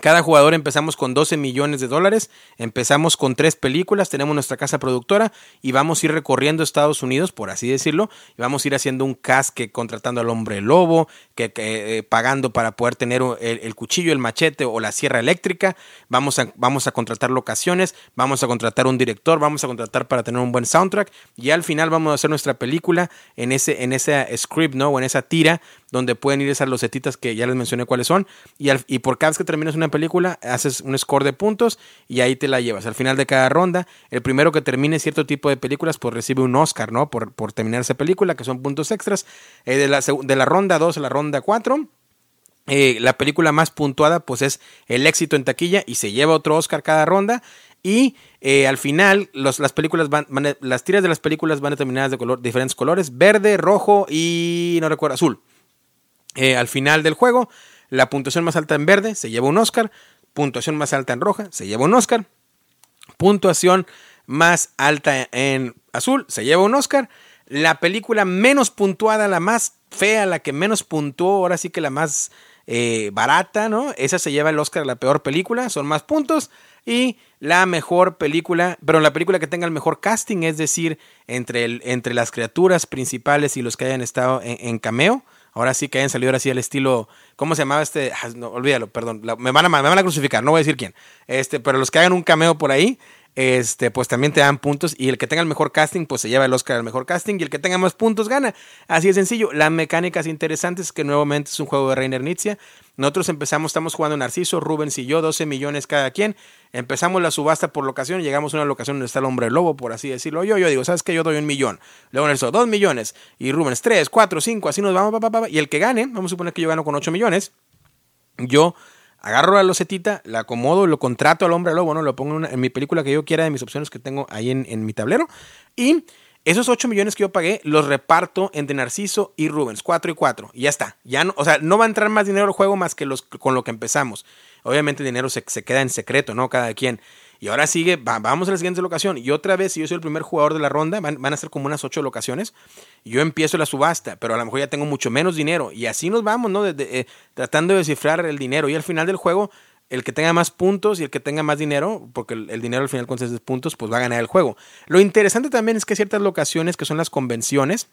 [SPEAKER 1] cada jugador empezamos con 12 millones de dólares, empezamos con tres películas, tenemos nuestra casa productora y vamos a ir recorriendo Estados Unidos, por así decirlo, y vamos a ir haciendo un casque contratando al hombre lobo, que, eh, pagando para poder tener el, cuchillo, el machete o la sierra eléctrica, vamos a, vamos a contratar locaciones, vamos a contratar un director, vamos a contratar para tener un buen soundtrack y al final vamos a hacer nuestra película en ese, en ese script, ¿no? O en esa tira donde pueden ir esas losetitas que ya les mencioné cuáles son y, y por cada vez que terminas una película, haces un score de puntos y ahí te la llevas. Al final de cada ronda, el primero que termine cierto tipo de películas, pues recibe un Oscar, ¿no? Por, terminar esa película, que son puntos extras. Eh, de, la, de la ronda 2 a la ronda 4. Eh, la película más puntuada pues es el éxito en taquilla y se lleva otro Oscar cada ronda y eh, al final las películas van, las tiras de las películas van determinadas de color, diferentes colores verde rojo y no recuerdo azul al final del juego la puntuación más alta en verde se lleva un Oscar. Puntuación más alta en roja se lleva un Oscar. Puntuación más alta en azul se lleva un Oscar. La película menos puntuada, la más fea, la que menos puntuó, ahora sí que la más eh, barata, ¿no? Esa se lleva el Oscar a la peor película, son más puntos. Y la mejor película, pero la película que tenga el mejor casting, es decir, entre, entre las criaturas principales y los que hayan estado en cameo, ahora sí que hayan salido ahora sí al estilo, ¿cómo se llamaba este? Ah, no, olvídalo, perdón, me, van a, me van a crucificar, no voy a decir quién, este, pero los que hagan un cameo por ahí, este, pues también te dan puntos y el que tenga el mejor casting, pues se lleva el Oscar al mejor casting y el que tenga más puntos gana. Así de sencillo. Las mecánicas interesantes que nuevamente es un juego de Reiner Nietzsche. Nosotros empezamos, estamos jugando Narciso, Rubens y yo, 12 millones cada quien. Empezamos la subasta por locación, llegamos a una locación donde está el hombre lobo, por así decirlo. Yo, yo digo, ¿sabes qué? Yo doy un millón. Luego Nelson, dos millones. Y Rubens, tres, cuatro, cinco, así nos vamos, y el que gane, vamos a suponer que yo gano con 8 millones. Yo agarro la losetita, la acomodo, lo contrato al hombre lobo, ¿no? Lo pongo en, mi película que yo quiera de mis opciones que tengo ahí en, mi tablero. Y esos 8 millones que yo pagué los reparto entre Narciso y Rubens, 4 y 4. Y ya está. Ya no, o sea, no va a entrar más dinero al juego más que los, con lo que empezamos. Obviamente el dinero se, se queda en secreto, ¿no? Cada quien. Y ahora sigue, vamos a la siguiente locación. Y otra vez, si yo soy el primer jugador de la ronda, van, a ser como unas ocho locaciones. Yo empiezo la subasta, pero a lo mejor ya tengo mucho menos dinero. Y así nos vamos, ¿no? Eh, tratando de descifrar el dinero. Y al final del juego, el que tenga más puntos y el que tenga más dinero, porque el, dinero al final con esos puntos, pues va a ganar el juego. Lo interesante también es que ciertas locaciones que son las convenciones,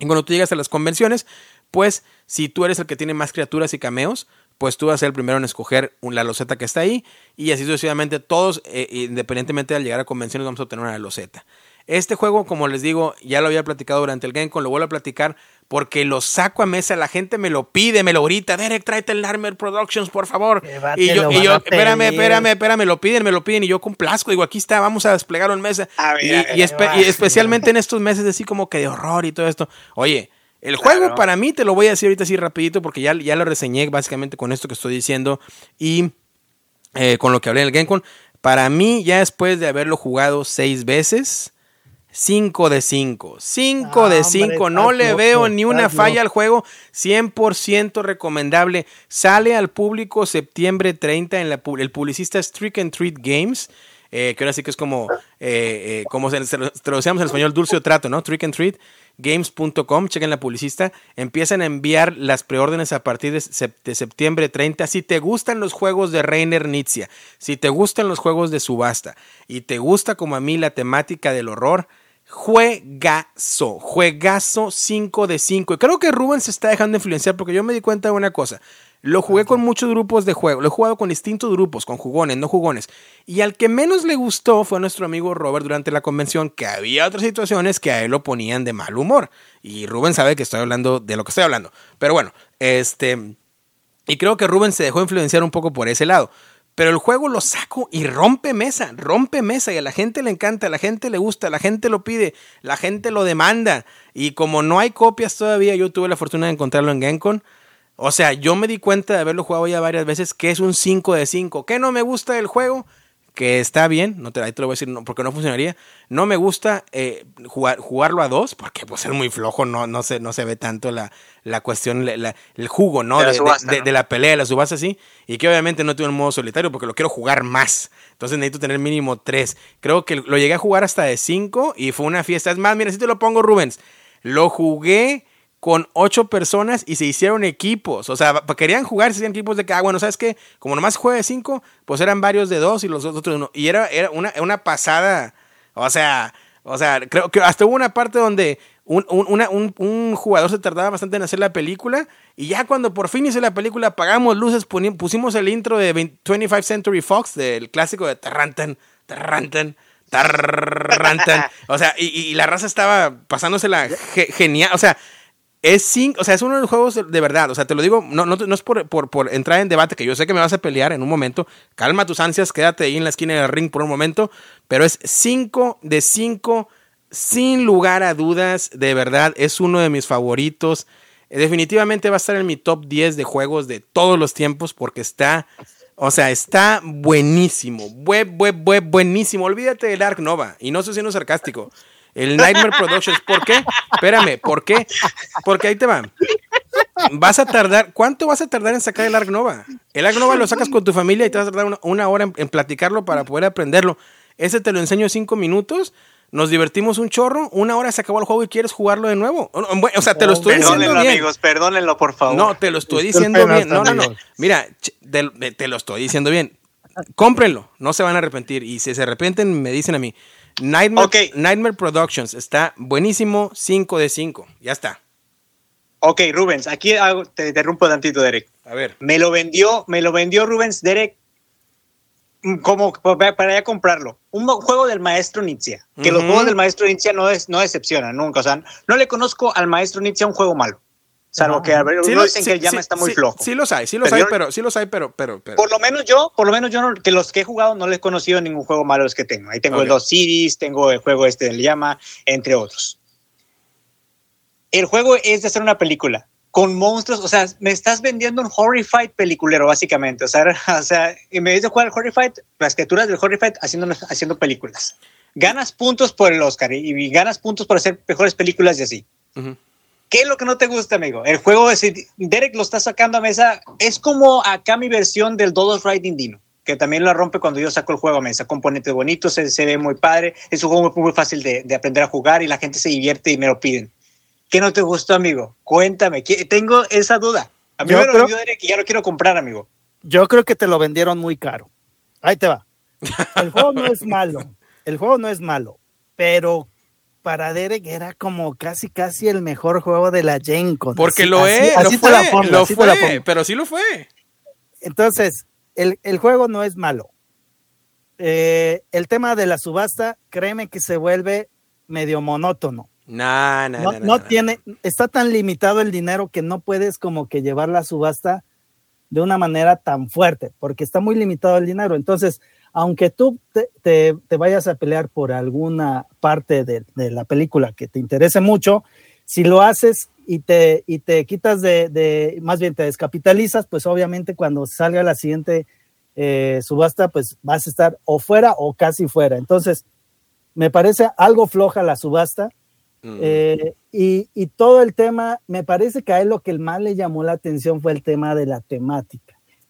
[SPEAKER 1] y cuando tú llegas a las convenciones, pues si tú eres el que tiene más criaturas y cameos, pues tú vas a ser el primero en escoger la loseta que está ahí y así sucesivamente todos, eh, independientemente de llegar a convenciones, vamos a obtener una loseta. Este juego, como les digo, ya lo había platicado durante el GameCon, lo vuelvo a platicar porque lo saco a mesa, la gente me lo pide, me lo grita, Derek, tráete el Narmer Productions, por favor. Y yo, y yo espérame, espérame, espérame, lo piden, me lo piden y yo complazco, digo, aquí está, vamos a desplegarlo en mesa. y, especialmente en estos meses así como que de horror y todo esto. Oye, el juego para mí, te lo voy a decir ahorita así rapidito porque ya, ya lo reseñé básicamente con esto que estoy diciendo y eh, con lo que hablé en el GameCon. Para mí, ya después de haberlo jugado seis veces, 5 de 5. 5 de 5. No le veo ni una falla al juego. 100% recomendable. Sale al público septiembre 30 en la, el publicista Trick and Treat Games. Eh, que ahora sí que es como, eh, como se, traducíamos en español, dulce o trato, ¿no? Trick and Treat games.com, chequen la publicista, empiezan a enviar las preórdenes a partir de, septiembre 30. Si te gustan los juegos de Reiner Nietzsche, si te gustan los juegos de subasta y te gusta como a mí la temática del horror, juegazo, juegazo 5 de 5. Y creo que Rubén se está dejando influenciar porque yo me di cuenta de una cosa. Lo jugué con muchos grupos de juego, lo he jugado con distintos grupos, con jugones, no jugones. Y al que menos le gustó fue a nuestro amigo Robert durante la convención, que había otras situaciones que a él lo ponían de mal humor. Y Rubén sabe que estoy hablando de lo que estoy hablando. Pero bueno, este... Y creo que Rubén se dejó influenciar un poco por ese lado. Pero el juego lo saco y rompe mesa, rompe mesa y a la gente le encanta, a la gente le gusta, a la gente lo pide, la gente lo demanda. Y como no hay copias todavía, yo tuve la fortuna de encontrarlo en GameCon. O sea, yo me di cuenta de haberlo jugado ya varias veces que es un 5 de 5. ¿Qué no me gusta del juego? Que está bien, no te, ahí te lo voy a decir no, porque no funcionaría. No me gusta eh, jugar, jugarlo a dos, porque pues es muy flojo, no, no, se, no se ve tanto la, la cuestión, el jugo, ¿no? De, la pelea, de la subasta, sí. Y que obviamente no tuve un modo solitario porque lo quiero jugar más. Entonces necesito tener mínimo tres. Creo que lo llegué a jugar hasta de cinco y fue una fiesta. Es más, mira, si te lo pongo, Rubens. Lo jugué con ocho personas y se hicieron equipos. O sea, querían jugar, se hacían equipos de que, ah, bueno, ¿sabes qué? Como nomás juega de cinco, pues eran varios de dos y los otros uno. Y era, era una, una pasada. O sea, o sea, creo que hasta hubo una parte donde un, un, jugador se tardaba bastante en hacer la película y ya cuando por fin hizo la película apagamos luces, pusimos el intro de 25 Century Fox, del clásico de Tarrantan, Tarrantan, Tarrantan. O sea, y, la raza estaba pasándosela genial. O sea, es cinco, o sea, es uno de los juegos de, verdad. O sea, te lo digo, no, no, no es por, por, por, entrar en debate, que yo sé que me vas a pelear en un momento. Calma tus ansias, quédate ahí en la esquina del ring por un momento. Pero es 5 de 5, sin lugar a dudas. De verdad, es uno de mis favoritos. Definitivamente va a estar en mi top 10 de juegos de todos los tiempos porque está, o sea, está buenísimo. Buenísimo. Olvídate del Ark Nova. Y no estoy siendo sarcástico. El Nightmare Productions. ¿Por qué? Espérame, ¿por qué? Porque ahí te va. Vas a tardar, ¿cuánto vas a tardar en sacar el Ark Nova? El Ark Nova lo sacas con tu familia y te vas a tardar una, hora en, platicarlo para poder aprenderlo. Ese te lo enseño en cinco minutos. Nos divertimos un chorro, una hora se acabó el juego y quieres jugarlo de nuevo. O sea, te lo estoy diciendo bien.
[SPEAKER 3] amigos, perdónenlo, por favor.
[SPEAKER 1] No, te lo estoy diciendo bien. No, no, no. Mira, te, te lo estoy diciendo bien. Cómprenlo, no se van a arrepentir. Y si se arrepienten, me dicen a mí. Nightmare, Nightmare Productions está buenísimo, 5 de 5. Ya está.
[SPEAKER 3] Ok, Rubens, aquí te interrumpo tantito, Derek.
[SPEAKER 1] A ver.
[SPEAKER 3] Me lo vendió, me lo vendió Rubens, Derek, mm, como para ya comprarlo. Un juego del maestro Nietzsche. Que los juegos del maestro Nietzsche no, es, no decepcionan nunca. O sea, no le conozco al maestro Nietzsche un juego malo. Salvo que sí dicen que el llama está muy flojo.
[SPEAKER 1] Sí los hay, sí los hay, pero sí los hay, pero, pero,
[SPEAKER 3] Por lo menos yo, por lo menos yo que los que he jugado no les he conocido ningún juego malo los que tengo. Ahí tengo los Cities, tengo el juego este del llama, entre otros. El juego es de hacer una película con monstruos, o sea, me estás vendiendo un Horrified peliculero, básicamente. O sea, o sea en vez de jugar Horrified, las criaturas del Horrified haciendo, haciendo películas. Ganas puntos por el Oscar y, ganas puntos por hacer mejores películas y así. ¿Qué es lo que no te gusta, amigo? El juego, es, Derek lo está sacando a mesa, es como acá mi versión del Dodos Riding Dino, que también la rompe cuando yo saco el juego a mesa. Componentes bonitos, se, se ve muy padre, es un juego muy, fácil de, aprender a jugar y la gente se divierte y me lo piden. ¿Qué no te gustó, amigo? Cuéntame, tengo esa duda. A mí me lo Derek y ya lo quiero comprar, amigo.
[SPEAKER 2] Yo creo que te lo vendieron muy caro. Ahí te va. El juego no es malo. El juego no es malo, pero para Derek era como casi casi el mejor juego de la Gen
[SPEAKER 1] Porque lo es, lo fue, lo fue, pero sí lo fue.
[SPEAKER 2] Entonces, el, juego no es malo. Eh, el tema de la subasta, créeme que se vuelve medio monótono.
[SPEAKER 1] no,
[SPEAKER 2] no, tiene, está tan limitado el dinero que no puedes como que llevar la subasta de una manera tan fuerte, porque está muy limitado el dinero. Entonces, aunque tú te, vayas a pelear por alguna parte de, la película que te interese mucho, si lo haces y te, y te quitas de, más bien te descapitalizas, pues obviamente cuando salga la siguiente eh, subasta, pues vas a estar o fuera o casi fuera. Entonces, me parece algo floja la subasta. Mm. Eh, y, y, todo el tema, me parece que a él lo que más le llamó la atención fue el tema de la temática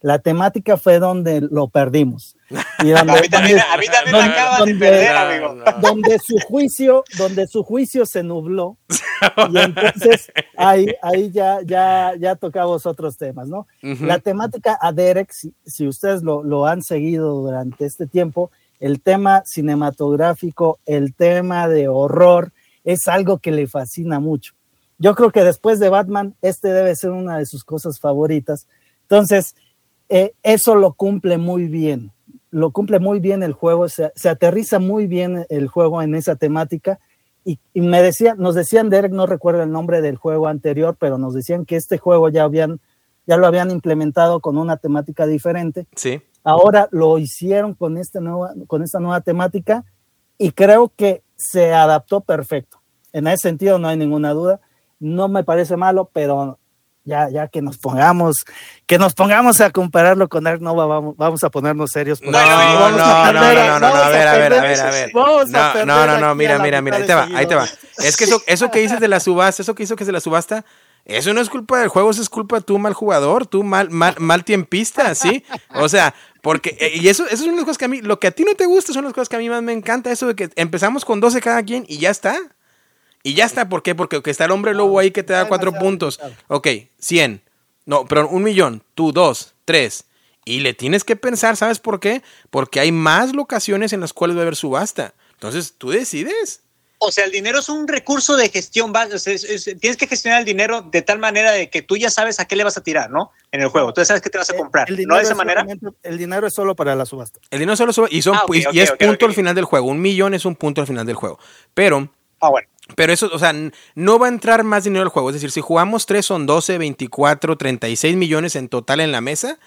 [SPEAKER 2] la temática fue donde lo perdimos.
[SPEAKER 3] Y donde, a mí también, donde, de perder, amigo.
[SPEAKER 2] Donde su juicio, donde su juicio se nubló. y entonces ahí, ahí ya, ya, ya tocamos otros temas, ¿no? La temática a Derek, si, ustedes lo, lo, han seguido durante este tiempo, el tema cinematográfico, el tema de horror, es algo que le fascina mucho. Yo creo que después de Batman, este debe ser una de sus cosas favoritas. Entonces, eh, eso lo cumple muy bien, lo cumple muy bien el juego, se, aterriza muy bien el juego en esa temática. Y, me decía, nos decían, Derek, no recuerdo el nombre del juego anterior, pero nos decían que este juego ya habían, ya lo habían implementado con una temática diferente.
[SPEAKER 1] Sí.
[SPEAKER 2] Ahora lo hicieron con esta nueva, con esta nueva temática y creo que se adaptó perfecto. En ese sentido no hay ninguna duda. No me parece malo, pero ya, ya que nos pongamos, que nos pongamos a compararlo con Ark Nova, vamos, vamos a ponernos serios.
[SPEAKER 1] No, no, no, no, no, no, no, a ver, a ver, a ver, a ver. No, no, no, no, mira, mira, mira, ahí te va, ahí te va. Es que eso, eso que dices de la subasta, eso que hizo que es de la subasta, eso no es culpa del juego, eso es culpa de tú mal jugador, tú mal, mal, mal tiempista, ¿sí? O sea, porque, eh, y eso, eso son las cosas que a mí, lo que a ti no te gusta son las cosas que a mí más me encanta, eso de que empezamos con 12 cada quien y ya está. Y ya está, ¿por qué? Porque está el hombre lobo ahí que te da cuatro puntos. Ok, 100. No, pero un millón. Tú, dos, tres. Y le tienes que pensar, ¿sabes por qué? Porque hay más locaciones en las cuales va a haber subasta. Entonces, tú decides.
[SPEAKER 3] O sea, el dinero es un recurso de gestión. tienes que gestionar el dinero de tal manera de que tú ya sabes a qué le vas a tirar, ¿no? En el juego. Tú sabes qué te vas a comprar. ¿No de esa manera?
[SPEAKER 2] El dinero es solo para la subasta.
[SPEAKER 1] El dinero es solo y, son, ah, y, es punto al final del juego. Un millón es un punto al final del juego. Pero.
[SPEAKER 3] Ah, bueno.
[SPEAKER 1] Pero eso, o sea, no va a entrar más dinero al juego. Es decir, si jugamos tres son 12, 24, 36 millones en total en la mesa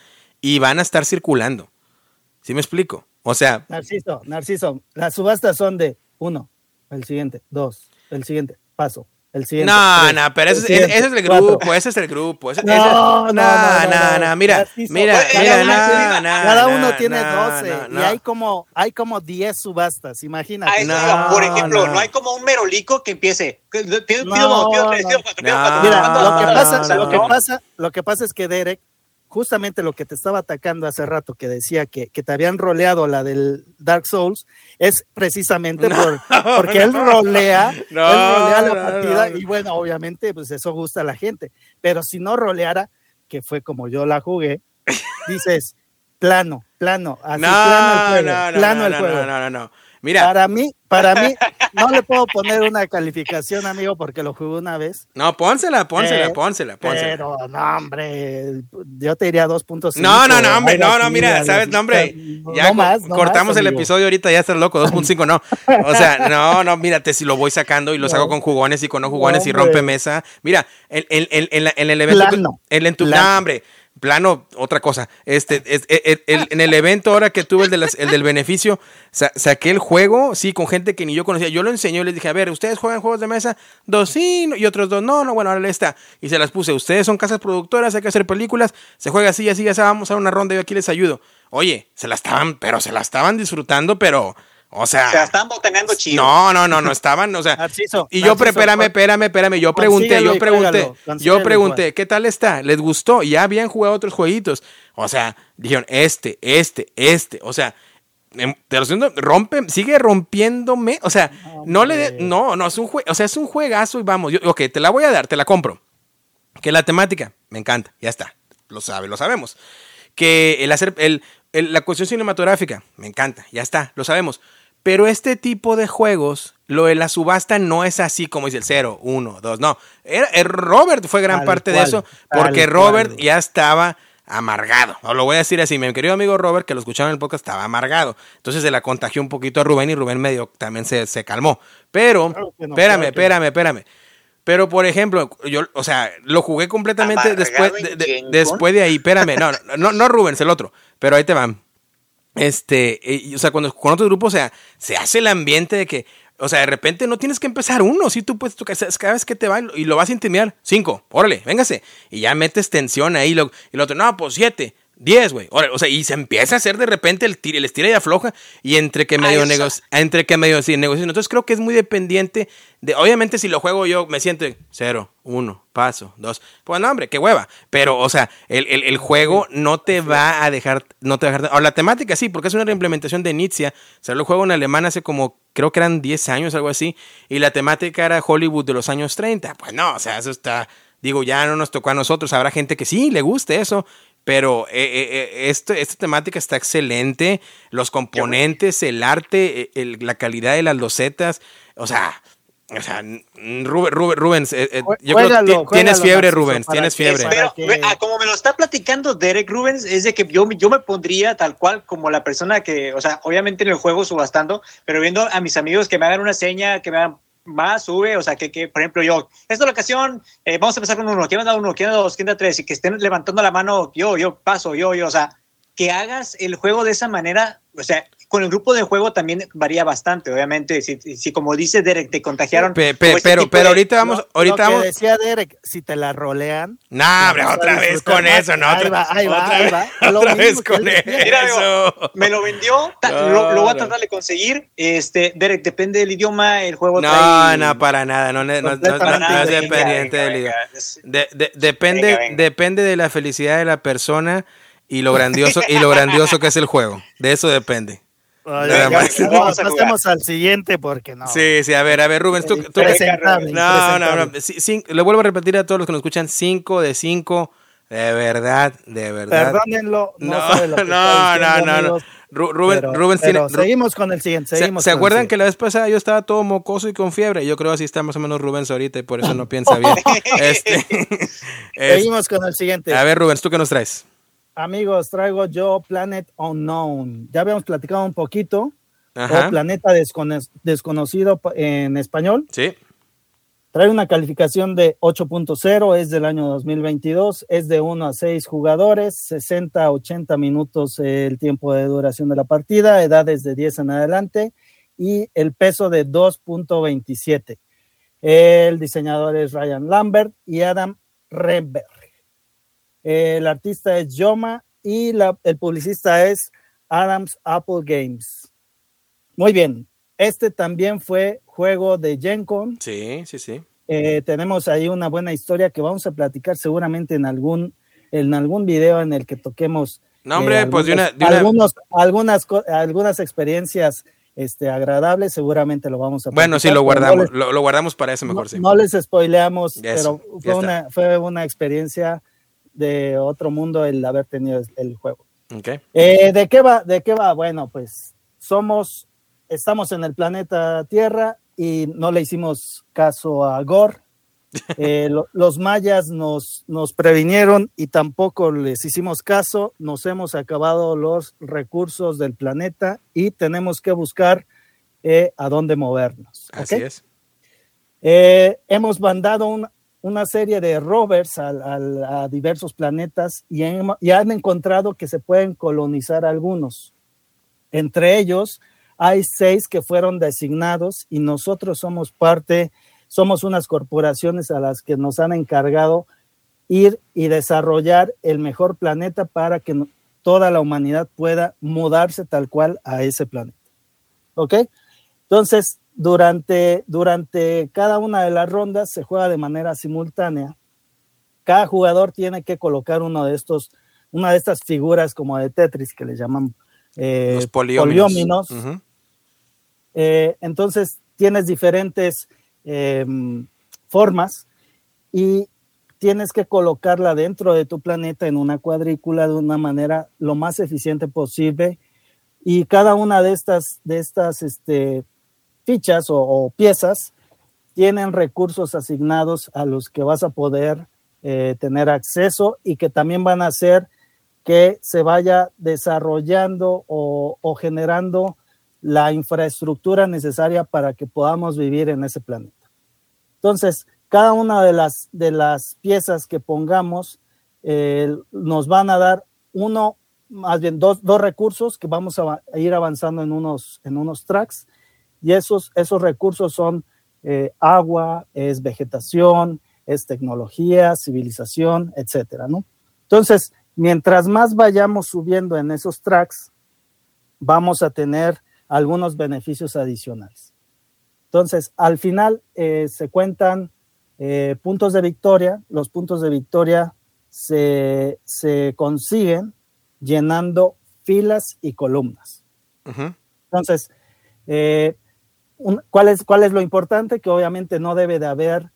[SPEAKER 1] y van a estar circulando. ¿Sí me explico? O sea.
[SPEAKER 2] Narciso, Narciso, las subastas son de uno, el siguiente, dos, el siguiente, paso, el siguiente.
[SPEAKER 1] No, no, pero ese, es el grupo, ese es el grupo. no, no, no, no, mira, mira, mira, no, no,
[SPEAKER 2] Cada uno tiene 12 y hay como, hay como 10 subastas, imagínate.
[SPEAKER 3] por ejemplo, no, hay como un merolico que empiece. Pido, pido, pido,
[SPEAKER 2] Mira, lo que pasa, lo que pasa, lo que pasa es que Derek justamente lo que te estaba atacando hace rato, que decía que, te habían roleado la del Dark Souls, es precisamente por, porque él rolea, él rolea la partida y bueno, obviamente pues eso gusta a la gente, pero si no roleara, que fue como yo la jugué, dices, plano, plano, así, plano el juego, plano el juego.
[SPEAKER 1] No, no, no, no. Mira.
[SPEAKER 2] Para mí, para mí, no le puedo poner una calificación, amigo, porque lo jugué una vez.
[SPEAKER 1] No, pónsela, pónsela, eh, pónsela, pónsela.
[SPEAKER 2] Pero, no, hombre, yo te diría 2.5.
[SPEAKER 1] No, no, no, hombre, no, no, mira, ¿sabes? No, hombre, ya cortamos el episodio ahorita, ya estás loco, 2.5, no. O sea, no, no, mírate, si lo voy sacando y lo saco con jugones y con no jugones y rompe mesa. Mira, en, en, en, en el evento. Plano. En, tu, no, hombre plano, otra cosa. Este, es, e, e, en el evento ahora que tuve el, de el del beneficio, saqué el juego, sí, con gente que ni yo conocía. Yo lo enseñé les dije, a ver, ¿ustedes juegan juegos de mesa? Dos sí, y otros dos no, no, bueno, ahora está. Y se las puse, ustedes son casas productoras, hay que hacer películas, se juega así, así, ya vamos a una ronda yo aquí les ayudo. Oye, se la estaban, pero se la estaban disfrutando, pero o sea,
[SPEAKER 3] se están botaneando chido.
[SPEAKER 1] No, no, no, no estaban, o sea. y yo, espérame, espérame, espérame. Yo pregunté, yo pregunté, yo pregunté, ¿qué tal está? ¿Les gustó? Ya habían jugado otros jueguitos. O sea, dijeron, este, este, este. O sea, em, te lo rompe, sigue rompiéndome. O sea, no le, no, no, es un juego, o sea, es un juegazo y vamos. Yo, ok, te la voy a dar, te la compro. Que la temática, me encanta, ya está. Lo sabe, lo sabemos. Que el hacer, el, la cuestión cinematográfica, me encanta, ya está, lo sabemos. Pero este tipo de juegos, lo de la subasta no es así como dice el 0, 1, 2, no. Era, eh, Robert fue gran parte de eso, porque Robert ya estaba amargado. O lo voy a decir así, mi querido amigo Robert, que lo escucharon en el podcast, estaba amargado. Entonces se la contagió un poquito a Rubén y Rubén medio también se, se calmó. Pero, espérame, espérame, espérame. Pero, por ejemplo, yo, o sea, lo jugué completamente después de, después de ahí. Espérame, no, no, no Rubén, es el otro. Pero ahí te van. Este, o sea, cuando con otro grupo, o sea, se hace el ambiente de que, o sea, de repente no tienes que empezar uno, si tú puedes tocar, cada vez que te va y lo vas a intimidar, cinco, órale, véngase, y ya metes tensión ahí, y lo, y lo otro, no, pues siete, 10, güey. O sea, y se empieza a hacer de repente el, el estira y afloja. Y entre que medio negocio, entre que medio sí, negociación. Entonces creo que es muy dependiente de. Obviamente, si lo juego yo, me siento cero, uno, paso, dos. Pues no, hombre, qué hueva. Pero, o sea, el, el, el juego no te va a dejar. No te va a dejar. O la temática sí, porque es una reimplementación de Nietzsche. O sea, lo juego en alemán hace como. Creo que eran 10 años, algo así. Y la temática era Hollywood de los años 30. Pues no, o sea, eso está. Digo, ya no nos tocó a nosotros. Habrá gente que sí le guste eso. Pero eh, eh, eh, esto, esta temática está excelente. Los componentes, el arte, la calidad de las losetas. O sea, o sea, Rubens, tienes fiebre, Rubens, tienes fiebre.
[SPEAKER 3] Pero, ah, como me lo está platicando Derek Rubens, es de que yo, yo me pondría tal cual como la persona que, o sea, obviamente en el juego subastando, pero viendo a mis amigos que me hagan una seña, que me hagan más sube, o sea, que, que por ejemplo yo, esta la ocasión, eh, vamos a empezar con uno, ¿quién da uno? ¿quién da dos? ¿quién da tres? Y que estén levantando la mano, yo, yo paso, yo, yo, o sea, que hagas el juego de esa manera, o sea, con el grupo de juego también varía bastante, obviamente. Si, si como dice Derek, te contagiaron.
[SPEAKER 1] pero, pero ahorita vamos. ahorita
[SPEAKER 2] lo
[SPEAKER 1] vamos.
[SPEAKER 2] decía Derek, si te la rolean.
[SPEAKER 1] No, hombre, otra vez con eso, ¿no?
[SPEAKER 2] Ahí va, ahí va, ahí va.
[SPEAKER 1] Otra vez con eso.
[SPEAKER 3] me lo vendió, lo, voy a tratar de conseguir. Este, Derek, depende del idioma, el juego.
[SPEAKER 1] No, no, para nada. No, no, no, no es dependiente del idioma. depende, depende de la felicidad de la persona y lo grandioso y lo grandioso que es el juego. De eso depende.
[SPEAKER 2] Pasemos al siguiente porque no.
[SPEAKER 1] Sí, sí, a ver, a ver, Rubens, tú. tú no, no, no. le vuelvo a repetir a todos los que nos escuchan: 5 de 5. De verdad, de verdad.
[SPEAKER 2] Perdónenlo.
[SPEAKER 1] No, no, no, no, no. Rubén, Rubens tiene.
[SPEAKER 2] Seguimos con el siguiente. Seguimos
[SPEAKER 1] ¿Se, acuerdan que la vez pasada yo estaba todo mocoso y con fiebre? Yo creo así está más o menos Rubens ahorita y por eso no piensa bien. este,
[SPEAKER 2] Seguimos con el siguiente.
[SPEAKER 1] A ver, Rubens, ¿tú qué nos traes?
[SPEAKER 2] Amigos, traigo yo Planet Unknown. Ya habíamos platicado un poquito. O Planeta Desconocido en español.
[SPEAKER 1] Sí.
[SPEAKER 2] Trae una calificación de 8.0, es del año 2022, es de 1 a 6 jugadores, 60 a 80 minutos el tiempo de duración de la partida, edades de 10 en adelante y el peso de 2.27. El diseñador es Ryan Lambert y Adam Remberg. El artista es Yoma y el publicista es Adams Apple Games. Muy bien, este también fue juego de GenCon.
[SPEAKER 1] Sí, sí, sí.
[SPEAKER 2] Eh, tenemos ahí una buena historia que vamos a platicar seguramente en algún, en algún video en el que toquemos.
[SPEAKER 1] No, hombre, pues de una,
[SPEAKER 2] algunas, algunas experiencias este, agradables, seguramente lo vamos a
[SPEAKER 1] Bueno, sí, lo guardamos, lo, guardamos para eso mejor,
[SPEAKER 2] no, No les spoileamos, pero fue una, fue una experiencia de otro mundo el haber tenido el juego.
[SPEAKER 1] Okay.
[SPEAKER 2] Eh, ¿De qué va? ¿De qué va? Bueno, pues somos estamos en el planeta Tierra y no le hicimos caso a Gore. Eh, los mayas nos, nos previnieron y tampoco les hicimos caso. Nos hemos acabado los recursos del planeta y tenemos que buscar eh, a dónde movernos.
[SPEAKER 1] Así es.
[SPEAKER 2] Hemos mandado una serie de rovers a, diversos planetas y, y han encontrado que se pueden colonizar algunos. Entre ellos, hay seis que fueron designados y nosotros somos parte, somos unas corporaciones a las que nos han encargado ir y desarrollar el mejor planeta para que toda la humanidad pueda mudarse tal cual a ese planeta. ¿Ok? Entonces, durante, durante cada una de las rondas se juega de manera simultánea. Cada jugador tiene que colocar uno de estos, una de estas figuras como de Tetris que le llaman eh,
[SPEAKER 1] Los polióminos.
[SPEAKER 2] Eh, entonces tienes diferentes em, formas y tienes que colocarla dentro de tu planeta en una cuadrícula de una manera lo más eficiente posible y cada una de estas, de estas este, fichas o, piezas tienen recursos asignados a los que vas a poder eh, tener acceso y que también van a hacer que se vaya desarrollando o, generando la infraestructura necesaria para que podamos vivir en ese planeta. Entonces, cada una de las, de las piezas que pongamos eh, nos van a dar uno, más bien dos, recursos que vamos a, ir avanzando en unos, en unos tracks y esos, esos recursos son eh, agua, es vegetación, es tecnología, civilización, etcétera, ¿no? Entonces, mientras más vayamos subiendo en esos tracks, vamos a tener algunos beneficios adicionales. Entonces, al final eh, se cuentan eh, puntos de victoria. Los puntos de victoria se, consiguen llenando filas y columnas. Entonces, eh, ¿cuál, es, ¿cuál es lo importante? Que obviamente no debe de haber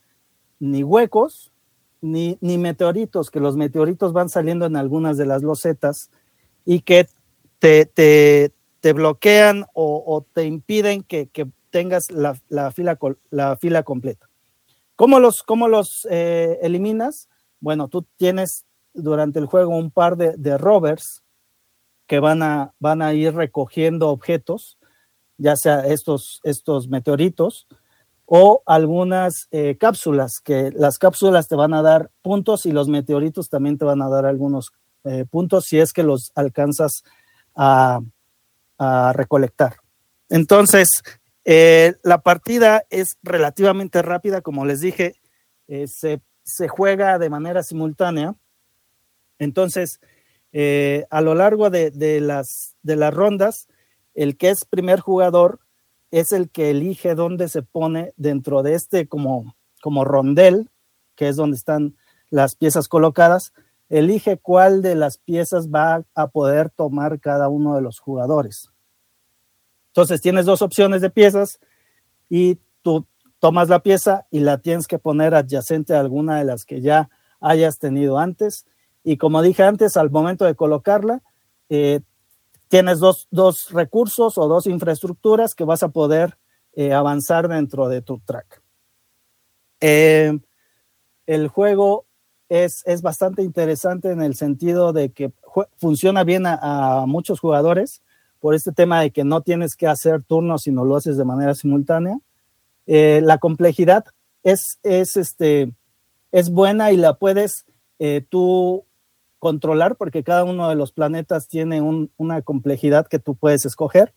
[SPEAKER 2] ni huecos ni, ni meteoritos, que los meteoritos van saliendo en algunas de las losetas y que te, te, bloquean o, te impiden que, tengas la, fila, la fila completa. ¿Cómo los, cómo los eh, eliminas? Bueno, tú tienes durante el juego un par de, rovers que van a, van a ir recogiendo objetos, ya sea estos, estos meteoritos o algunas eh, cápsulas, que las cápsulas te van a dar puntos y los meteoritos también te van a dar algunos eh, puntos si es que los alcanzas a, recolectar. Entonces, eh, la partida es relativamente rápida, como les dije, eh, se, juega de manera simultánea. Entonces, a lo largo de, las, de las rondas, el que es primer jugador es el que elige dónde se pone dentro de este como, como rondel, que es donde están las piezas colocadas, elige cuál de las piezas va a poder tomar cada uno de los jugadores. Entonces tienes dos opciones de piezas y tú tomas la pieza y la tienes que poner adyacente a alguna de las que ya hayas tenido antes. Y como dije antes, al momento de colocarla, eh, tienes dos, recursos o dos infraestructuras que vas a poder eh, avanzar dentro de tu track. Eh, el juego es, es, bastante interesante en el sentido de que funciona bien a, muchos jugadores por este tema de que no tienes que hacer turnos, sino lo haces de manera simultánea. la complejidad es, es, este, es buena y la puedes tú controlar porque cada uno de los planetas tiene una complejidad que tú puedes escoger.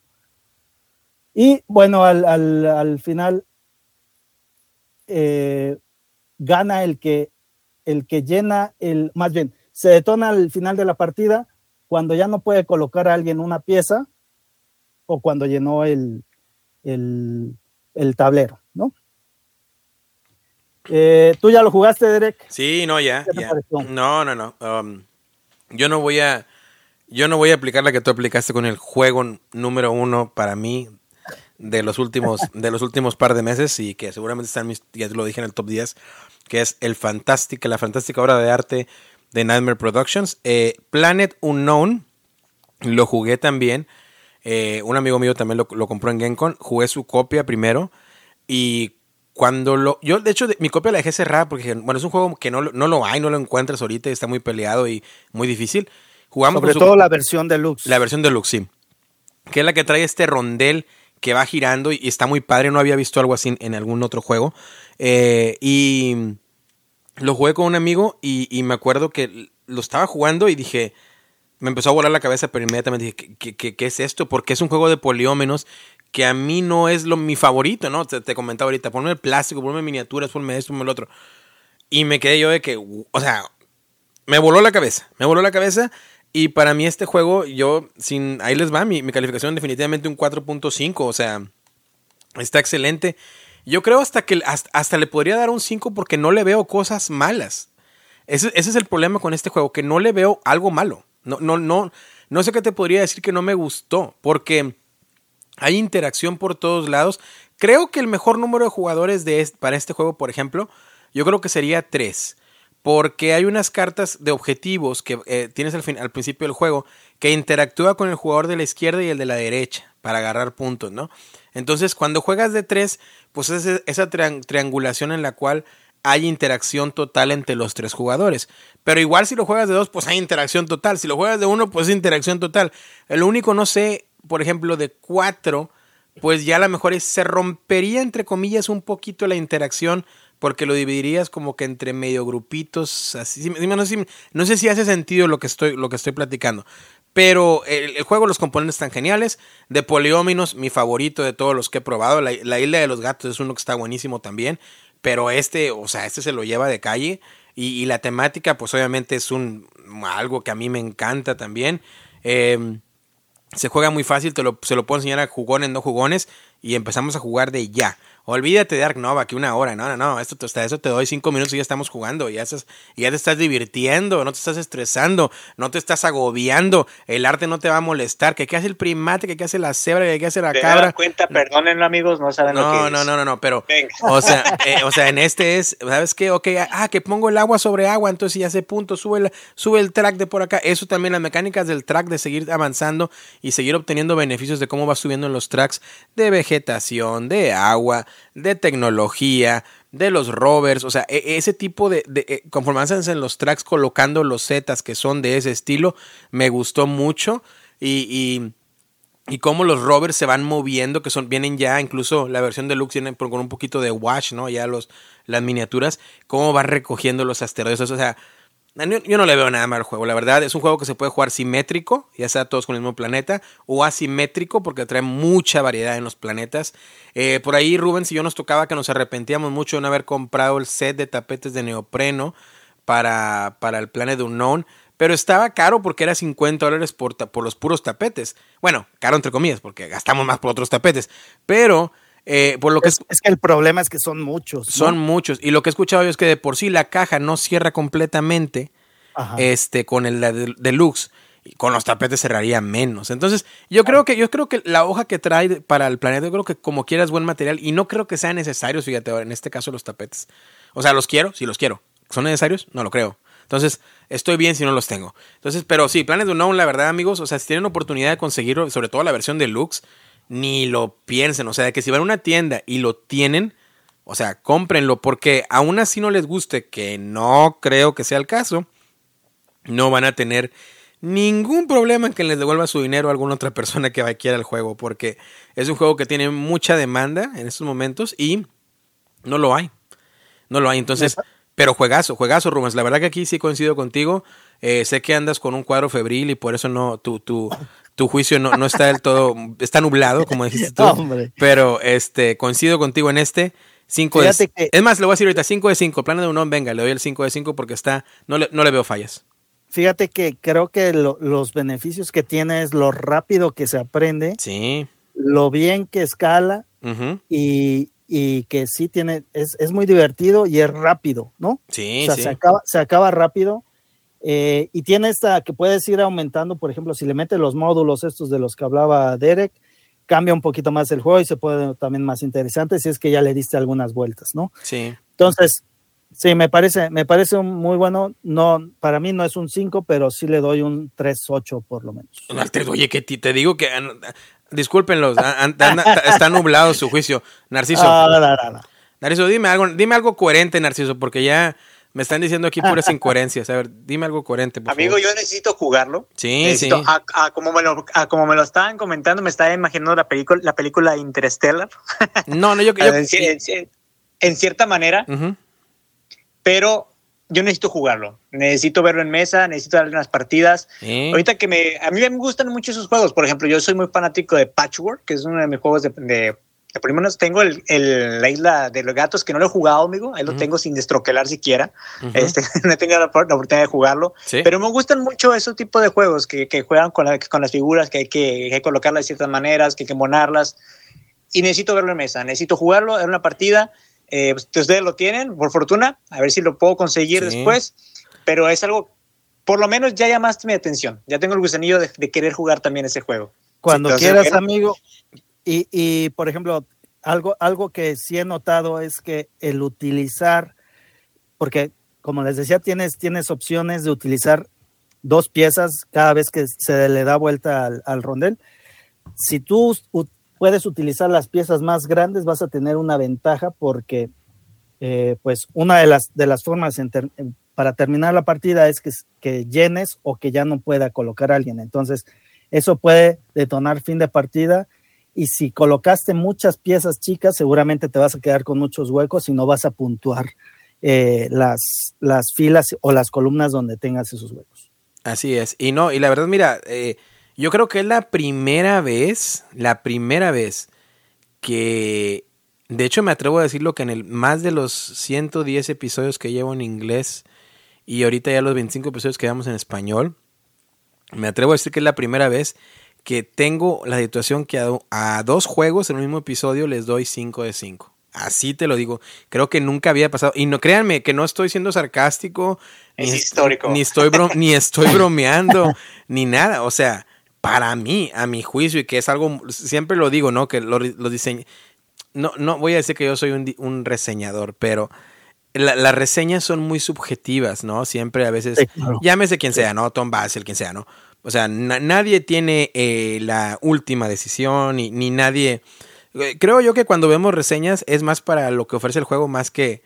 [SPEAKER 2] Y bueno, al, final eh, gana el que, el que llena el, más bien, se detona al final de la partida cuando ya no puede colocar a alguien una pieza o cuando llenó el, el, tablero, ¿no? Eh, ¿Tú ya lo jugaste, Derek?
[SPEAKER 1] Sí, no, ya. No, no, no. Um, yo no voy a. Yo no voy a aplicar la que tú aplicaste con el juego número uno para mí de los últimos, de los últimos par de meses y que seguramente están mis, ya lo dije en el top 10, que es el fantástica, la fantástica obra de arte de Nightmare Productions. Eh, Planet Unknown, lo jugué también. Eh, un amigo mío también lo, lo, compró en GameCon. Jugué su copia primero. Y cuando lo. Yo, de hecho, mi copia la dejé cerrada porque, bueno, es un juego que no, no lo hay, no lo encuentras ahorita y está muy peleado y muy difícil.
[SPEAKER 2] Jugamos Sobre todo la versión deluxe.
[SPEAKER 1] La versión deluxe, sí. Que es la que trae este rondel que va girando y, está muy padre. No había visto algo así en algún otro juego. Eh, y lo jugué con un amigo y, me acuerdo que lo estaba jugando y dije. Me empezó a volar la cabeza, pero inmediatamente dije, ¿qué, qué, qué es esto? Porque es un juego de poliómenos que a mí no es lo, mi favorito, ¿no? Te, te comentaba ahorita, ponme el plástico, ponme miniaturas, ponme esto, ponme el otro. Y me quedé yo de que, o sea, me voló la cabeza, me voló la cabeza. Y para mí este juego, yo, sin, ahí les va, mi, mi calificación definitivamente un 4.5, o sea, está excelente. Yo creo hasta que hasta, le podría dar un 5 porque no le veo cosas malas. Ese, ese, es el problema con este juego, que no le veo algo malo. No, no, no, no sé qué te podría decir que no me gustó, porque hay interacción por todos lados. Creo que el mejor número de jugadores para este juego, por ejemplo, yo creo que sería tres. Porque hay unas cartas de objetivos que eh, tienes al, fin, al principio del juego que interactúa con el jugador de la izquierda y el de la derecha para agarrar puntos, ¿no? Entonces, cuando juegas de tres, pues es esa triangulación en la cual hay interacción total entre los tres jugadores. Pero igual si lo juegas de dos, pues hay interacción total. Si lo juegas de uno, pues es interacción total. El único, no sé, por ejemplo, de cuatro, pues ya a lo mejor se rompería, entre comillas, un poquito la interacción porque lo dividirías como que entre medio grupitos, así. No sé, no sé si hace sentido lo que estoy, lo que estoy platicando. Pero el, juego, los componentes están geniales. De Polióminos, mi favorito de todos los que he probado. La, Isla de los Gatos es uno que está buenísimo también. Pero este, o sea, este se lo lleva de calle. Y, la temática, pues obviamente es un algo que a mí me encanta también. Eh, se juega muy fácil, te lo, se lo puedo enseñar a jugones, no jugones, y empezamos a jugar de ya. Olvídate de Ark Nova, que una hora, no, no, no, esto, hasta eso te doy cinco minutos y ya estamos jugando, ya, estás, ya te estás divirtiendo, no te estás estresando, no te estás agobiando, el arte no te va a molestar, que qué hace el primate, que qué hace la cebra, que qué hace la cabra.
[SPEAKER 3] cuenta, perdónenlo amigos, no saben
[SPEAKER 1] no,
[SPEAKER 3] lo que
[SPEAKER 1] No, no, no, no, pero, o sea, eh, o sea, en este es, ¿sabes qué? Ok, ah, que pongo el agua sobre agua, entonces ya se punto, sube el, sube el track de por acá, eso también, las mecánicas del track, de seguir avanzando y seguir obteniendo beneficios de cómo va subiendo en los tracks de vegetación, de agua, de tecnología, de los rovers, o sea, e, ese tipo de, de eh, en los tracks colocando los zetas que son de ese estilo, me gustó mucho y, y, y cómo los rovers se van moviendo, que son, vienen ya, incluso la versión deluxe viene con un poquito de wash, ¿no? Ya los, las miniaturas, cómo va recogiendo los asteroides, o sea, yo no le veo nada mal al juego, la verdad. Es un juego que se puede jugar simétrico, ya sea todos con el mismo planeta, o asimétrico, porque trae mucha variedad en los planetas. Eh, por ahí, Rubens y yo nos tocaba que nos arrepentíamos mucho de no haber comprado el set de tapetes de neopreno para, para el Planet Unknown. Pero estaba caro porque era 50 dólares por, por los puros tapetes. Bueno, caro entre comillas, porque gastamos más por otros tapetes. Pero eh, por lo que
[SPEAKER 2] es, que el problema es que son muchos.
[SPEAKER 1] Son muchos. Y lo que he escuchado yo es que de por sí la caja no cierra completamente este, con el deluxe. Con los tapetes cerraría menos. Entonces, yo creo que, yo creo que la hoja que trae para el planeta, yo creo que como quiera es buen material y no creo que sean necesarios, fíjate, en este caso los tapetes. O sea, los quiero, sí los quiero. ¿Son necesarios? No lo creo. Entonces, estoy bien si no los tengo. Entonces, pero sí, Planet Unknown, la verdad, amigos, o sea, si tienen oportunidad de conseguirlo, sobre todo la versión deluxe, ni lo piensen. O sea, que si van a una tienda y lo tienen, o sea, cómprenlo, porque aún así no les guste, que no creo que sea el caso, no van a tener ningún problema en que les devuelva su dinero a alguna otra persona que quiera el juego, porque es un juego que tiene mucha demanda en estos momentos y no lo hay. No lo hay. Entonces, pero juegazo, juegazo, Rubens. La verdad que aquí sí coincido contigo. Eh, sé que andas con un cuadro febril y por eso no, tu, tu, tu juicio no, no está del todo, está nublado, como dijiste tú. pero este, coincido contigo en este. 5 de Es más, le voy a decir ahorita 5 de 5. Plano de unón, venga, le doy el 5 de 5 porque está, no le, no le veo fallas.
[SPEAKER 2] Fíjate que creo que los beneficios que tiene es lo rápido que se aprende.
[SPEAKER 1] Sí.
[SPEAKER 2] Lo bien que escala. y, y que sí tiene, es, es, muy divertido y es rápido, ¿no?
[SPEAKER 1] Sí,
[SPEAKER 2] o sea,
[SPEAKER 1] sí.
[SPEAKER 2] Se, acaba, se acaba rápido. Eh, y tiene esta que puedes ir aumentando, por ejemplo, si le metes los módulos estos de los que hablaba Derek, cambia un poquito más el juego y se puede también más interesante si es que ya le diste algunas vueltas, ¿no?
[SPEAKER 1] Sí.
[SPEAKER 2] Entonces, sí, me parece, me parece muy bueno. No, para mí no es un 5, pero sí le doy un 3-8 por lo menos.
[SPEAKER 1] Oye, que te digo que Discúlpenlos, está nublado su juicio. Narciso.
[SPEAKER 2] Ah,
[SPEAKER 1] Narciso, dime algo, dime algo coherente, Narciso, porque ya me están diciendo aquí puras incoherencias. A ver, dime algo coherente, por
[SPEAKER 3] Amigo, yo necesito jugarlo.
[SPEAKER 1] Sí, sí.
[SPEAKER 3] A, como me lo, como me lo estaban comentando, me estaba imaginando la película, la película Interstellar.
[SPEAKER 1] No, no, yo... yo
[SPEAKER 3] en, cierta manera, pero yo necesito jugarlo, necesito verlo en mesa, necesito darle unas partidas. Ahorita que me, a mí me gustan mucho esos juegos, por ejemplo, yo soy muy fanático de Patchwork, que es uno de mis juegos de, de, por lo menos tengo el, el, la isla de los gatos que no lo he jugado, amigo, ahí lo tengo sin destroquelar siquiera, este, no he tenido la, oportunidad de jugarlo, pero me gustan mucho esos tipos de juegos que, que juegan con, la, con, las figuras, que hay que, que colocarlas de ciertas maneras, que hay que monarlas, y necesito verlo en mesa, necesito jugarlo en una partida. Eh, pues, ustedes lo tienen, por fortuna, a ver si lo puedo conseguir después, pero es algo, por lo menos ya llamaste mi atención, ya tengo el gusanillo de, querer jugar también ese juego.
[SPEAKER 2] Cuando quieras, amigo, y, y, por ejemplo, algo, algo que sí he notado es que el utilizar, porque como les decía, tienes, tienes opciones de utilizar dos piezas cada vez que se le da vuelta al, rondel. Si tú puedes utilizar las piezas más grandes, vas a tener una ventaja porque, eh, pues, una de las, de las formas para terminar la partida es que, que llenes o que ya no pueda colocar alguien. Entonces, eso puede detonar fin de partida. Y si colocaste muchas piezas chicas, seguramente te vas a quedar con muchos huecos y no vas a puntuar eh, las, las filas o las columnas donde tengas esos huecos.
[SPEAKER 1] Así es. Y no, y la verdad, mira, eh, yo creo que es la primera vez, la primera vez que, de hecho me atrevo a decirlo que en el más de los 110 episodios que llevo en inglés y ahorita ya los 25 episodios que llevamos en español, me atrevo a decir que es la primera vez que tengo la situación que a, dos juegos en el mismo episodio les doy 5 de 5. Así te lo digo. Creo que nunca había pasado. Y no créanme que no estoy siendo sarcástico.
[SPEAKER 3] Es ni histórico.
[SPEAKER 1] Ni estoy, ni estoy bromeando, ni nada. O sea, para mí, a mi juicio, y que es algo, siempre lo digo, ¿no? Que los lo no, no voy a decir que yo soy un, reseñador, pero las reseñas son muy subjetivas, ¿no? Siempre a veces, llámese quien sea, ¿no? Tom Basel, quien sea, ¿no? O sea, nadie tiene eh, la última decisión, ni, ni nadie... Eh, creo yo que cuando vemos reseñas es más para lo que ofrece el juego, más que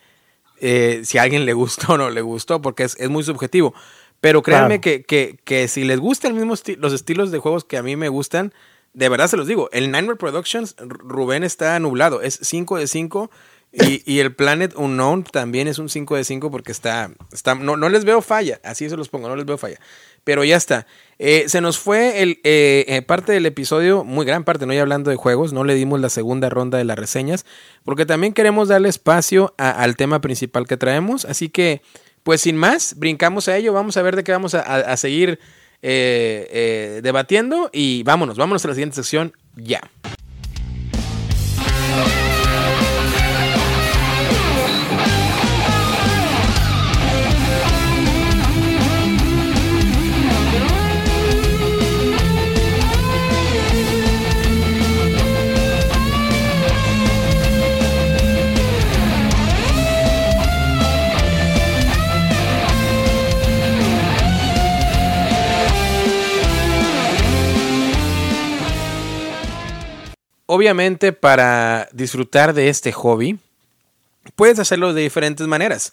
[SPEAKER 1] eh, si a alguien le gustó o no le gustó, porque es, es muy subjetivo. Pero créanme que, que, que, si les gustan mismo los estilos de juegos que a mí me gustan, de verdad se los digo, el Nightmare Productions, Rubén está nublado, es 5 de 5 y, y, el Planet Unknown también es un 5 de 5 porque está, está no, no, les veo falla, así se los pongo, no les veo falla. Pero ya está. Eh, se nos fue el, eh, eh, parte del episodio, muy gran parte, no ya hablando de juegos, no le dimos la segunda ronda de las reseñas, porque también queremos darle espacio al tema principal que traemos, así que pues sin más, brincamos a ello, vamos a ver de qué vamos a, seguir eh, eh, debatiendo y vámonos, vámonos a la siguiente sección ya. Obviamente para disfrutar de este hobby, puedes hacerlo de diferentes maneras.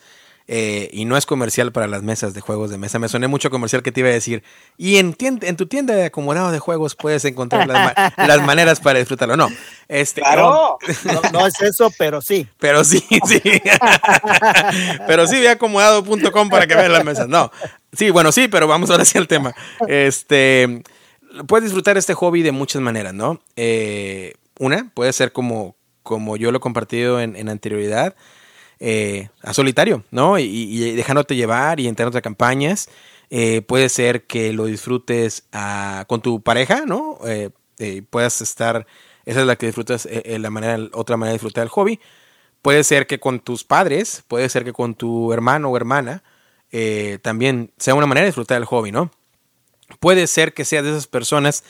[SPEAKER 1] Eh, y no es comercial para las mesas de juegos de mesa. Me soné mucho comercial que te iba a decir. Y en, en tu tienda de acomodado de juegos puedes encontrar las, maneras para disfrutarlo. No, este,
[SPEAKER 2] claro. No, es eso, pero sí.
[SPEAKER 1] Pero sí, sí. pero sí, ve acomodado.com para que vean las mesas. No, sí, bueno, sí, pero vamos ahora sí al tema. Este, puedes disfrutar este hobby de muchas maneras, ¿no? Eh, una, puede ser como, como yo lo he compartido en, en anterioridad eh, a solitario, ¿no? Y, dejándote llevar y entrando a campañas. Eh, puede ser que lo disfrutes ah, con tu pareja, ¿no? Eh, puedas estar, esa es la que disfrutas, la manera, otra manera de disfrutar el hobby. Puede ser que con tus padres, puede ser que con tu hermano o hermana, también sea una manera de disfrutar el hobby, ¿no? Puede ser que seas de esas personas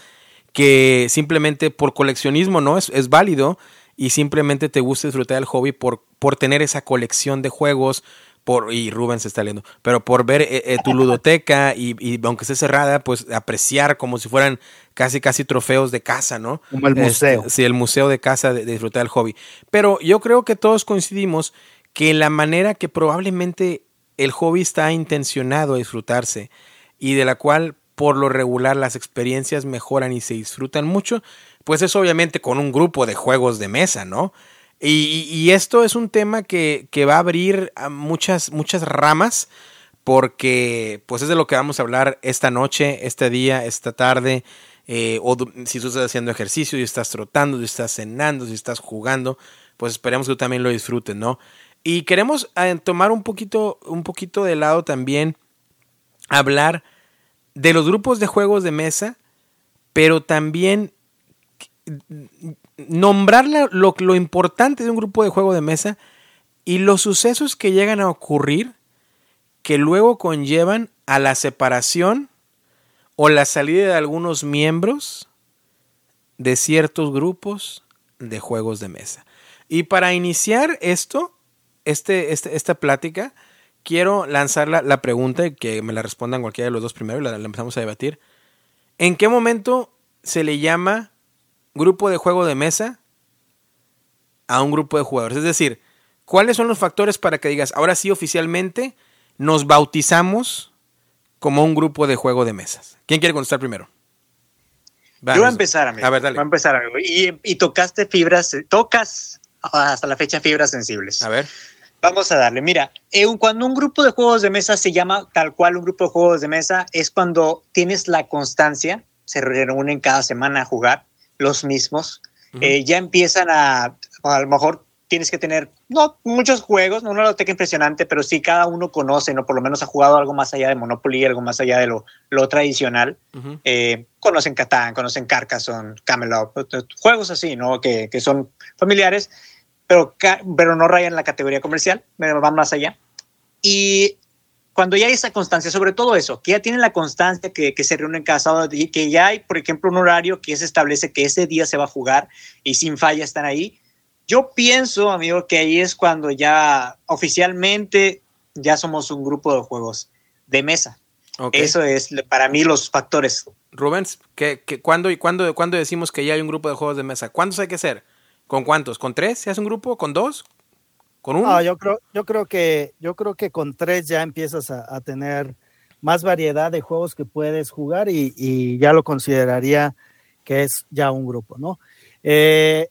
[SPEAKER 1] que simplemente por coleccionismo, ¿no? Es, es válido y simplemente te gusta disfrutar del hobby por, por tener esa colección de juegos, por, y Rubén se está leyendo, pero por ver eh, eh, tu ludoteca y, aunque esté cerrada, pues apreciar como si fueran casi casi trofeos de casa, ¿no?
[SPEAKER 2] Como el museo.
[SPEAKER 1] sí, el museo de casa de, disfrutar del hobby. Pero yo creo que todos coincidimos que la manera que probablemente el hobby está intencionado a disfrutarse y de la cual por lo regular las experiencias mejoran y se disfrutan mucho, pues es obviamente con un grupo de juegos de mesa, ¿no? Y, esto es un tema que, va a abrir muchas, muchas ramas, porque pues es de lo que vamos a hablar esta noche, este día, esta tarde, eh, o si tú estás haciendo ejercicio, si estás trotando, si estás cenando, si estás jugando, pues esperemos que tú también lo disfrutes, ¿no? Y queremos eh, tomar un poquito, un poquito de lado también, hablar de los grupos de juegos de mesa, pero también nombrar lo, lo, importante de un grupo de juego de mesa y los sucesos que llegan a ocurrir que luego conllevan a la separación o la salida de algunos miembros de ciertos grupos de juegos de mesa. Y para iniciar esto, este, este esta plática, quiero lanzar la, pregunta y que me la respondan cualquiera de los dos primero y la empezamos a debatir. ¿En qué momento se le llama grupo de juego de mesa a un grupo de jugadores. Es decir, ¿cuáles son los factores para que digas, ahora sí oficialmente nos bautizamos como un grupo de juego de mesas? ¿Quién quiere contestar primero?
[SPEAKER 3] Yo voy a empezar, amigo. A ver, dale. a empezar, amigo. Y, tocaste fibras, tocas hasta la fecha fibras sensibles.
[SPEAKER 1] A ver.
[SPEAKER 3] Vamos a darle. Mira, eh, cuando un grupo de juegos de mesa se llama tal cual un grupo de juegos de mesa, es cuando tienes la constancia, se reúnen cada semana a jugar, los mismos, eh, ya empiezan a, a lo mejor tienes que tener, no muchos juegos, no una biblioteca impresionante, pero sí cada uno conoce, ¿no? Por lo menos ha jugado algo más allá de Monopoly, algo más allá de lo, lo tradicional. Eh, conocen Catán, conocen Carcassonne, Camelot, juegos así, ¿no? Que, que son familiares, pero, pero no rayan la categoría comercial, van más allá. Y cuando ya hay esa constancia, sobre todo eso, que ya tienen la constancia que, que se reúnen cada sábado que ya hay, por ejemplo, un horario que se establece que ese día se va a jugar y sin falla están ahí. Yo pienso, amigo, que ahí es cuando ya oficialmente ya somos un grupo de juegos de mesa. Eso es para mí los factores.
[SPEAKER 1] Rubens, ¿qué, qué, cuándo, y cuándo, cuándo decimos que ya hay un grupo de juegos de mesa? ¿Cuántos hay que ser? ¿Con cuántos? ¿Con tres? ¿Se hace un grupo? ¿Con dos?
[SPEAKER 2] ¿Con yo creo, yo creo que yo creo que con tres ya empiezas a, tener más variedad de juegos que puedes jugar y, ya lo consideraría que es ya un grupo, ¿no? Eh,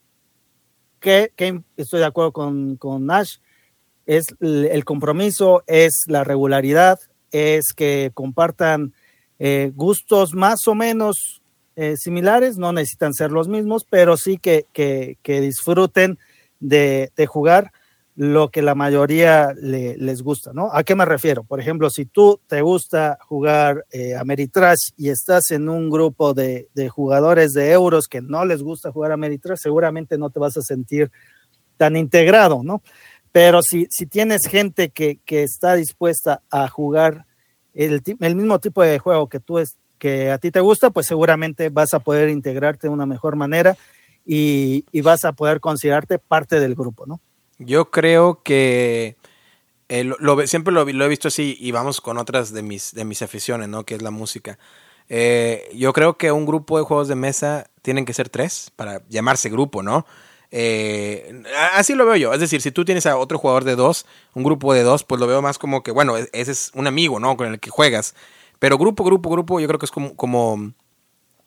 [SPEAKER 2] que, estoy de acuerdo con, Nash, es el compromiso, es la regularidad, es que compartan eh, gustos más o menos eh, similares, no necesitan ser los mismos, pero sí que, que, que disfruten de, de, jugar lo que la mayoría les gusta, ¿no? ¿A qué me refiero? Por ejemplo, si tú te gusta jugar eh, Ameritrash y estás en un grupo de, jugadores de euros que no les gusta jugar Ameritrash, seguramente no te vas a sentir tan integrado, ¿no? Pero si, si tienes gente que, está dispuesta a jugar el, mismo tipo de juego que tú es, que a ti te gusta, pues seguramente vas a poder integrarte de una mejor manera y, vas a poder considerarte parte del grupo, ¿no?
[SPEAKER 1] Yo creo que eh, siempre lo, he visto así y vamos con otras de mis, de mis aficiones, ¿no? Que es la música. Eh, yo creo que un grupo de juegos de mesa tienen que ser tres para llamarse grupo, ¿no? Eh, así lo veo yo. Es decir, si tú tienes a otro jugador de dos, un grupo de dos, pues lo veo más como que, bueno, e-, ese es un amigo, ¿no? Con el que juegas. Pero grupo, grupo, grupo, yo creo que es como, como,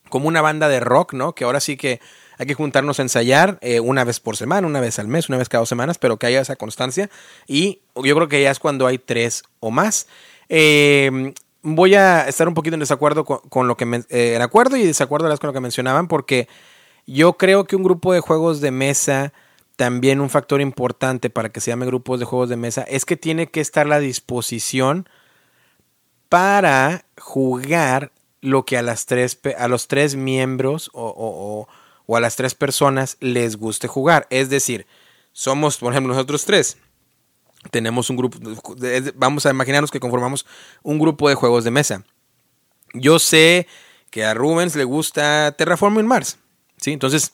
[SPEAKER 1] como una banda de rock, ¿no? Que ahora sí que hay que juntarnos a ensayar eh, una vez por semana, una vez al mes, una vez cada dos semanas, pero que haya esa constancia. Y yo creo que ya es cuando hay tres o más. Eh, voy a estar un poquito en desacuerdo con, lo que me, eh, acuerdo y desacuerdo con lo que mencionaban porque yo creo que un grupo de juegos de mesa también un factor importante para que se llame grupos de juegos de mesa es que tiene que estar la disposición para jugar lo que a las tres a los tres miembros o, o a las tres personas les guste jugar. Es decir, somos, por ejemplo, nosotros tres tenemos un grupo, vamos a imaginarnos que conformamos un grupo de juegos de mesa. Yo sé que a Rubens le gusta Terraforming Mars, ¿sí? Entonces,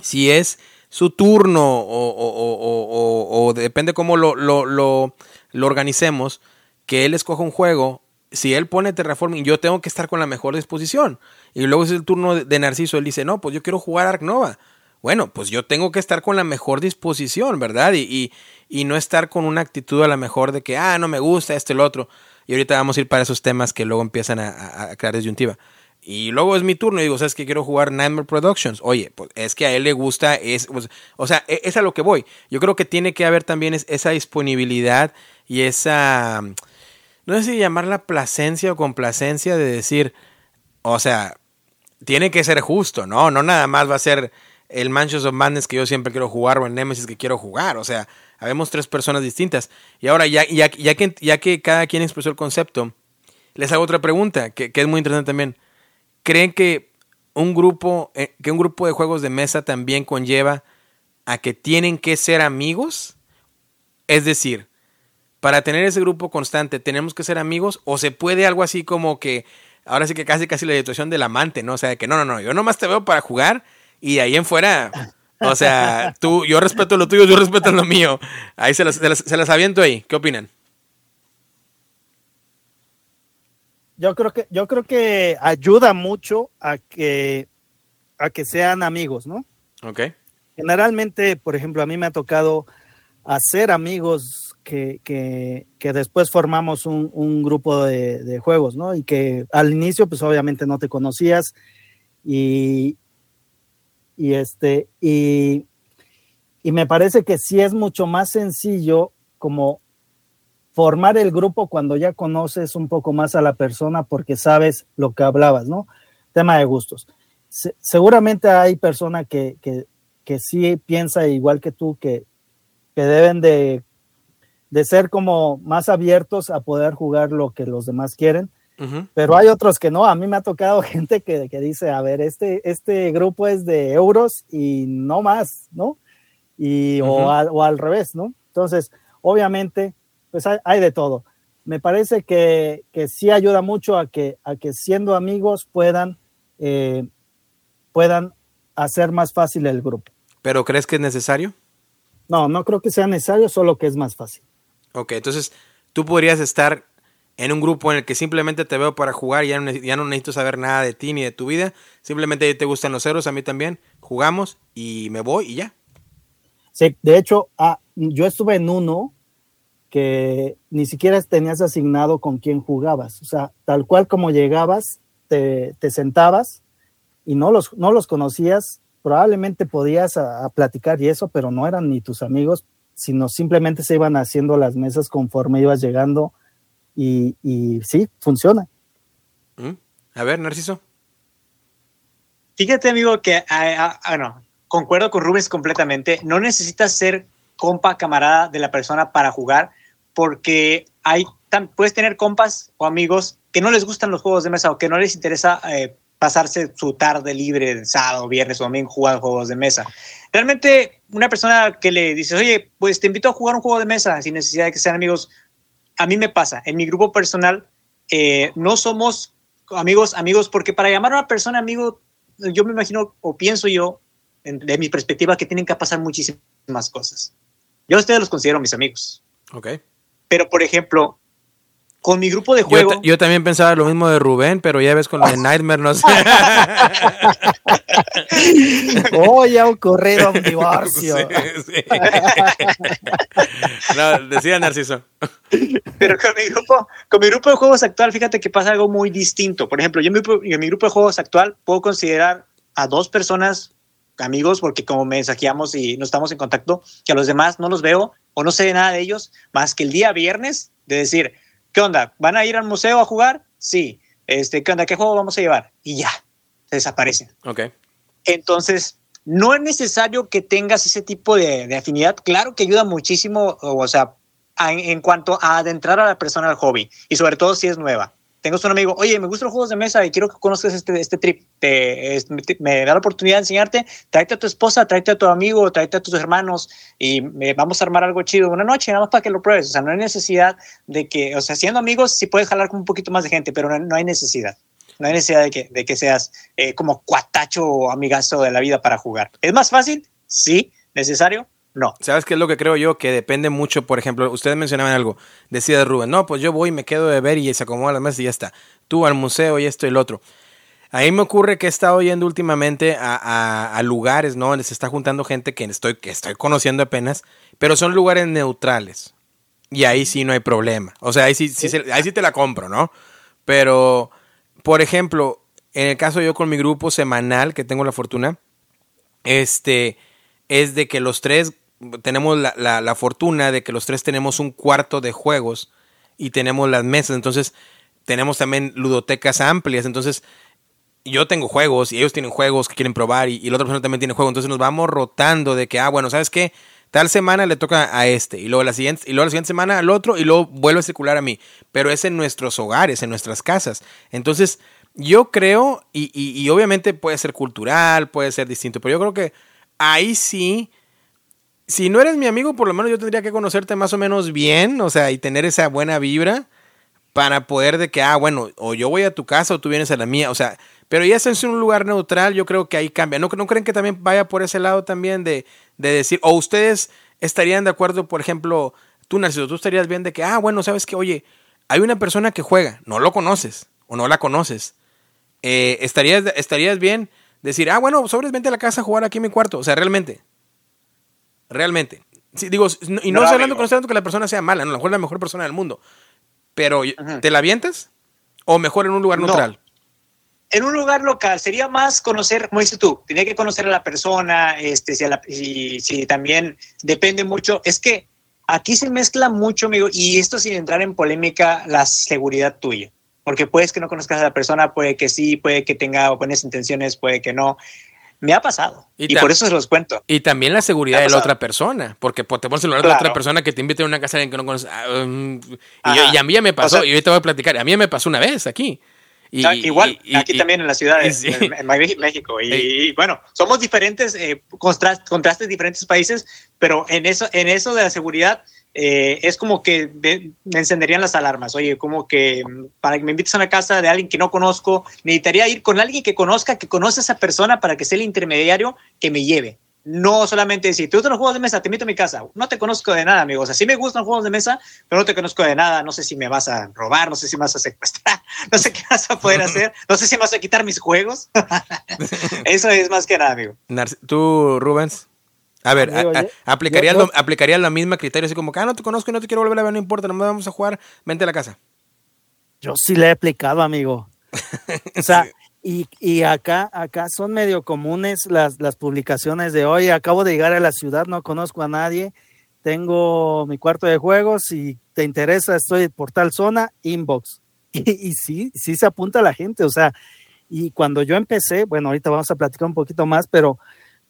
[SPEAKER 1] si es su turno o, depende cómo lo, lo, lo, organicemos, que él escoja un juego, si él pone Terraforming, yo tengo que estar con la mejor disposición. Y luego es el turno de Narciso, él dice, no, pues yo quiero jugar Ark Nova bueno, pues yo tengo que estar con la mejor disposición, ¿verdad? Y, y, no estar con una actitud a la mejor de que, ah, no me gusta este, el otro. Y ahorita vamos a ir para esos temas que luego empiezan a, crear disyuntiva. Y luego es mi turno y digo, ¿sabes que quiero jugar Nightmare Productions? Oye, pues es que a él le gusta, es, pues, o sea, e, es a lo que voy. Yo creo que tiene que haber también esa disponibilidad y esa, no sé si llamarla placencia o complacencia de decir, o sea, tiene que ser justo, ¿no? No nada más va a ser el Mansions of Madness que yo siempre quiero jugar o el Nemesis que quiero jugar. O sea, habemos tres personas distintas. Y ahora, ya, ya, que, ya que cada quien expresó el concepto, les hago otra pregunta que, es muy interesante también. ¿Creen que un grupo, eh, que un grupo de juegos de mesa también conlleva a que tienen que ser amigos? Es decir, para tener ese grupo constante, ¿tenemos que ser amigos? ¿O se puede algo así como que, ahora sí que casi casi la situación del amante, ¿no? O sea, que no, no, no, yo nomás te veo para jugar y ahí en fuera, o sea, tú, yo respeto lo tuyo, yo respeto lo mío. Ahí se las, se las, aviento ahí. ¿Qué opinan?
[SPEAKER 2] Yo creo que, yo creo que ayuda mucho a que, a que sean amigos, ¿no?
[SPEAKER 1] Ok.
[SPEAKER 2] Generalmente, por ejemplo, a mí me ha tocado hacer amigos que, que, que después formamos un, un grupo de, de, juegos, ¿no? Y que al inicio, pues obviamente no te conocías y, y este, y, y me parece que sí es mucho más sencillo como formar el grupo cuando ya conoces un poco más a la persona porque sabes lo que hablabas, ¿no? Tema de gustos. seguramente hay personas que, que, que, sí piensa igual que tú, que, que deben de, de, ser como más abiertos a poder jugar lo que los demás quieren, pero hay otros que no. A mí me ha tocado gente que, que, dice, a ver, este, este grupo es de euros y no más, ¿no? Y, o, al revés, ¿no? Entonces, obviamente, pues hay, de todo. Me parece que, que, sí ayuda mucho a que, a que siendo amigos puedan, eh, puedan hacer más fácil el grupo.
[SPEAKER 1] ¿Pero crees que es necesario?
[SPEAKER 2] No, no creo que sea necesario, solo que es más fácil.
[SPEAKER 1] Ok, entonces tú podrías estar en un grupo en el que simplemente te veo para jugar y ya no, ya no necesito saber nada de ti ni de tu vida, simplemente te gustan los ceros, a mí también, jugamos y me voy y ya.
[SPEAKER 2] Sí, de hecho, ah, yo estuve en uno que ni siquiera tenías asignado con quién jugabas, o sea, tal cual como llegabas, te, sentabas y no los, no los conocías, probablemente podías a, platicar y eso, pero no eran ni tus amigos, sino simplemente se iban haciendo las mesas conforme ibas llegando y, y sí, funciona.
[SPEAKER 1] Mm. A ver, Narciso.
[SPEAKER 3] Fíjate, amigo, que ah, ah, no, concuerdo con Rubens completamente. No necesitas ser compa, camarada de la persona para jugar, porque hay puedes tener compas o amigos que no les gustan los juegos de mesa o que no les interesa eh, pasarse su tarde libre, sábado, viernes o domingo jugando juegos de mesa. Realmente, una persona que le dices, oye, pues te invito a jugar un juego de mesa sin necesidad de que sean amigos, a mí me pasa, en mi grupo personal eh, no somos amigos, amigos, porque para llamar a una persona amigo, yo me imagino o pienso yo, de mi perspectiva, que tienen que pasar muchísimas cosas. Yo a ustedes los considero mis amigos.
[SPEAKER 1] Ok.
[SPEAKER 3] Pero, por ejemplo, con mi grupo de juego.
[SPEAKER 1] Yo, también pensaba lo mismo de Rubén, pero ya ves con lo de Nightmare, no sé.
[SPEAKER 2] oh, ya ocurrió un divorcio.
[SPEAKER 1] no, decía Narciso.
[SPEAKER 3] Pero con mi, grupo, con mi grupo de juegos actual, fíjate que pasa algo muy distinto. Por ejemplo, yo en mi, grupo de juegos actual puedo considerar a dos personas amigos, porque como mensajeamos y no estamos en contacto, que a los demás no los veo o no sé nada de ellos, más que el día viernes de decir, ¿Qué onda? ¿Van a ir al museo a jugar? Sí. Este, ¿Qué onda? ¿Qué juego vamos a llevar? Y ya, se desaparecen.
[SPEAKER 1] Ok.
[SPEAKER 3] Entonces, no es necesario que tengas ese tipo de, afinidad. Claro que ayuda muchísimo, o sea, en cuanto a adentrar a la persona al hobby y sobre todo si es nueva tengo un amigo, oye, me gustan los juegos de mesa y quiero que conozcas este, este trip, te, me, da la oportunidad de enseñarte, tráete a tu esposa, tráete a tu amigo, tráete a tus hermanos y vamos a armar algo chido una noche, nada más para que lo pruebes. O sea, no hay necesidad de que, o sea, siendo amigos sí puedes jalar con un poquito más de gente, pero no, hay necesidad. No hay necesidad de que, de que seas eh, como cuatacho o amigazo de la vida para jugar. ¿Es más fácil? Sí. ¿Necesario? No.
[SPEAKER 1] ¿Sabes qué es lo que creo yo? Que depende mucho, por ejemplo, ustedes mencionaban algo, decía Rubén, no, pues yo voy, me quedo de ver y se acomoda la mesa y ya está. Tú al museo y esto y el otro. Ahí me ocurre que he estado yendo últimamente a, lugares, ¿no? Donde se está juntando gente que estoy, que estoy conociendo apenas, pero son lugares neutrales. Y ahí sí no hay problema. O sea, ahí sí, sí ahí sí te la compro, ¿no? Pero, por ejemplo, en el caso yo con mi grupo semanal, que tengo la fortuna, este, es de que los tres tenemos la, la, fortuna de que los tres tenemos un cuarto de juegos y tenemos las mesas, entonces tenemos también ludotecas amplias, entonces yo tengo juegos y ellos tienen juegos que quieren probar y, la otra persona también tiene juegos, entonces nos vamos rotando de que, ah, bueno, ¿sabes qué? Tal semana le toca a este y luego la siguiente, y luego la siguiente semana al otro y luego vuelve a circular a mí, pero es en nuestros hogares, en nuestras casas. Entonces, yo creo, y, y, y obviamente puede ser cultural, puede ser distinto, pero yo creo que ahí sí si no eres mi amigo, por lo menos yo tendría que conocerte más o menos bien, o sea, y tener esa buena vibra para poder de que, ah, bueno, o yo voy a tu casa o tú vienes a la mía, o sea, pero ya es en un lugar neutral, yo creo que ahí cambia. ¿No, no creen que también vaya por ese lado también de, de decir, o ustedes estarían de acuerdo, por ejemplo, tú, Narciso, tú estarías bien de que, ah, bueno, sabes que, oye, hay una persona que juega, no lo conoces o no la conoces. Eh, estarías, estarías bien decir, ah, bueno, sobres vente a la casa a jugar aquí en mi cuarto, o sea, realmente. Realmente. Sí, digo, y no, estoy hablando con que la persona sea mala, no, a lo mejor es la mejor persona del mundo. Pero, ¿te la avientas? ¿O mejor en un lugar neutral?
[SPEAKER 3] En un lugar local sería más conocer, como dices tú, tenía que conocer a la persona, este, si, si, también depende mucho. Es que aquí se mezcla mucho, amigo, y esto sin entrar en polémica, la seguridad tuya. Porque puedes que no conozcas a la persona, puede que sí, puede que tenga buenas intenciones, puede que no. Me ha pasado. Y, por eso se los cuento.
[SPEAKER 1] Y también la seguridad de la otra persona. Porque pues, te pones el lugar de la otra persona que te invite a una casa en que no conoces. Ah, um, y, a mí ya me pasó, y ahorita voy a platicar. A mí ya me pasó una vez aquí.
[SPEAKER 3] Y, igual, aquí también en la ciudad de en, México. Y, bueno, somos diferentes, eh, contrastes, contrastes diferentes países, pero en eso, en eso de la seguridad, eh, es como que me encenderían las alarmas. Oye, como que mm, para que me invites a una casa de alguien que no conozco, necesitaría ir con alguien que conozca, que conoce a esa persona para que sea el intermediario que me lleve. No solamente decir, ¿te gustan los juegos de mesa? Te invito a mi casa. No te conozco de nada, amigos. O sea, sí me gustan los juegos de mesa, pero no te conozco de nada. No sé si me vas a robar, no sé si me vas a secuestrar, no sé qué vas a poder hacer, no sé si me vas a quitar mis juegos. Eso es más que nada, amigo.
[SPEAKER 1] ¿Tú, Rubens? A ver, aplicaría, aplicaría la misma criterio, así como que, ah, no te conozco y no te quiero volver a ver, no importa, no vamos a jugar, vente a la casa.
[SPEAKER 2] Yo sí le he aplicado, amigo. o sea, y, y, acá, acá son medio comunes las, las publicaciones de hoy. Acabo de llegar a la ciudad, no conozco a nadie, tengo mi cuarto de juegos, si te interesa, estoy por tal zona, inbox. Y, y sí, sí se apunta la gente, o sea, y cuando yo empecé, bueno, ahorita vamos a platicar un poquito más, pero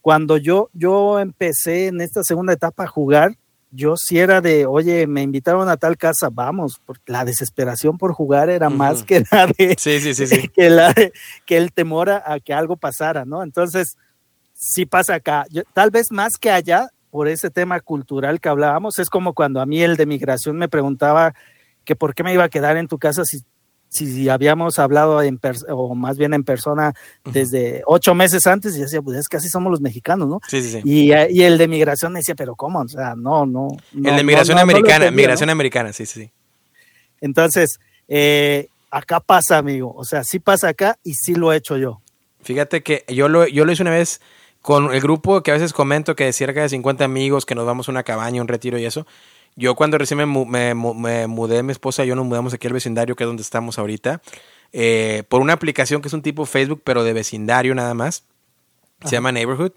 [SPEAKER 2] cuando yo, yo empecé en esta segunda etapa a jugar, yo sí era de, oye, me invitaron a tal casa, vamos, porque la desesperación por jugar era más que la de,
[SPEAKER 1] sí, sí, sí,
[SPEAKER 2] que, la que el temor a, que algo pasara, ¿no? Entonces, sí pasa acá, tal vez más que allá, por ese tema cultural que hablábamos, es como cuando a mí el de migración me preguntaba que por qué me iba a quedar en tu casa si si habíamos hablado en o más bien en persona desde ocho meses antes, y decía, pues es que así somos los mexicanos, ¿no?
[SPEAKER 1] Sí, sí, sí.
[SPEAKER 2] Y, y el de migración me decía, pero ¿cómo? O sea, no, no.
[SPEAKER 1] el de migración americana, migración americana, sí, sí, sí.
[SPEAKER 2] Entonces, eh, acá pasa, amigo. O sea, sí pasa acá y sí lo he hecho yo.
[SPEAKER 1] Fíjate que yo lo, yo lo hice una vez con el grupo que a veces comento que de cerca de 50 amigos que nos vamos a una cabaña, un retiro y eso. Yo cuando recién me, me, mudé, mi esposa y yo nos mudamos aquí al vecindario, que es donde estamos ahorita, eh, por una aplicación que es un tipo Facebook, pero de vecindario nada más. Se llama Neighborhood.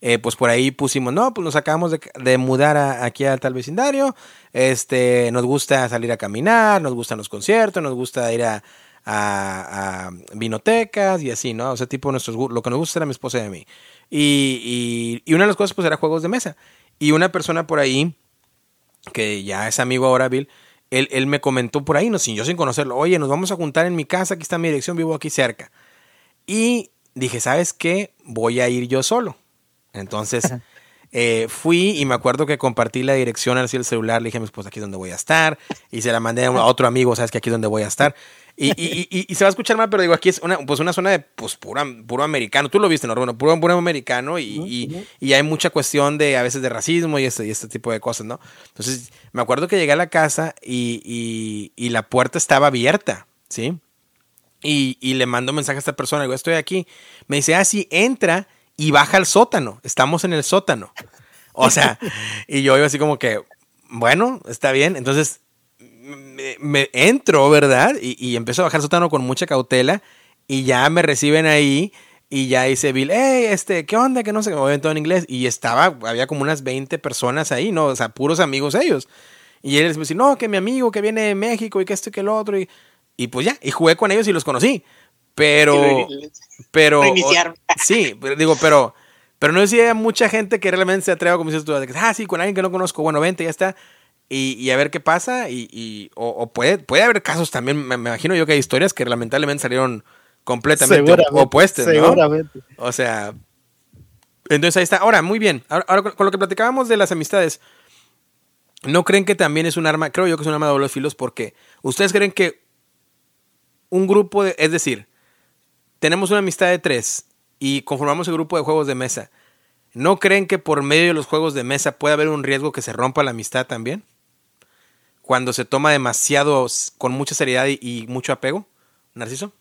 [SPEAKER 1] Eh, pues por ahí pusimos, no, pues nos acabamos de, mudar aquí al tal vecindario. Este, nos gusta salir a caminar, nos gustan los conciertos, nos gusta ir a, a, vinotecas y así, ¿no? O sea, tipo, nuestros, lo que nos gusta era mi esposa y a mí. Y, y, una de las cosas, pues, era juegos de mesa. Y una persona por ahí, que ya es amigo ahora, Bill, él, él me comentó por ahí, no, sin, yo sin conocerlo, oye, nos vamos a juntar en mi casa, aquí está mi dirección, vivo aquí cerca. Y dije, ¿sabes qué? Voy a ir yo solo. Entonces eh, fui y me acuerdo que compartí la dirección así el celular, le dije a mi esposa, aquí es donde voy a estar, y se la mandé a otro amigo, sabes que aquí es donde voy a estar. Y, y, y, se va a escuchar mal, pero digo, aquí es una, pues una zona de pues, puro, puro americano. Tú lo viste, ¿no? Bueno, puro, puro americano y, hay mucha cuestión de a veces de racismo y este, y este tipo de cosas, ¿no? Entonces, me acuerdo que llegué a la casa y, la puerta estaba abierta, ¿sí? Y, le mando un mensaje a esta persona, digo, estoy aquí. Me dice, ah, sí, entra y baja al sótano. Estamos en el sótano. O sea, y yo iba así como que, bueno, está bien. Entonces me, entro, ¿verdad? Y, y, empiezo a bajar sótano con mucha cautela y ya me reciben ahí y ya dice Bill, hey, este, ¿qué onda? Que no sé, me voy todo en inglés. Y estaba, había como unas 20 personas ahí, ¿no? O sea, puros amigos ellos. Y él me dice, no, que mi amigo que viene de México y que esto y que el otro. Y, y pues ya, y jugué con ellos y los conocí. Pero, pero, sí, digo, pero, pero no decía mucha gente que realmente se atreva, como dices tú, de que, ah, sí, con alguien que no conozco, bueno, vente, ya está. Y, a ver qué pasa. Y, o, puede, puede haber casos también, me, imagino yo que hay historias que lamentablemente salieron completamente opuestas, ¿no? Seguramente. O sea, entonces ahí está. Ahora, muy bien. Ahora, con lo que platicábamos de las amistades, ¿no creen que también es un arma? Creo yo que es un arma de doble filos porque ustedes creen que un grupo de, es decir, tenemos una amistad de tres y conformamos el grupo de juegos de mesa. ¿No creen que por medio de los juegos de mesa puede haber un riesgo que se rompa la amistad también? Cuando se toma demasiado, con mucha seriedad y, mucho apego, Narciso.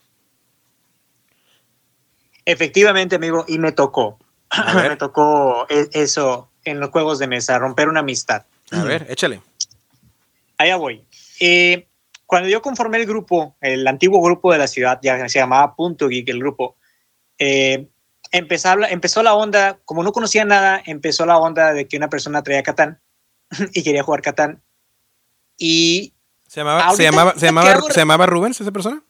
[SPEAKER 3] Efectivamente, amigo, y me tocó. me tocó e, eso en los juegos de mesa, romper una amistad.
[SPEAKER 1] A ver, échale.
[SPEAKER 3] Allá voy. Eh, cuando yo conformé el grupo, el antiguo grupo de la ciudad, ya se llamaba Punto Geek el grupo, eh, empezó, la onda, como no conocía nada, empezó la onda de que una persona traía Catán y quería jugar Catán. Y.
[SPEAKER 1] ¿Se llamaba, ¿se llamaba, se llamaba, ¿se llamaba Rubens esa persona?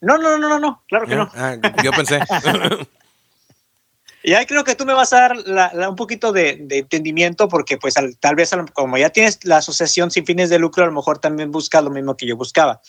[SPEAKER 3] No, no, no, no, no, claro que no.
[SPEAKER 1] Ah, yo pensé.
[SPEAKER 3] Y ahí creo que tú me vas a dar un poquito de, entendimiento porque pues tal vez como ya tienes la asociación sin fines de lucro, a lo mejor también buscas lo mismo que yo buscaba.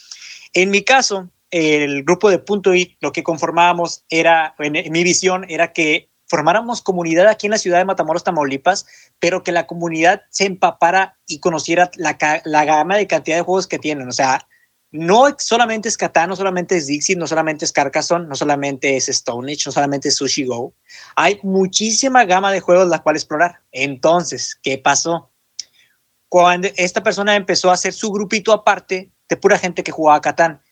[SPEAKER 3] En mi caso, el grupo de Punto I, lo que conformábamos era, en, mi visión, era que formáramos comunidad aquí en la ciudad de Matamoros, Tamaulipas, pero que la comunidad se empapara y conociera la, la gama de cantidad de juegos que tienen. O sea, no solamente es Catán, no solamente es Dixie, no solamente es Carcassonne, no solamente es Stone Age, no solamente es Sushi Go. Hay muchísima gama de juegos la cual explorar. Entonces, ¿qué pasó? Cuando esta persona empezó a hacer su grupito aparte de pura gente que jugaba Catán,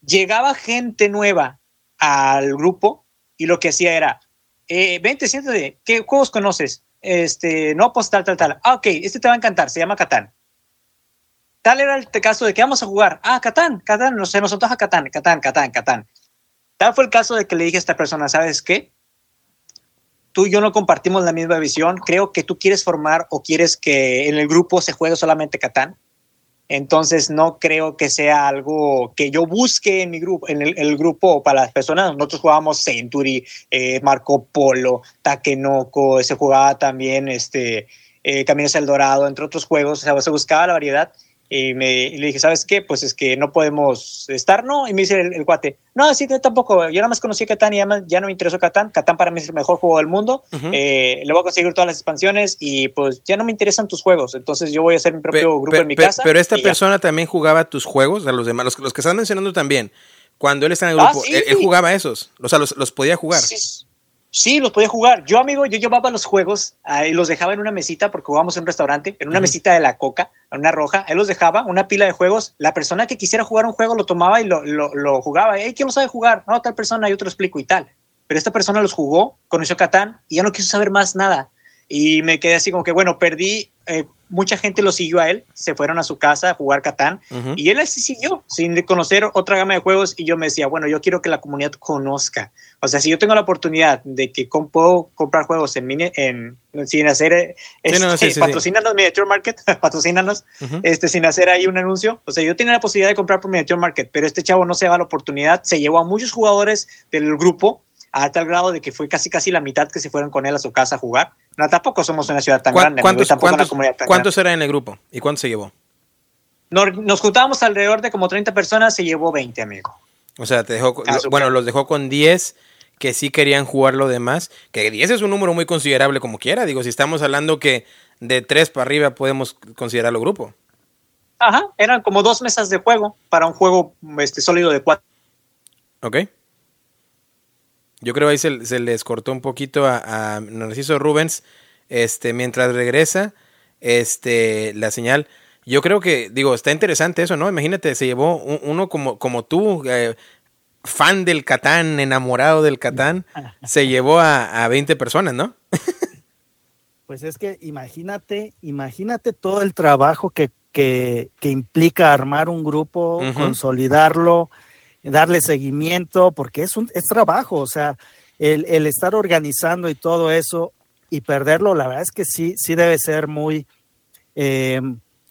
[SPEAKER 3] llegaba gente nueva al grupo y lo que hacía era, eh, vente, siéntate, ¿qué juegos conoces? Este, no, pues tal, tal, tal. Ah, ok, este te va a encantar, se llama Catán Tal era el caso de que vamos a jugar. Ah, Catán, Catán, no sé, nos antoja Catán, Catán, Catán, Catán. Tal fue el caso de que le dije a esta persona, ¿sabes qué? Tú y yo no compartimos la misma visión. Creo que tú quieres formar o quieres que en el grupo se juegue solamente Catán. Entonces no creo que sea algo que yo busque en mi grupo, en el, grupo para las personas. Nosotros jugábamos Century, eh, Marco Polo, Takenoko, se jugaba también este, eh, Caminos al Dorado, entre otros juegos. O sea, se buscaba la variedad y, me, le dije, ¿sabes qué? Pues es que no podemos estar, ¿no? Y me dice el, cuate, no, sí, tampoco. Yo nada más conocí a Catán y ya, no me interesó Catán. Catán para mí es el mejor juego del mundo. Eh, le voy a conseguir todas las expansiones y pues ya no me interesan tus juegos. Entonces yo voy a hacer mi propio grupo en mi casa.
[SPEAKER 1] Pero esta persona también jugaba tus juegos, a los demás, los, que están mencionando también. Cuando él está en el ah, grupo, él, jugaba esos. O sea, los, los podía jugar.
[SPEAKER 3] Sí, Sí, los podía jugar. Yo, amigo, yo llevaba los juegos y los dejaba en una mesita porque jugábamos en un restaurante, en una mesita de la coca, en una roja. Él los dejaba, una pila de juegos. La persona que quisiera jugar un juego lo tomaba y lo, lo, jugaba. Hey, ¿quién lo sabe jugar? No, tal persona, yo te lo explico y tal. Pero esta persona los jugó, conoció Catán y ya no quiso saber más nada. Y me quedé así como que, bueno, perdí eh, mucha gente lo siguió a él, se fueron a su casa a jugar Catán y él así siguió sin conocer otra gama de juegos y yo me decía, bueno, yo quiero que la comunidad conozca. O sea, si yo tengo la oportunidad de que puedo comprar juegos en, en sin hacer, este, patrocínanos Miniature Market, patrocínanos, este, sin hacer ahí un anuncio. O sea, yo tenía la posibilidad de comprar por Miniature Market, pero este chavo no se va la oportunidad, se llevó a muchos jugadores del grupo a tal grado de que fue casi casi la mitad que se fueron con él a su casa a jugar. No, tampoco somos una ciudad tan grande.
[SPEAKER 1] ¿Cuántos, ¿cuántos, era en el grupo? ¿Y cuántos se llevó?
[SPEAKER 3] Nos, juntábamos alrededor de como 30 personas, se llevó 20, amigo.
[SPEAKER 1] O sea, te dejó, bueno, los dejó con 10 que sí querían jugar lo demás, que 10 es un número muy considerable como quiera, digo, si estamos hablando que de 3 para arriba podemos considerarlo grupo.
[SPEAKER 3] Ajá, eran como dos mesas de juego para un juego este, sólido de 4.
[SPEAKER 1] Ok. Yo creo ahí se, les cortó un poquito a, Narciso Rubens. Este, mientras regresa, este, la señal. Yo creo que, digo, está interesante eso, ¿no? Imagínate, se llevó uno como, como tú, eh, fan del Catán, enamorado del Catán, se llevó a, a 20 personas, ¿no?
[SPEAKER 2] pues es que imagínate, imagínate todo el trabajo que, que, implica armar un grupo, consolidarlo, darle seguimiento, porque es un es trabajo, o sea, el, estar organizando y todo eso y perderlo, la verdad es que sí, sí debe ser muy eh,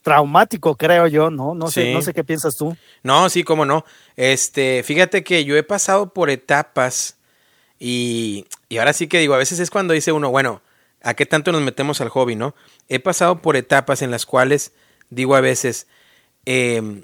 [SPEAKER 2] traumático, creo yo, ¿no? No sé, no sé qué piensas tú.
[SPEAKER 1] No, sí, cómo no. Este, fíjate que yo he pasado por etapas y, y ahora sí que digo, a veces es cuando dice uno, bueno, ¿a qué tanto nos metemos al hobby, no? He pasado por etapas en las cuales digo a veces, eh,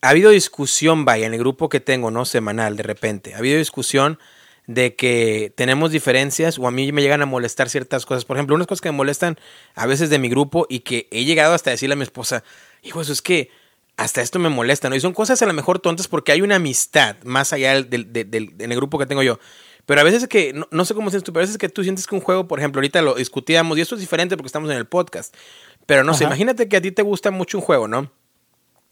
[SPEAKER 1] ha habido discusión, vaya, en el grupo que tengo, ¿no? Semanal, de repente. Ha habido discusión de que tenemos diferencias o a mí me llegan a molestar ciertas cosas. Por ejemplo, unas cosas que me molestan a veces de mi grupo y que he llegado hasta decirle a mi esposa, hijo, eso es que hasta esto me molesta, ¿no? Y son cosas a lo mejor tontas porque hay una amistad más allá del, del, el grupo que tengo yo. Pero a veces que, no, sé cómo sientes tú, pero a veces que tú sientes que un juego, por ejemplo, ahorita lo discutíamos y esto es diferente porque estamos en el podcast. Pero no sé, imagínate que a ti te gusta mucho un juego, ¿no?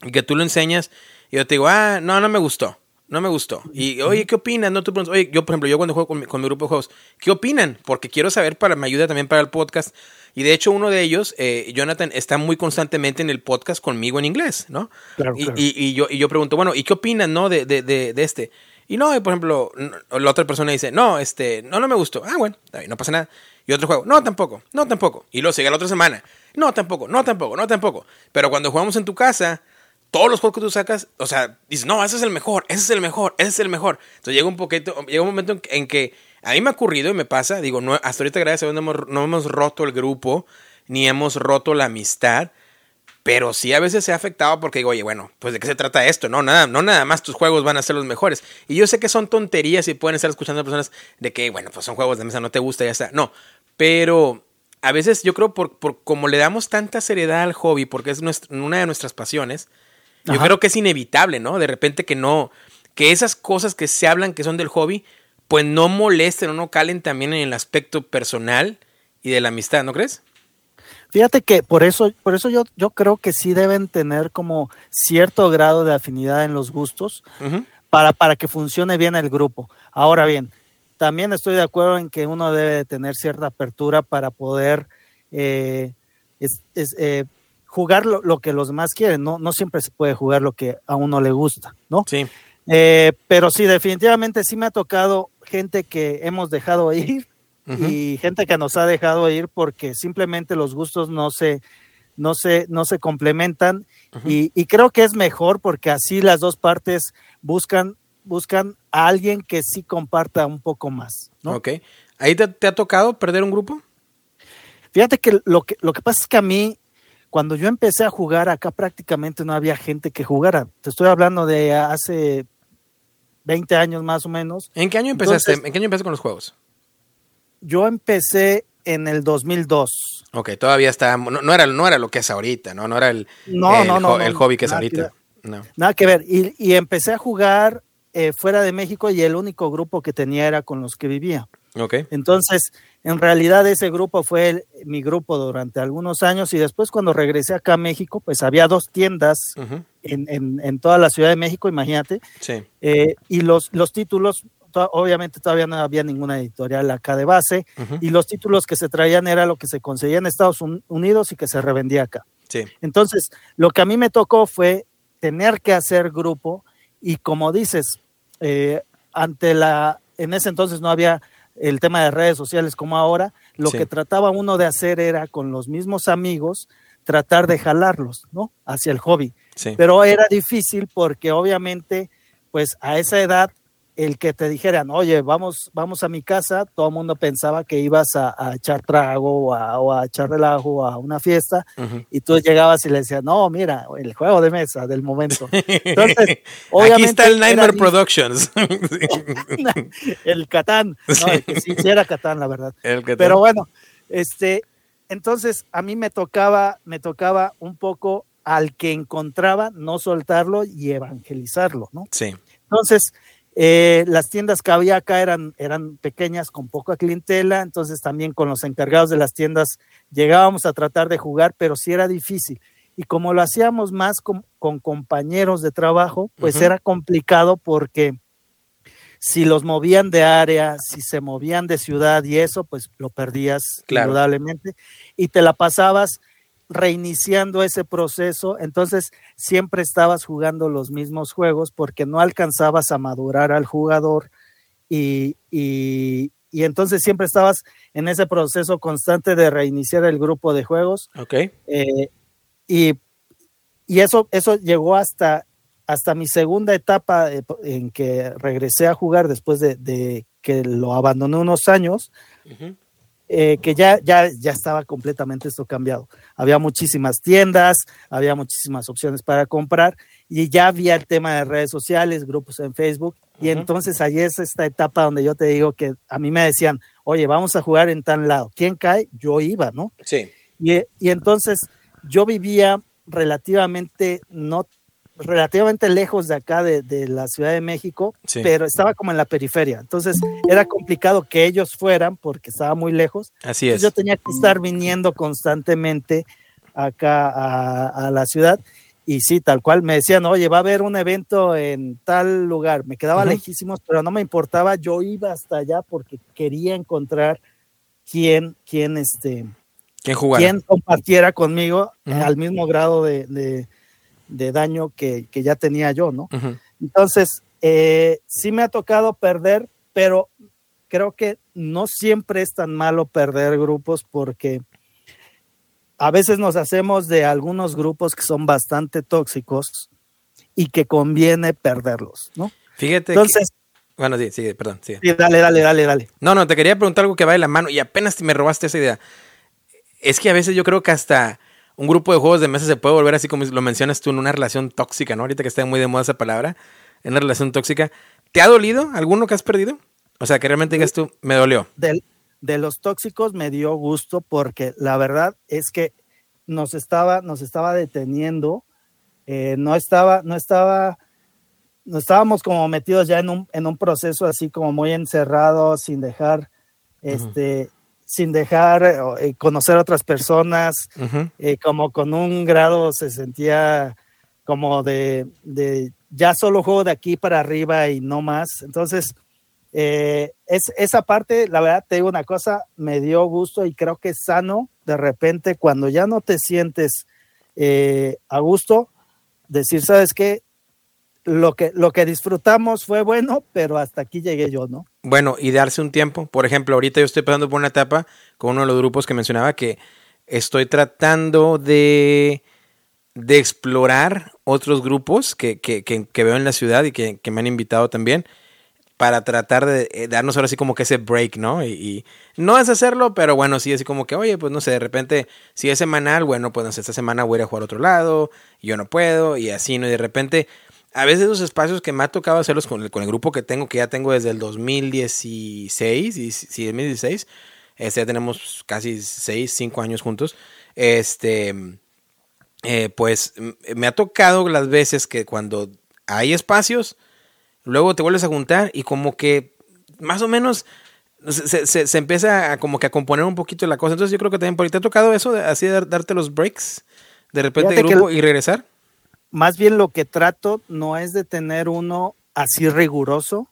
[SPEAKER 1] Y que tú lo enseñas y yo te digo, ah, no, no me gustó, no me gustó. Y, oye, ¿qué opinas? No, tú oye, yo, por ejemplo, yo cuando juego con mi, con mi, grupo de juegos, ¿qué opinan? Porque quiero saber, para me ayuda también para el podcast. Y de hecho, uno de ellos, eh, Jonathan, está muy constantemente en el podcast conmigo en inglés, ¿no? Claro, y, Y, yo, y yo pregunto, bueno, ¿y qué opinan, no, de, de, de, de este? Y no, por ejemplo, la otra persona dice, no, este, no, no me gustó. Ah, bueno, no pasa nada. Y otro juego, no, tampoco, no, tampoco. Y luego sigue la otra semana, no, tampoco, no, tampoco, no, tampoco. Pero cuando jugamos en tu casa, todos los juegos que tú sacas, o sea, dices, no, ese es el mejor, ese es el mejor, ese es el mejor. Entonces llega un poquito, llega un momento en, que a mí me ha ocurrido y me pasa, digo, no, hasta ahorita gracias a Dios no hemos, no hemos roto el grupo, ni hemos roto la amistad, pero sí a veces se ha afectado porque digo, oye, bueno, pues de qué se trata esto, no, nada, no nada más tus juegos van a ser los mejores. Y yo sé que son tonterías y pueden estar escuchando a personas de que, bueno, pues son juegos de mesa, no te gusta, ya está. No, pero a veces yo creo por, por como le damos tanta seriedad al hobby, porque es una de nuestras pasiones, yo creo que es inevitable, ¿no? De repente que no, que esas cosas que se hablan que son del hobby, pues no molesten o no calen también en el aspecto personal y de la amistad, ¿no crees?
[SPEAKER 2] Fíjate que por eso, por eso yo, yo creo que sí deben tener como cierto grado de afinidad en los gustos para, para que funcione bien el grupo. Ahora bien, también estoy de acuerdo en que uno debe tener cierta apertura para poder eh, eh, jugar lo, que los demás quieren, ¿no? No siempre se puede jugar lo que a uno le gusta, ¿no?
[SPEAKER 1] Sí.
[SPEAKER 2] Eh, pero sí, definitivamente sí me ha tocado gente que hemos dejado ir y gente que nos ha dejado ir porque simplemente los gustos no se, no se, no se complementan y, creo que es mejor porque así las dos partes buscan, buscan a alguien que sí comparta un poco más, ¿no?
[SPEAKER 1] Ok. ¿Ahí te, te ha tocado perder un grupo?
[SPEAKER 2] Fíjate que lo que, lo que pasa es que a mí cuando yo empecé a jugar acá prácticamente no había gente que jugara. Te estoy hablando de hace 20 años más o menos.
[SPEAKER 1] ¿En qué año empezaste? ¿En qué año empezaste con los juegos?
[SPEAKER 2] Yo empecé en el 2002.
[SPEAKER 1] Ok, todavía está, no, era, no era lo que es ahorita, ¿no? No era el, no, no, no, el hobby que es ahorita.
[SPEAKER 2] Nada que ver. Y, empecé a jugar eh, fuera de México y el único grupo que tenía era con los que vivía.
[SPEAKER 1] Okay.
[SPEAKER 2] Entonces, en realidad ese grupo fue mi grupo durante algunos años y después cuando regresé acá a México, pues había dos tiendas en, en, toda la Ciudad de México, imagínate.
[SPEAKER 1] Sí.
[SPEAKER 2] Eh, y los, los títulos, obviamente todavía no había ninguna editorial acá de base y los títulos que se traían era lo que se conseguía en Estados Unidos y que se revendía acá.
[SPEAKER 1] Sí.
[SPEAKER 2] Entonces, lo que a mí me tocó fue tener que hacer grupo y como dices, eh, ante la, en ese entonces no había el tema de redes sociales como ahora, lo que trataba uno de hacer era con los mismos amigos tratar de jalarlos, ¿no? Hacia el hobby. Pero era difícil porque obviamente, pues a esa edad el que te dijeran, oye, vamos, vamos a mi casa, todo el mundo pensaba que ibas a, echar trago o a, echar relajo a una fiesta, y tú llegabas y le decías, no, mira, el juego de mesa del momento. Entonces,
[SPEAKER 1] obviamente. Aquí está el Nightmare Productions.
[SPEAKER 2] el Catán, no, el que sí, era Catán, la verdad. Pero bueno, este, entonces a mí me tocaba, me tocaba un poco al que encontraba no soltarlo y evangelizarlo, ¿no?
[SPEAKER 1] Sí.
[SPEAKER 2] Entonces, eh, las tiendas que había acá eran, eran pequeñas, con poca clientela, entonces también con los encargados de las tiendas llegábamos a tratar de jugar, pero sí era difícil. Y como lo hacíamos más con, compañeros de trabajo, pues era complicado porque si los movían de área, si se movían de ciudad y eso, pues lo perdías indudablemente. Y te la pasabas reiniciando ese proceso, entonces siempre estabas jugando los mismos juegos porque no alcanzabas a madurar al jugador y, y, entonces siempre estabas en ese proceso constante de reiniciar el grupo de juegos.
[SPEAKER 1] Ok.
[SPEAKER 2] Eh, y, y eso, eso llegó hasta, hasta mi segunda etapa en que regresé a jugar después de, que lo abandoné unos años. Eh, que ya, ya, ya estaba completamente esto cambiado. Había muchísimas tiendas, había muchísimas opciones para comprar y ya había el tema de redes sociales, grupos en Facebook. Y entonces ahí es esta etapa donde yo te digo que a mí me decían, oye, vamos a jugar en tal lado. ¿Quién cae? Yo iba, ¿no?
[SPEAKER 1] Sí.
[SPEAKER 2] Y, y entonces yo vivía relativamente no relativamente lejos de acá, de, la Ciudad de México, pero estaba como en la periferia. Entonces era complicado que ellos fueran porque estaba muy lejos.
[SPEAKER 1] Así es.
[SPEAKER 2] yo tenía que estar viniendo constantemente acá a, la ciudad. Y sí, tal cual, me decían, oye, va a haber un evento en tal lugar. Me quedaba lejísimos, pero no me importaba. Yo iba hasta allá porque quería encontrar quién, quién, este,
[SPEAKER 1] ¿Quién,
[SPEAKER 2] compartiera conmigo al mismo grado de de daño que, ya tenía yo, ¿no? Entonces, eh, sí me ha tocado perder, pero creo que no siempre es tan malo perder grupos porque a veces nos hacemos de algunos grupos que son bastante tóxicos y que conviene perderlos, ¿no?
[SPEAKER 1] Fíjate. Entonces, bueno, sí, sí, perdón. Sí.
[SPEAKER 2] dale, dale, dale, dale.
[SPEAKER 1] No, no, te quería preguntar algo que va de la mano y apenas me robaste esa idea. Es que a veces yo creo que hasta un grupo de juegos de mesa se puede volver así como lo mencionas tú en una relación tóxica, ¿no? Ahorita que está muy de moda esa palabra, en una relación tóxica. ¿Te ha dolido alguno que has perdido? O sea, que realmente digas tú, me dolió.
[SPEAKER 2] de los tóxicos me dio gusto porque la verdad es que nos estaba, nos estaba deteniendo, eh, no estaba, no estaba, no estábamos como metidos ya en un, en un proceso así como muy encerrado, sin dejar, este, sin dejar eh, conocer a otras personas, eh, como con un grado se sentía como de, ya solo juego de aquí para arriba y no más. Entonces, eh, es, esa parte, la verdad, te digo una cosa, me dio gusto y creo que es sano de repente cuando ya no te sientes a gusto, decir, ¿sabes qué? Lo que, lo que disfrutamos fue bueno, pero hasta aquí llegué yo, ¿no?
[SPEAKER 1] Bueno, y darse un tiempo. Por ejemplo, ahorita yo estoy pasando por una etapa con uno de los grupos que mencionaba que estoy tratando de, de explorar otros grupos que, que, que, veo en la ciudad y que, me han invitado también para tratar de eh, darnos ahora sí como que ese break, ¿no? Y, no es hacerlo, pero bueno, sí, así como que, oye, pues no sé, de repente, si es semanal, bueno, pues esta semana voy a jugar a otro lado, yo no puedo, y así, ¿no? Y de repente a veces esos espacios que me ha tocado hacerlos con el, con el grupo que tengo, que ya tengo desde el 2016, y, sí, 2016, este, ya tenemos casi 6, 5 años juntos, este, eh, pues me ha tocado las veces que cuando hay espacios, luego te vuelves a juntar y como que más o menos se, se, empieza a como que a componer un poquito la cosa. Entonces yo creo que también por te ha tocado eso, de, así de darte los breaks de repente grupo y regresar.
[SPEAKER 2] Más bien lo que trato no es de tener uno así riguroso,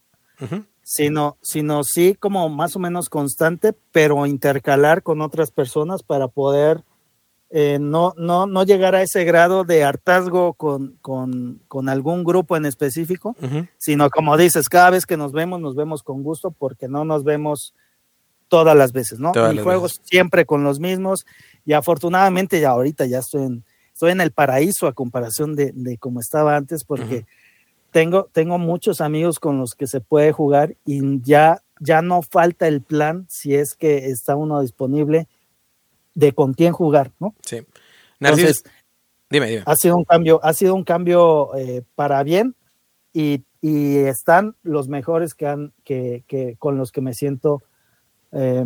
[SPEAKER 2] sino, sino sí como más o menos constante, pero intercalar con otras personas para poder eh, no, no, no llegar a ese grado de hartazgo con, con, algún grupo en específico, sino como dices, cada vez que nos vemos, nos vemos con gusto porque no nos vemos todas las veces, ¿no? Mi juego siempre con los mismos y afortunadamente ya ahorita ya estoy en, estoy en el paraíso a comparación de, de como estaba antes porque tengo, tengo muchos amigos con los que se puede jugar y ya, ya no falta el plan si es que está uno disponible de con quién jugar, ¿no?
[SPEAKER 1] Sí. Entonces, dime, dime.
[SPEAKER 2] Ha sido un cambio, ha sido un cambio eh, para bien y, y, están los mejores que han, que, que con los que me siento eh,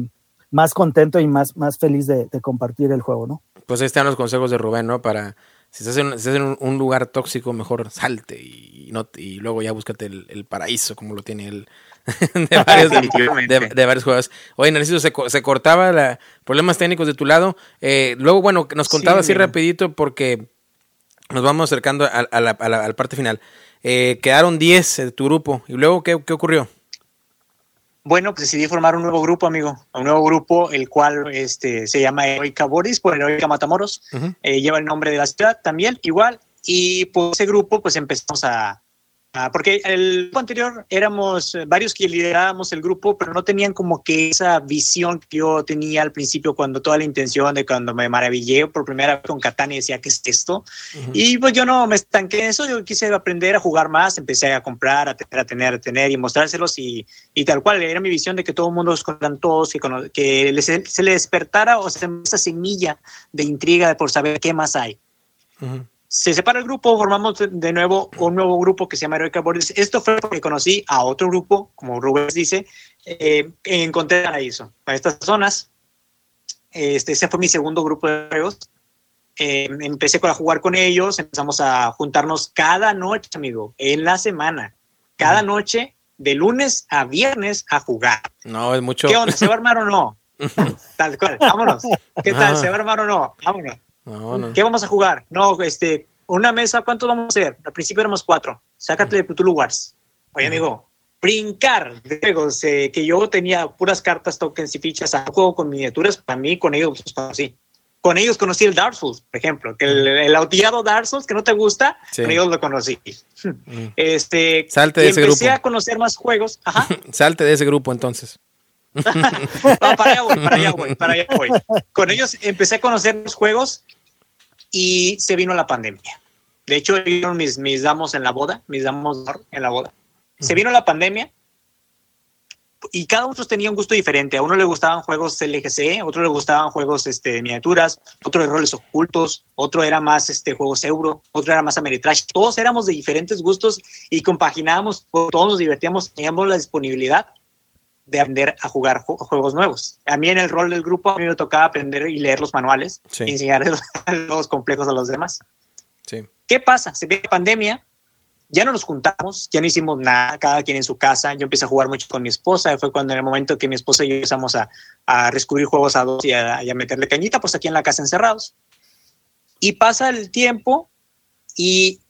[SPEAKER 2] más contento y más, más feliz de, compartir el juego, ¿no?
[SPEAKER 1] Pues ahí están los consejos de Rubén, ¿no? Para si estás en, si estás en un, lugar tóxico, mejor salte y, no, y luego ya búscate el, paraíso, como lo tiene él. de, varios, de, varios juegos. Oye, Narciso, se, se cortaba la, problemas técnicos de tu lado. Eh, luego, bueno, nos contaba así rapidito porque nos vamos acercando a, la, a parte final. Eh, quedaron 10 de tu grupo. ¿Y luego qué, qué ocurrió?
[SPEAKER 3] Bueno, pues decidí formar un nuevo grupo, amigo. Un nuevo grupo, el cual este, se llama Heroica Boris, por Heroica Matamoros. Eh, lleva el nombre de la ciudad también, igual. Y pues ese grupo, pues empezamos a, Ah, porque el grupo anterior éramos eh, varios que liderábamos el grupo, pero no tenían como que esa visión que yo tenía al principio cuando toda la intención de cuando me maravillé por primera vez con Catán y decía, ¿qué es esto? Y pues yo no me estanqué en eso, yo quise aprender a jugar más, empecé a comprar, a tener, a tener, a tener y mostrárselos y, y tal cual, era mi visión de que todo el mundo los conozcan todos, que, que se le despertara o sea, esa semilla de intriga por saber qué más hay se separa el grupo, formamos de nuevo un nuevo grupo que se llama Heroica Borders. Esto fue porque conocí a otro grupo, como Rubén dice, eh, encontré paraíso. Para estas zonas, este, ese fue mi segundo grupo de juegos. Eh, empecé a jugar con ellos, empezamos a juntarnos cada noche, amigo, en la semana. Cada noche, de lunes a viernes, a jugar.
[SPEAKER 1] No, es mucho.
[SPEAKER 3] ¿Qué onda? ¿Se va a armar o no? Tal cual, vámonos. ¿Qué tal? ¿Se va a armar o no? Vámonos. ¿Qué vamos a jugar? No, este, una mesa, ¿cuántos vamos a hacer? Al principio éramos cuatro. Sácate de Cthulhu Wars. Oye, amigo, brincar eh, que yo tenía puras cartas, tokens y fichas a juego con miniaturas, para mí con ellos conocí. Con ellos conocí el Dark Souls, por ejemplo, que el, el odiado Dark Souls que no te gusta, con ellos lo conocí. Este,
[SPEAKER 1] Salte de ese
[SPEAKER 3] empecé grupo. a conocer más juegos. Ajá.
[SPEAKER 1] Salte de ese grupo entonces.
[SPEAKER 3] para allá voy, para allá voy, para allá voy. Con ellos empecé a conocer los juegos y se vino la pandemia. De hecho, vieron mis, mis damos en la boda, mis damos en la boda. Se vino la pandemia y cada uno tenía un gusto diferente. A uno le gustaban juegos LGC, a otro le gustaban juegos este, miniaturas, otro de roles ocultos, otro era más este, juegos euro, otro era más Ameritrash. Todos éramos de diferentes gustos y compaginábamos, todos nos divertíamos, teníamos la disponibilidad de aprender a jugar juegos nuevos. A mí en el rol del grupo, a mí me tocaba aprender y leer los manuales y enseñar los complejos a los demás.
[SPEAKER 1] Sí.
[SPEAKER 3] ¿Qué pasa? Se ve la pandemia, ya no nos juntamos, ya no hicimos nada, cada quien en su casa. Yo empecé a jugar mucho con mi esposa, fue cuando en el momento que mi esposa y yo empezamos a, a descubrir juegos a dos y a, meterle cañita, pues aquí en la casa encerrados. Y pasa el tiempo y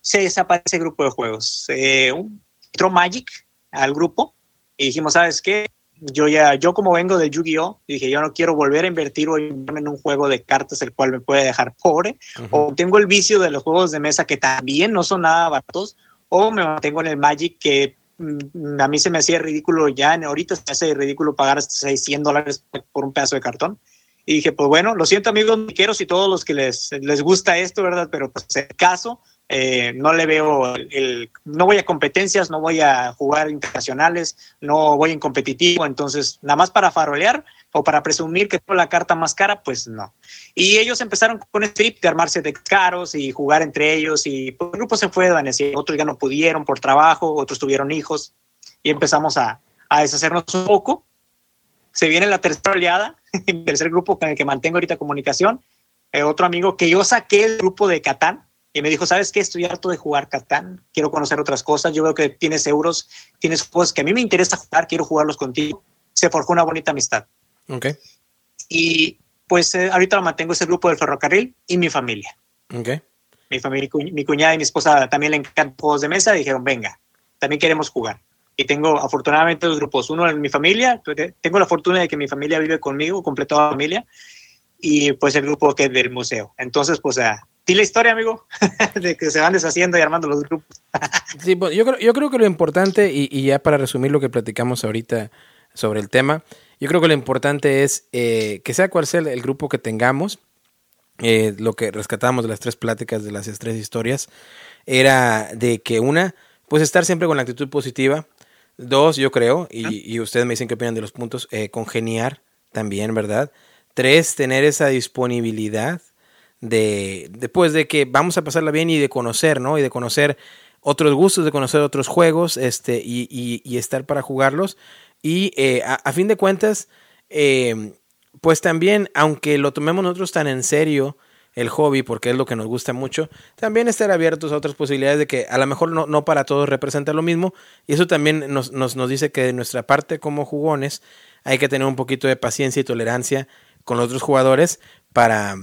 [SPEAKER 3] se desaparece el grupo de juegos. Eh, entró Magic al grupo y dijimos, ¿sabes qué? Yo ya, yo como vengo de Yu-Gi-Oh, dije, yo no quiero volver a invertir o invertirme en un juego de cartas el cual me puede dejar pobre, o tengo el vicio de los juegos de mesa que también no son nada baratos, o me mantengo en el Magic que mm, a mí se me hacía ridículo ya, ahorita se me hace ridículo pagar hasta 600 dólares por un pedazo de cartón. Y dije, pues bueno, lo siento amigos miqueros y todos los que les, les gusta esto, ¿verdad? Pero pues el caso, eh, no le veo el, no voy a competencias, no voy a jugar internacionales, no voy en competitivo, entonces nada más para farolear o para presumir que tengo la carta más cara, pues no. Y ellos empezaron con este trip de armarse de caros y jugar entre ellos y pues, el grupo se fue desvaneciendo, otros ya no pudieron por trabajo, otros tuvieron hijos y empezamos a, a deshacernos un poco. Se viene la tercera oleada, el tercer grupo con el que mantengo ahorita comunicación, eh, otro amigo que yo saqué el grupo de Catán, y me dijo, ¿sabes qué? Estoy harto de jugar Catán, quiero conocer otras cosas, yo veo que tienes euros, tienes cosas que a mí me interesa jugar, quiero jugarlos contigo. se forjó una bonita amistad.
[SPEAKER 1] Ok.
[SPEAKER 3] Y pues eh, ahorita lo mantengo ese grupo del ferrocarril y mi familia.
[SPEAKER 1] Ok.
[SPEAKER 3] Mi familia, mi cuñada y mi esposa también le encantan juegos de mesa dijeron, venga, también queremos jugar. Y tengo afortunadamente dos grupos. Uno en mi familia, tengo la fortuna de que mi familia vive conmigo, completa familia, y pues el grupo que es del museo. Entonces, pues, uh, la historia, amigo, de que se van deshaciendo y armando los grupos.
[SPEAKER 1] sí, pues, yo, creo, yo creo que lo importante, y, y, ya para resumir lo que platicamos ahorita sobre el tema, yo creo que lo importante es eh, que sea cual sea el, grupo que tengamos, eh, lo que rescatamos de las tres pláticas, de las tres historias, era de que una, pues estar siempre con la actitud positiva. Dos, yo creo, y, y ustedes me dicen qué opinan de los puntos, eh, congeniar también, ¿verdad? Tres, tener esa disponibilidad de, después de que vamos a pasarla bien y de conocer, ¿no? Y de conocer otros gustos, de conocer otros juegos, este, y, y, estar para jugarlos. Y eh, a, fin de cuentas, eh, pues también, aunque lo tomemos nosotros tan en serio, el hobby, porque es lo que nos gusta mucho, también estar abiertos a otras posibilidades de que a lo mejor no, no para todos representa lo mismo, y eso también nos, nos, nos dice que de nuestra parte como jugones hay que tener un poquito de paciencia y tolerancia con los otros jugadores para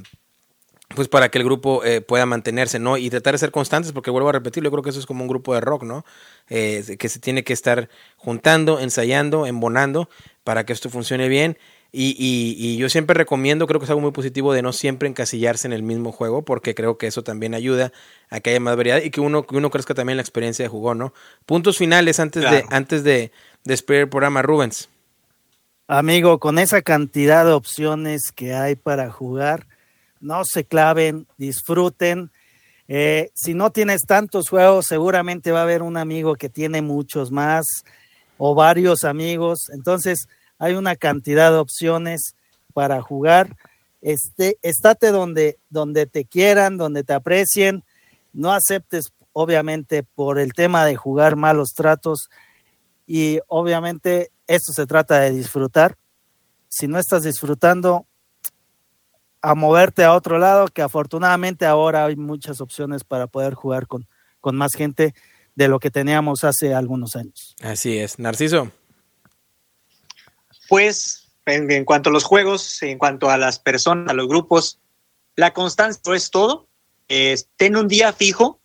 [SPEAKER 1] pues para que el grupo eh, pueda mantenerse, ¿no? Y tratar de ser constantes, porque vuelvo a repetir, yo creo que eso es como un grupo de rock, ¿no? Eh, que se tiene que estar juntando, ensayando, embonando para que esto funcione bien. Y, y, y, yo siempre recomiendo, creo que es algo muy positivo de no siempre encasillarse en el mismo juego, porque creo que eso también ayuda a que haya más variedad y que uno, que uno crezca también la experiencia de jugón, ¿no? Puntos finales antes de, antes de despedir el programa, Rubens.
[SPEAKER 2] Amigo, con esa cantidad de opciones que hay para jugar, no se claven, disfruten. Eh, si no tienes tantos juegos, seguramente va a haber un amigo que tiene muchos más o varios amigos. Entonces, hay una cantidad de opciones para jugar. Este, estate donde, donde te quieran, donde te aprecien. No aceptes, obviamente, por el tema de jugar malos tratos. Y obviamente esto se trata de disfrutar. Si no estás disfrutando, a moverte a otro lado, que afortunadamente ahora hay muchas opciones para poder jugar con, con más gente de lo que teníamos hace algunos años.
[SPEAKER 1] Así es. Narciso.
[SPEAKER 3] Pues en, cuanto a los juegos, en cuanto a las personas, a los grupos, la constancia es todo. ten un día fijo.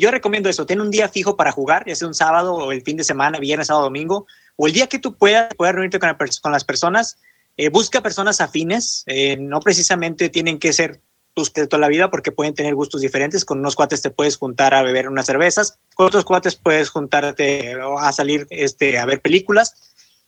[SPEAKER 3] Yo recomiendo eso, ten un día fijo para jugar, ya sea un sábado o el fin de semana, viernes, sábado, domingo o el día que tú puedas, puedas reunirte con, con las personas, eh, busca personas afines, eh, no precisamente tienen que ser tus de toda la vida porque pueden tener gustos diferentes. Con unos cuates te puedes juntar a beber unas cervezas, con otros cuates puedes juntarte a salir este, a ver películas,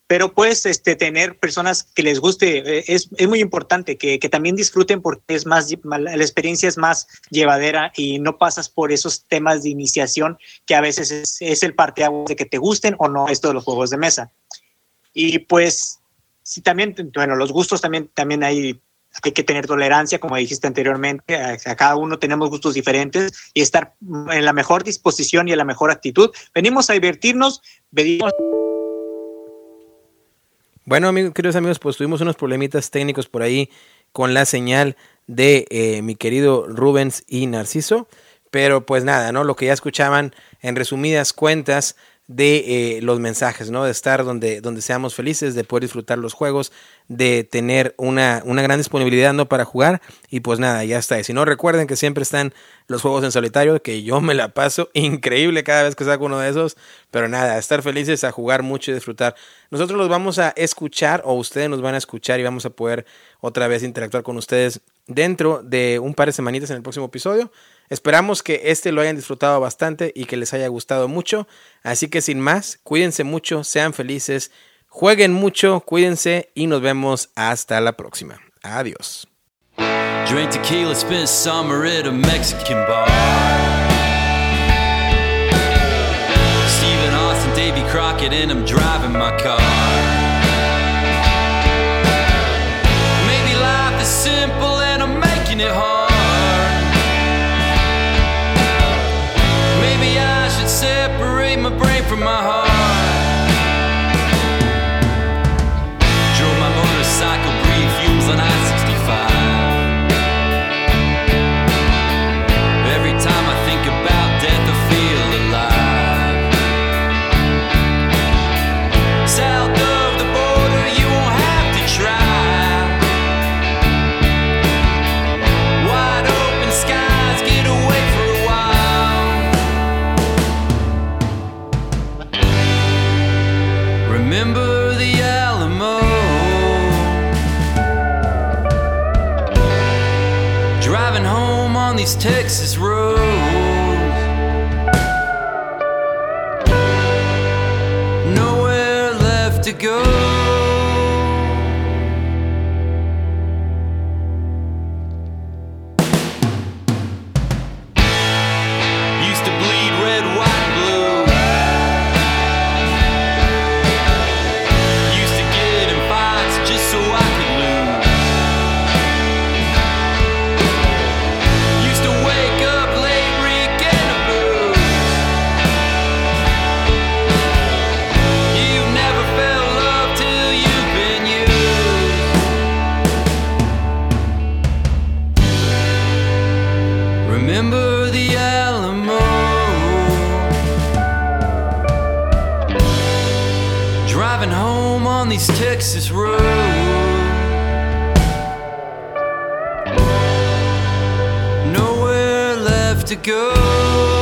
[SPEAKER 3] pero puedes este, tener personas que les guste. Eh, es, es muy importante que, que, también disfruten porque es más, la experiencia es más llevadera y no pasas por esos temas de iniciación que a veces es, es el parteaguas de que te gusten o no esto de los juegos de mesa. Y pues, sí, también, bueno, los gustos también, también hay hay que tener tolerancia, como dijiste anteriormente, a, cada uno tenemos gustos diferentes y estar en la mejor disposición y en la mejor actitud. Venimos a divertirnos, venimos
[SPEAKER 1] bueno, amigos, queridos amigos, pues tuvimos unos problemitas técnicos por ahí con la señal de eh, mi querido Rubens y Narciso. Pero pues nada, ¿no? Lo que ya escuchaban en resumidas cuentas de eh, los mensajes, ¿no? De estar donde, donde seamos felices, de poder disfrutar los juegos, de tener una, una gran disponibilidad, ¿no? Para jugar. Y pues nada, ya está. Y si no, recuerden que siempre están los juegos en solitario, que yo me la paso increíble cada vez que saco uno de esos. Pero nada, estar felices, a jugar mucho y disfrutar. Nosotros los vamos a escuchar, o ustedes nos van a escuchar y vamos a poder otra vez interactuar con ustedes dentro de un par de semanitas en el próximo episodio. Esperamos que este lo hayan disfrutado bastante y que les haya gustado mucho. Así que sin más, cuídense mucho, sean felices, jueguen mucho, cuídense y nos vemos hasta la próxima. Adiós. It hard.
[SPEAKER 4] Texas roads. Nowhere left to go. Texas road. Nowhere left to go.